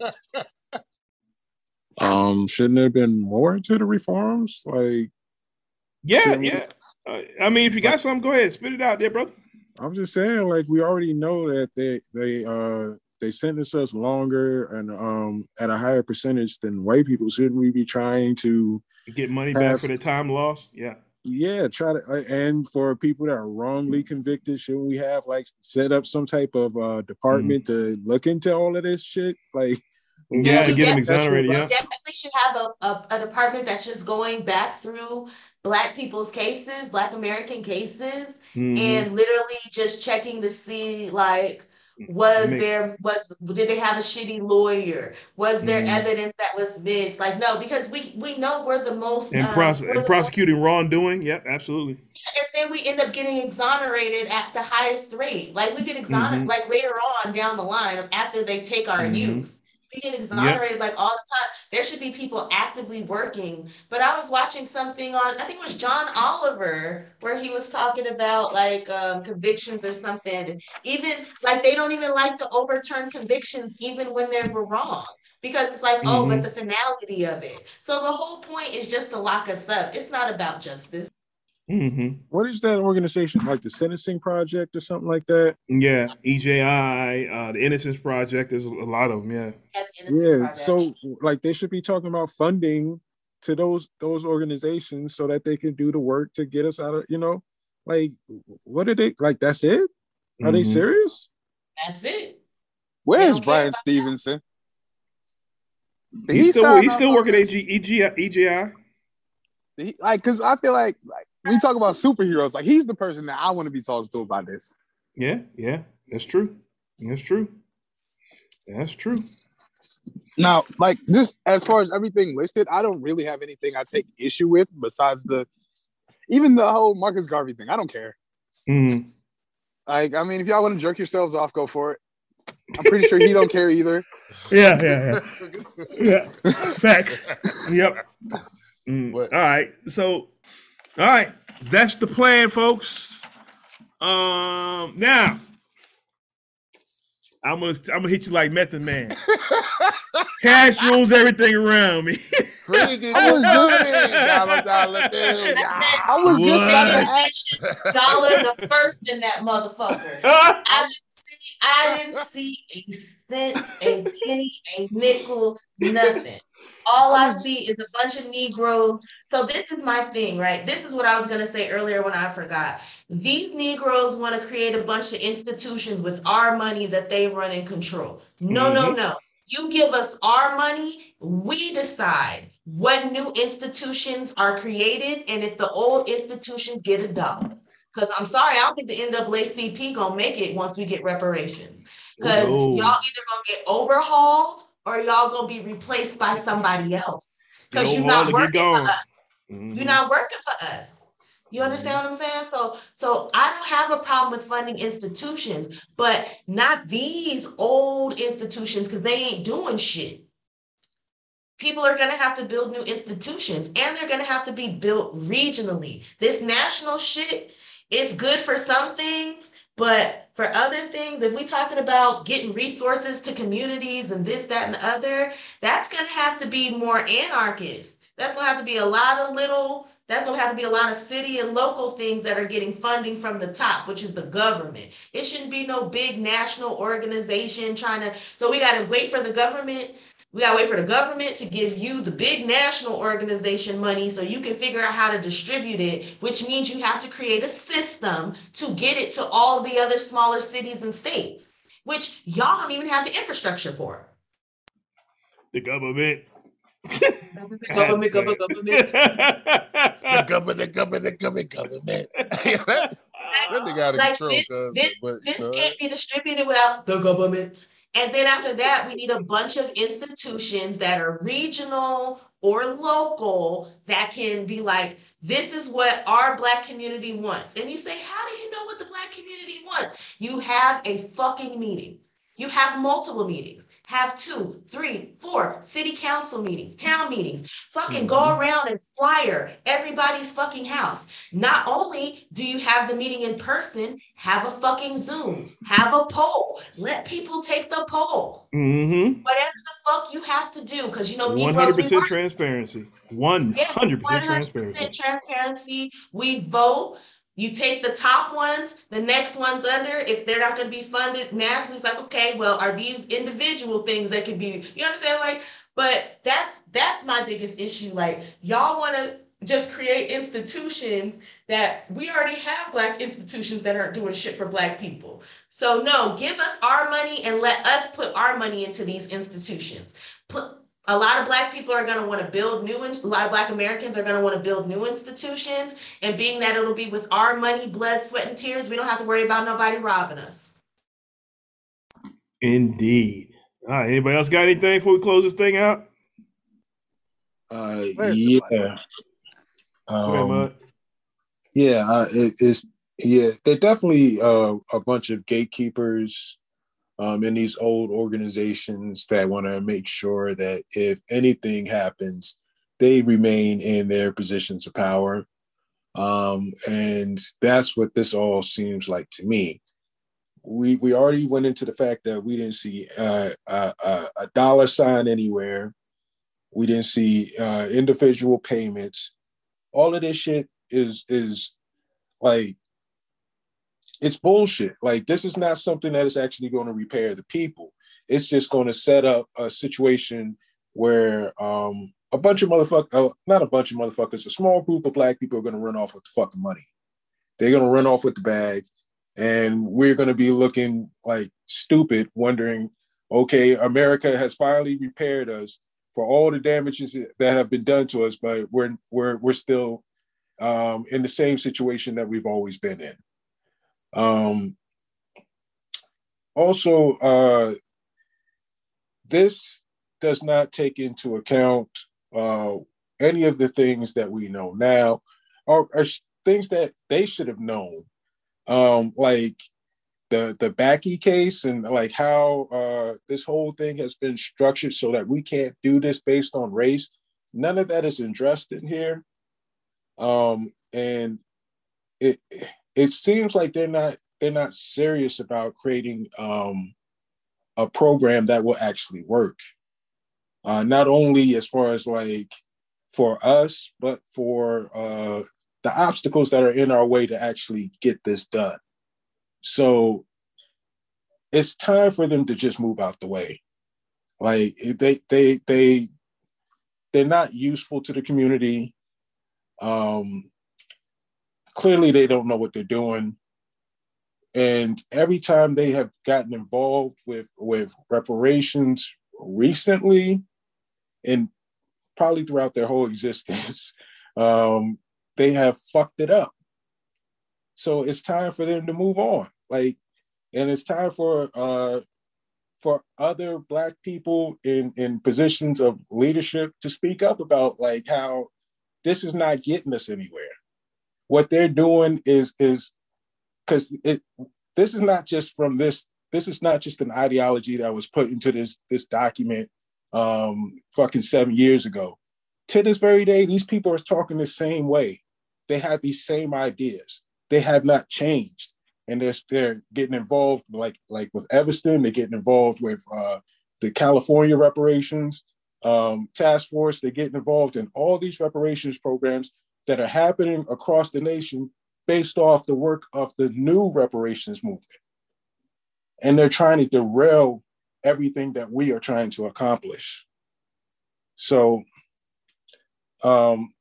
*laughs* um, shouldn't there have been more to the reforms? Like, yeah, yeah. Uh, I mean, if you got something, go ahead, spit it out there, brother. I'm just saying, like, we already know that they they uh they sentence us longer and um at a higher percentage than white people. Shouldn't we be trying to get money back for the time lost? Yeah yeah try to uh, and for people that are wrongly convicted shouldn't we have like set up some type of uh department mm to look into all of this shit like yeah, to get them exonerated. Yeah, definitely should have a, a, a, department that's just going back through Black people's cases, Black American cases, mm-hmm. and literally just checking to see like was Make, there was did they have a shitty lawyer? Was there mm evidence that was missed? Like no, because we we know we're the most and, um, pros- and prosecuting most, wrongdoing. Yep, absolutely. And then we end up getting exonerated at the highest rate. Like we get exonerated mm-hmm. like later on down the line after they take our mm-hmm. youth we get exonerated yep. like all the time. There should be people actively working. But I was watching something on, I think it was John Oliver, where he was talking about like um, convictions or something. Even like they don't even like to overturn convictions even when they were wrong. Because it's like, mm-hmm. oh, but mm-hmm. the finality of it. So the whole point is just to lock us up. It's not about justice. Mm-hmm. What is that organization? Like the Sentencing Project or something like that? Yeah, EJI, uh, the Innocence Project. There's a lot of them. Yeah. Yeah. Project. So like they should be talking about funding to those those organizations so that they can do the work to get us out of you know like what are they like? That's it? Are mm-hmm. they serious? That's it. Where's Bryan Stevenson? He's still he's still working at EJI. EJI. He, like, cause I feel like like we talk about superheroes. Like he's the person that I want to be talking to about this. Yeah, yeah, that's true. That's true. That's true. Now, like just as far as everything listed, I don't really have anything I take issue with besides the even the whole Marcus Garvey thing. I don't care. Mm. Like, I mean, if y'all want to jerk yourselves off, go for it. I'm pretty sure he don't care either. *laughs* Yeah, yeah, yeah. yeah. Facts. Yep. Mm. All right. So all right, that's the plan, folks. Um, now I'm gonna I'm gonna hit you like Method Man. *laughs* Cash rules everything around me. I *laughs* was just dollar dollar bill. I was just about to dollar the first in that motherfucker. *laughs* I didn't see I didn't see a cent, a penny, a nickel, nothing. All I see is a bunch of Negroes. So this is my thing, right? This is what I was gonna say earlier when I forgot. These Negroes want to create a bunch of institutions with our money that they run and control. No, mm-hmm. no, no. You give us our money, we decide what new institutions are created and if the old institutions get a dollar. Because I'm sorry, I don't think the NAACP gonna make it once we get reparations. Because y'all either gonna get overhauled or y'all gonna be replaced by somebody else. Because you're not working for us. Mm-hmm. You're not working for us. You understand mm-hmm. what I'm saying? So, so I don't have a problem with funding institutions, but not these old institutions because they ain't doing shit. People are going to have to build new institutions and they're going to have to be built regionally. This national shit is good for some things, but for other things, if we're talking about getting resources to communities and this, that, and the other, that's going to have to be more anarchist. That's going to have to be a lot of little, that's going to have to be a lot of city and local things that are getting funding from the top, which is the government. It shouldn't be no big national organization trying to, so we got to wait for the government we gotta wait for the government to give you the big national organization money so you can figure out how to distribute it, which means you have to create a system to get it to all the other smaller cities and states, which y'all don't even have the infrastructure for. The government. Government, government, government. *laughs* the government, the government, the government, government. *laughs* that nigga out of Like control, this, this, but, this know, can't be distributed without the government. And then after that, we need a bunch of institutions that are regional or local that can be like, this is what our black community wants. And you say, how do you know what the black community wants? You have a fucking meeting. You have multiple meetings. Have two, three, four city council meetings, town meetings. Fucking go around and flyer everybody's fucking house. Not only do you have the meeting in person, have a fucking Zoom, have a poll. Let people take the poll. Mm-hmm. Whatever the fuck you have to do, because you know One Negroes, hundred we percent work transparency. Hundred percent 100% transparency. transparency. We vote. You take the top ones, the next ones under. If they're not going to be funded it's like, okay, well, are these individual things that could be, you understand? Like, but that's that's my biggest issue. Like, y'all want to just create institutions that we already have black institutions that aren't doing shit for black people. So no, give us our money and let us put our money into these institutions. Put, a lot of black people are going to want to build new in- a lot of black americans are going to want to build new institutions and being that it'll be with our money blood sweat and tears we don't have to worry about nobody robbing us Indeed. All right. Anybody else got anything before we close this thing out? Uh, yeah. Go ahead, Um, yeah, uh, it, it's yeah. They're definitely uh, a bunch of gatekeepers um, in these old organizations that want to make sure that if anything happens, they remain in their positions of power. Um, and that's what this all seems like to me. We we already went into the fact that we didn't see uh, a, a, a dollar sign anywhere. We didn't see uh, individual payments. All of this shit is is like it's bullshit. Like this is not something that is actually going to repair the people. It's just going to set up a situation where um, a bunch of motherfuckers, uh, not a bunch of motherfuckers, a small group of black people are going to run off with the fucking money. They're going to run off with the bag, and we're going to be looking like stupid, wondering, okay, America has finally repaired us for all the damages that have been done to us, but we're we're we're still um, in the same situation that we've always been in. Um, also, uh, this does not take into account uh, any of the things that we know now, or, or things that they should have known, um, like the the Bakke case and like how uh, this whole thing has been structured so that we can't do this based on race. None of that is addressed in here, um, and it it seems like they're not they're not serious about creating um, a program that will actually work. Uh, not only as far as like for us, but for uh, the obstacles that are in our way to actually get this done. So it's time for them to just move out the way. Like they they they they're not useful to the community. Um, clearly, they don't know what they're doing. And every time they have gotten involved with with reparations recently, and probably throughout their whole *laughs* existence, um, they have fucked it up. So it's time for them to move on. Like, and it's time for uh, for other black people in in positions of leadership to speak up about like how this is not getting us anywhere. What they're doing is is because it this is not just from this this is not just an ideology that was put into this this document um fucking seven years ago. To this very day these people are talking the same way. They have these same ideas. They have not changed. And they're, they're getting involved like like with evanston. They're getting involved with uh the california reparations um task force. They're getting involved in all these reparations programs that are happening across the nation based off the work of the new reparations movement. And they're trying to derail everything that we are trying to accomplish. So um,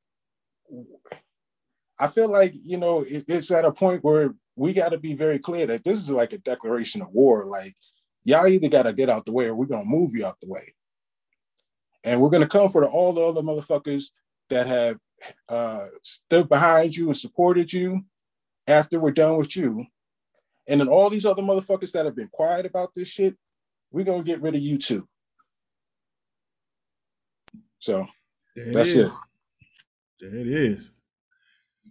I feel like, you know, it, it's at a point where we got to be very clear that this is like a declaration of war. Like, y'all either got to get out the way or we're going to move you out the way. And we're gonna come for all the other motherfuckers that have uh, stood behind you and supported you after we're done with you. And then all these other motherfuckers that have been quiet about this shit, we're gonna get rid of you too. So There that's is. it. There it is.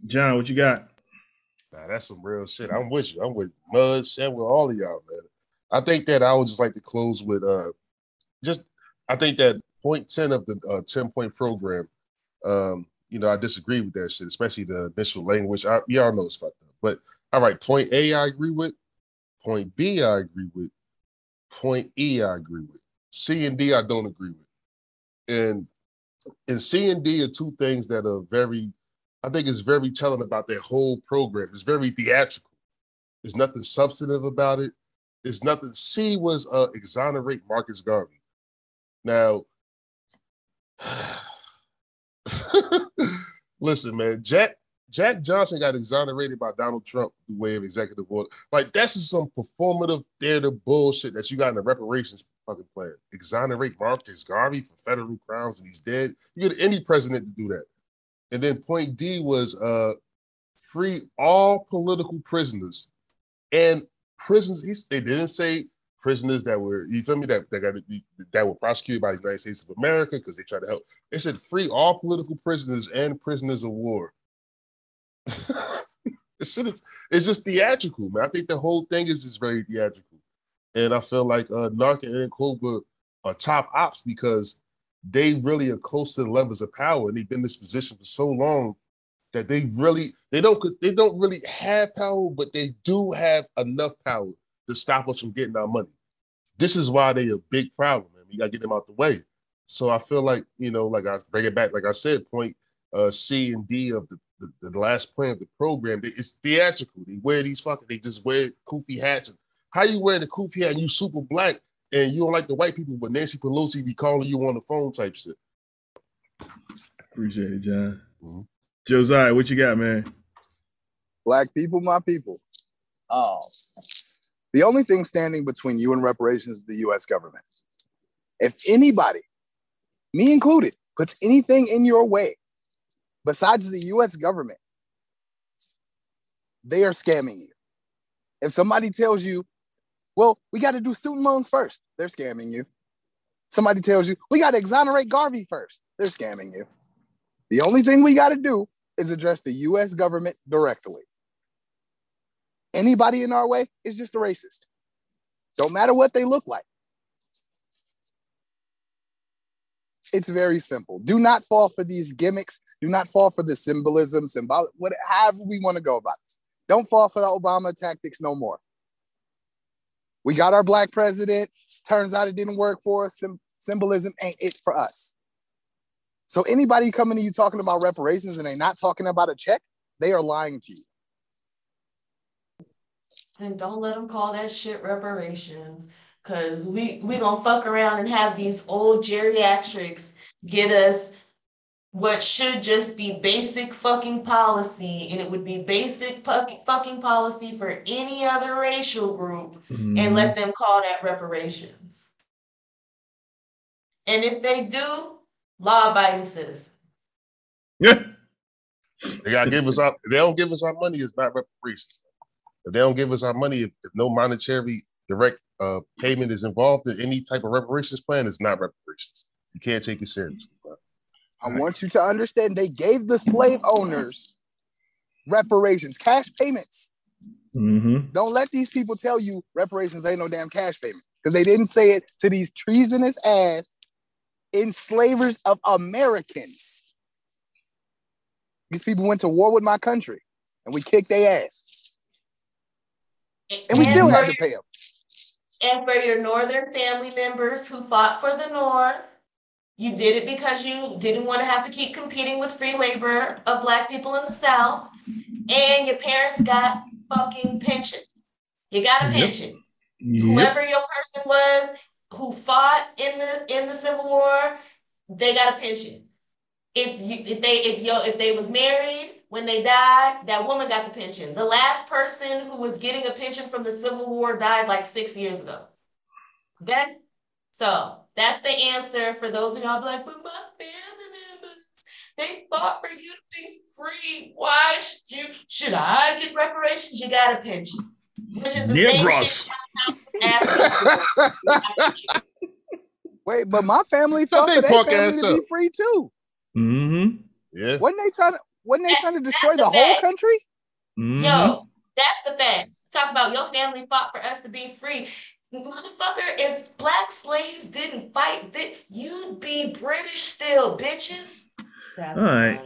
John, what you got? Nah, that's some real shit. I'm with you. I'm with Mud, Sam, with all of y'all, man. I think that I would just like to close with uh just I think that point 10 of the uh 10 point program, um, you know, I disagree with that shit, especially the initial language. I, y'all know it's fucked up. But all right, point A, I agree with. Point B, I agree with. Point E, I agree with. C and D, I don't agree with. And and C and D are two things that are very, I think is very telling about their whole program. It's very theatrical. There's nothing substantive about it. There's nothing. C was uh, exonerate Marcus Garvey. Now, *laughs* listen, man, Jack Jack Johnson got exonerated by Donald Trump the way of executive order. Like that's just some performative theater bullshit that you got in the reparations fucking plan. Exonerate Marcus Garvey for federal crimes and he's dead. You get any president to do that. And then point D was uh free all political prisoners and prisons. He's, they didn't say prisoners that were you feel me that that got that were prosecuted by the United States of America because they tried to help. They said free all political prisoners and prisoners of war. *laughs* Shit is it's just theatrical, man. I think the whole thing is just very theatrical, and I feel like uh, NAARC and N'COBRA are top ops because they really are close to the levels of power, and they've been in this position for so long that they really they don't they don't really have power, but they do have enough power to stop us from getting our money. This is why they a big problem, man. You gotta get them out the way. So I feel like you know, like I bring it back, like I said, point uh, C and D of the, the, the last point of the program. It's theatrical. They wear these fucking, they just wear kufi hats. And how you wear the kufi hat and you super black and you don't like the white people, but Nancy Pelosi be calling you on the phone type shit. Appreciate it, John. Josiah, what you got, man? Black people, my people. Um, the only thing standing between you and reparations is the US government. If anybody, me included, puts anything in your way besides the US government, they are scamming you. If somebody tells you, well, we got to do student loans first, they're scamming you. Somebody tells you, we got to exonerate Garvey first, they're scamming you. The only thing we got to do is address the US government directly. Anybody in our way is just a racist. Don't matter what they look like. It's very simple. Do not fall for these gimmicks. Do not fall for the symbolism, symbolic, whatever we want to go about. Don't fall for the Obama tactics no more. We got our black president. Turns out it didn't work for us. Sym- symbolism ain't it for us. So anybody coming to you talking about reparations and they not talking about a check, they are lying to you. And don't let them call that shit reparations. Cause we we gonna fuck around and have these old geriatrics get us what should just be basic fucking policy, and it would be basic fucking fucking policy for any other racial group, and mm-hmm. let them call that reparations. And if they do, law-abiding citizen. yeah They gotta give us our. They don't give us our money, it's not reparations. If they don't give us our money, if, if no monetary direct uh, payment is involved in any type of reparations plan, it's not reparations. You can't take it seriously. bro. I want you to understand they gave the slave owners reparations, cash payments. Mm-hmm. Don't let these people tell you reparations ain't no damn cash payment because they didn't say it to these treasonous ass enslavers of Americans. These people went to war with my country and we kicked their ass. And we still had to pay them. And for your northern family members who fought for the North, you did it because you didn't want to have to keep competing with free labor of black people in the South. And your parents got fucking pensions. You got a Yep. pension. Whoever your person was who fought in the in the Civil War, they got a pension. If you if they if yo if they was married when they died, that woman got the pension. The last person who was getting a pension from the Civil War died like six years ago. Okay? So that's the answer for those of y'all be like, but my family members, they fought for you to be free. Why should you? Should I get reparations? You got a pension, which is the Negros. same. Wait, but my family fought big for their family ass to be free too. Mm-hmm. Yeah. Wasn't they trying to? Wasn't they trying to destroy the the whole country? Mm-hmm. Yo, that's the fact. Talk about your family fought for us to be free. Motherfucker, if black slaves didn't fight, th- you'd be British still, bitches. That's All right.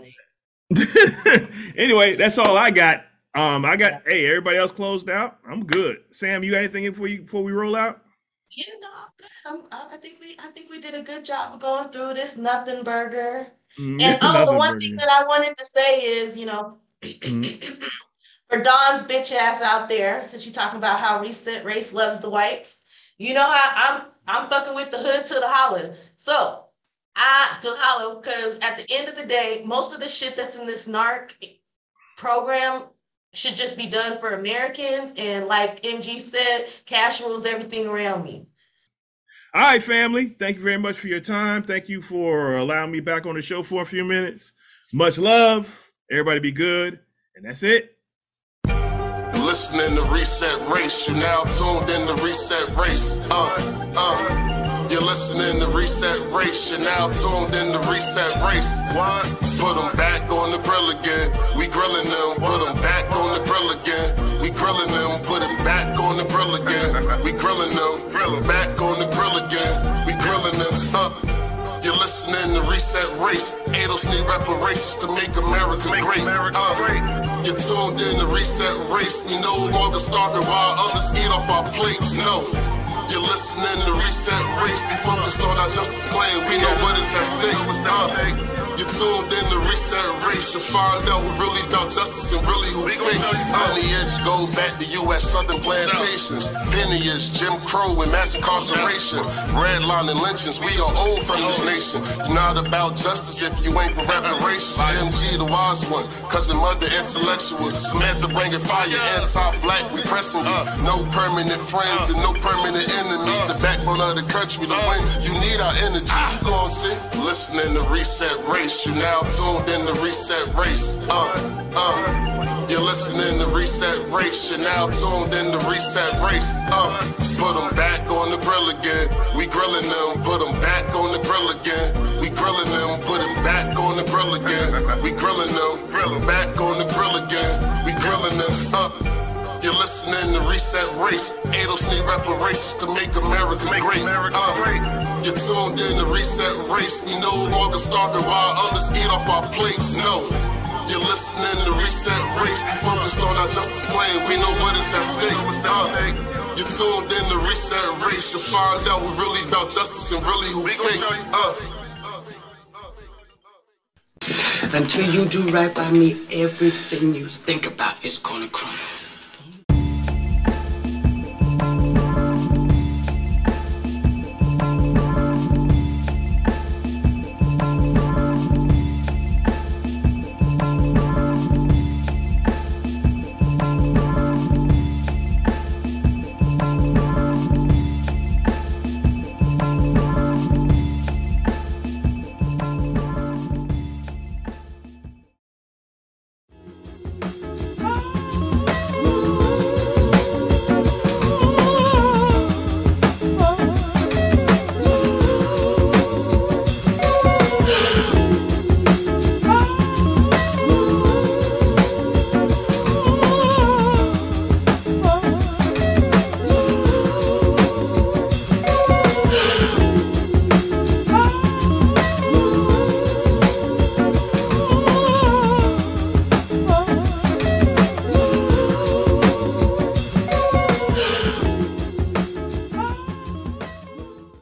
*laughs* anyway, that's all I got. Um, I got hey, everybody else closed out. I'm good. Sam, you got anything before you before we roll out? You know, I'm good. I'm, I I think we I think we did a good job of going through this nothing burger. Mm, And oh, *laughs* the one burger. thing that I wanted to say is, you know, Mhm. *clears throat* for Don's bitch ass out there, since you talking about how Reset Race loves the whites, you know how I'm I'm fucking with the hood to the hollow. So I to the hollow, because at the end of the day, most of the shit that's in this NAARC program should just be done for Americans. And like MG said, cash rules everything around me. All right, family. Thank you very much for your time. Thank you for allowing me back on the show for a few minutes. Much love. Everybody be good. And that's it. Listening to Reset Race, you now tuned in to Reset Race. Uh, uh. You're listening to Reset Race, you're now tuned in to Reset Race. What? Put them back on the grill again. We grilling them, put them back on the grill again. We grilling them, put them back on the grill again. We grilling them, back on You're listening Reset Race. ADOS need reparations to make America great. Uh, you're tuned in to Reset Race. We no longer starving while others eat off our plate. No. You're listening to Reset Race. We focused on our justice claim. We know what is at stake. Uh, you're tuned in to Reset Race. You'll find out who really about justice and really who fake. On the edge, go back to U.S. Southern plantations. Peonage, Jim Crow, and mass incarceration. Redlining lynchings. We are old from this nation. You're not about justice if you ain't for reparations. MG, the wise one. Cousin, mother, intellectual. Samantha, bringing fire. Anti-black, we pressing you. No permanent friends and no permanent enemies. The backbone of the country. The way you need our energy. You gon' see? Listening to Reset Race. You now tuned in to Reset Race. Uh, uh. You're listening to Reset Race. You're now tuned in to Reset Race. Uh, put them back on the grill again. We grilling them. Put them back on the grill again. We grilling them. Put them back on the grill again. We grilling them. Back on the grill again. We grilling them. Uh. You're listening to Reset Race. ADOS need reparations to make America great. Uh, you're tuned in to Reset Race. We no longer starving while others eat off our plate. No. You're listening to Reset Race. We focused on our justice claim. We know what is at stake. Uh, you're tuned in to Reset Race. You'll find out who really about justice and really who fake. Uh, Until you do right by me, everything you think about is gonna crumble.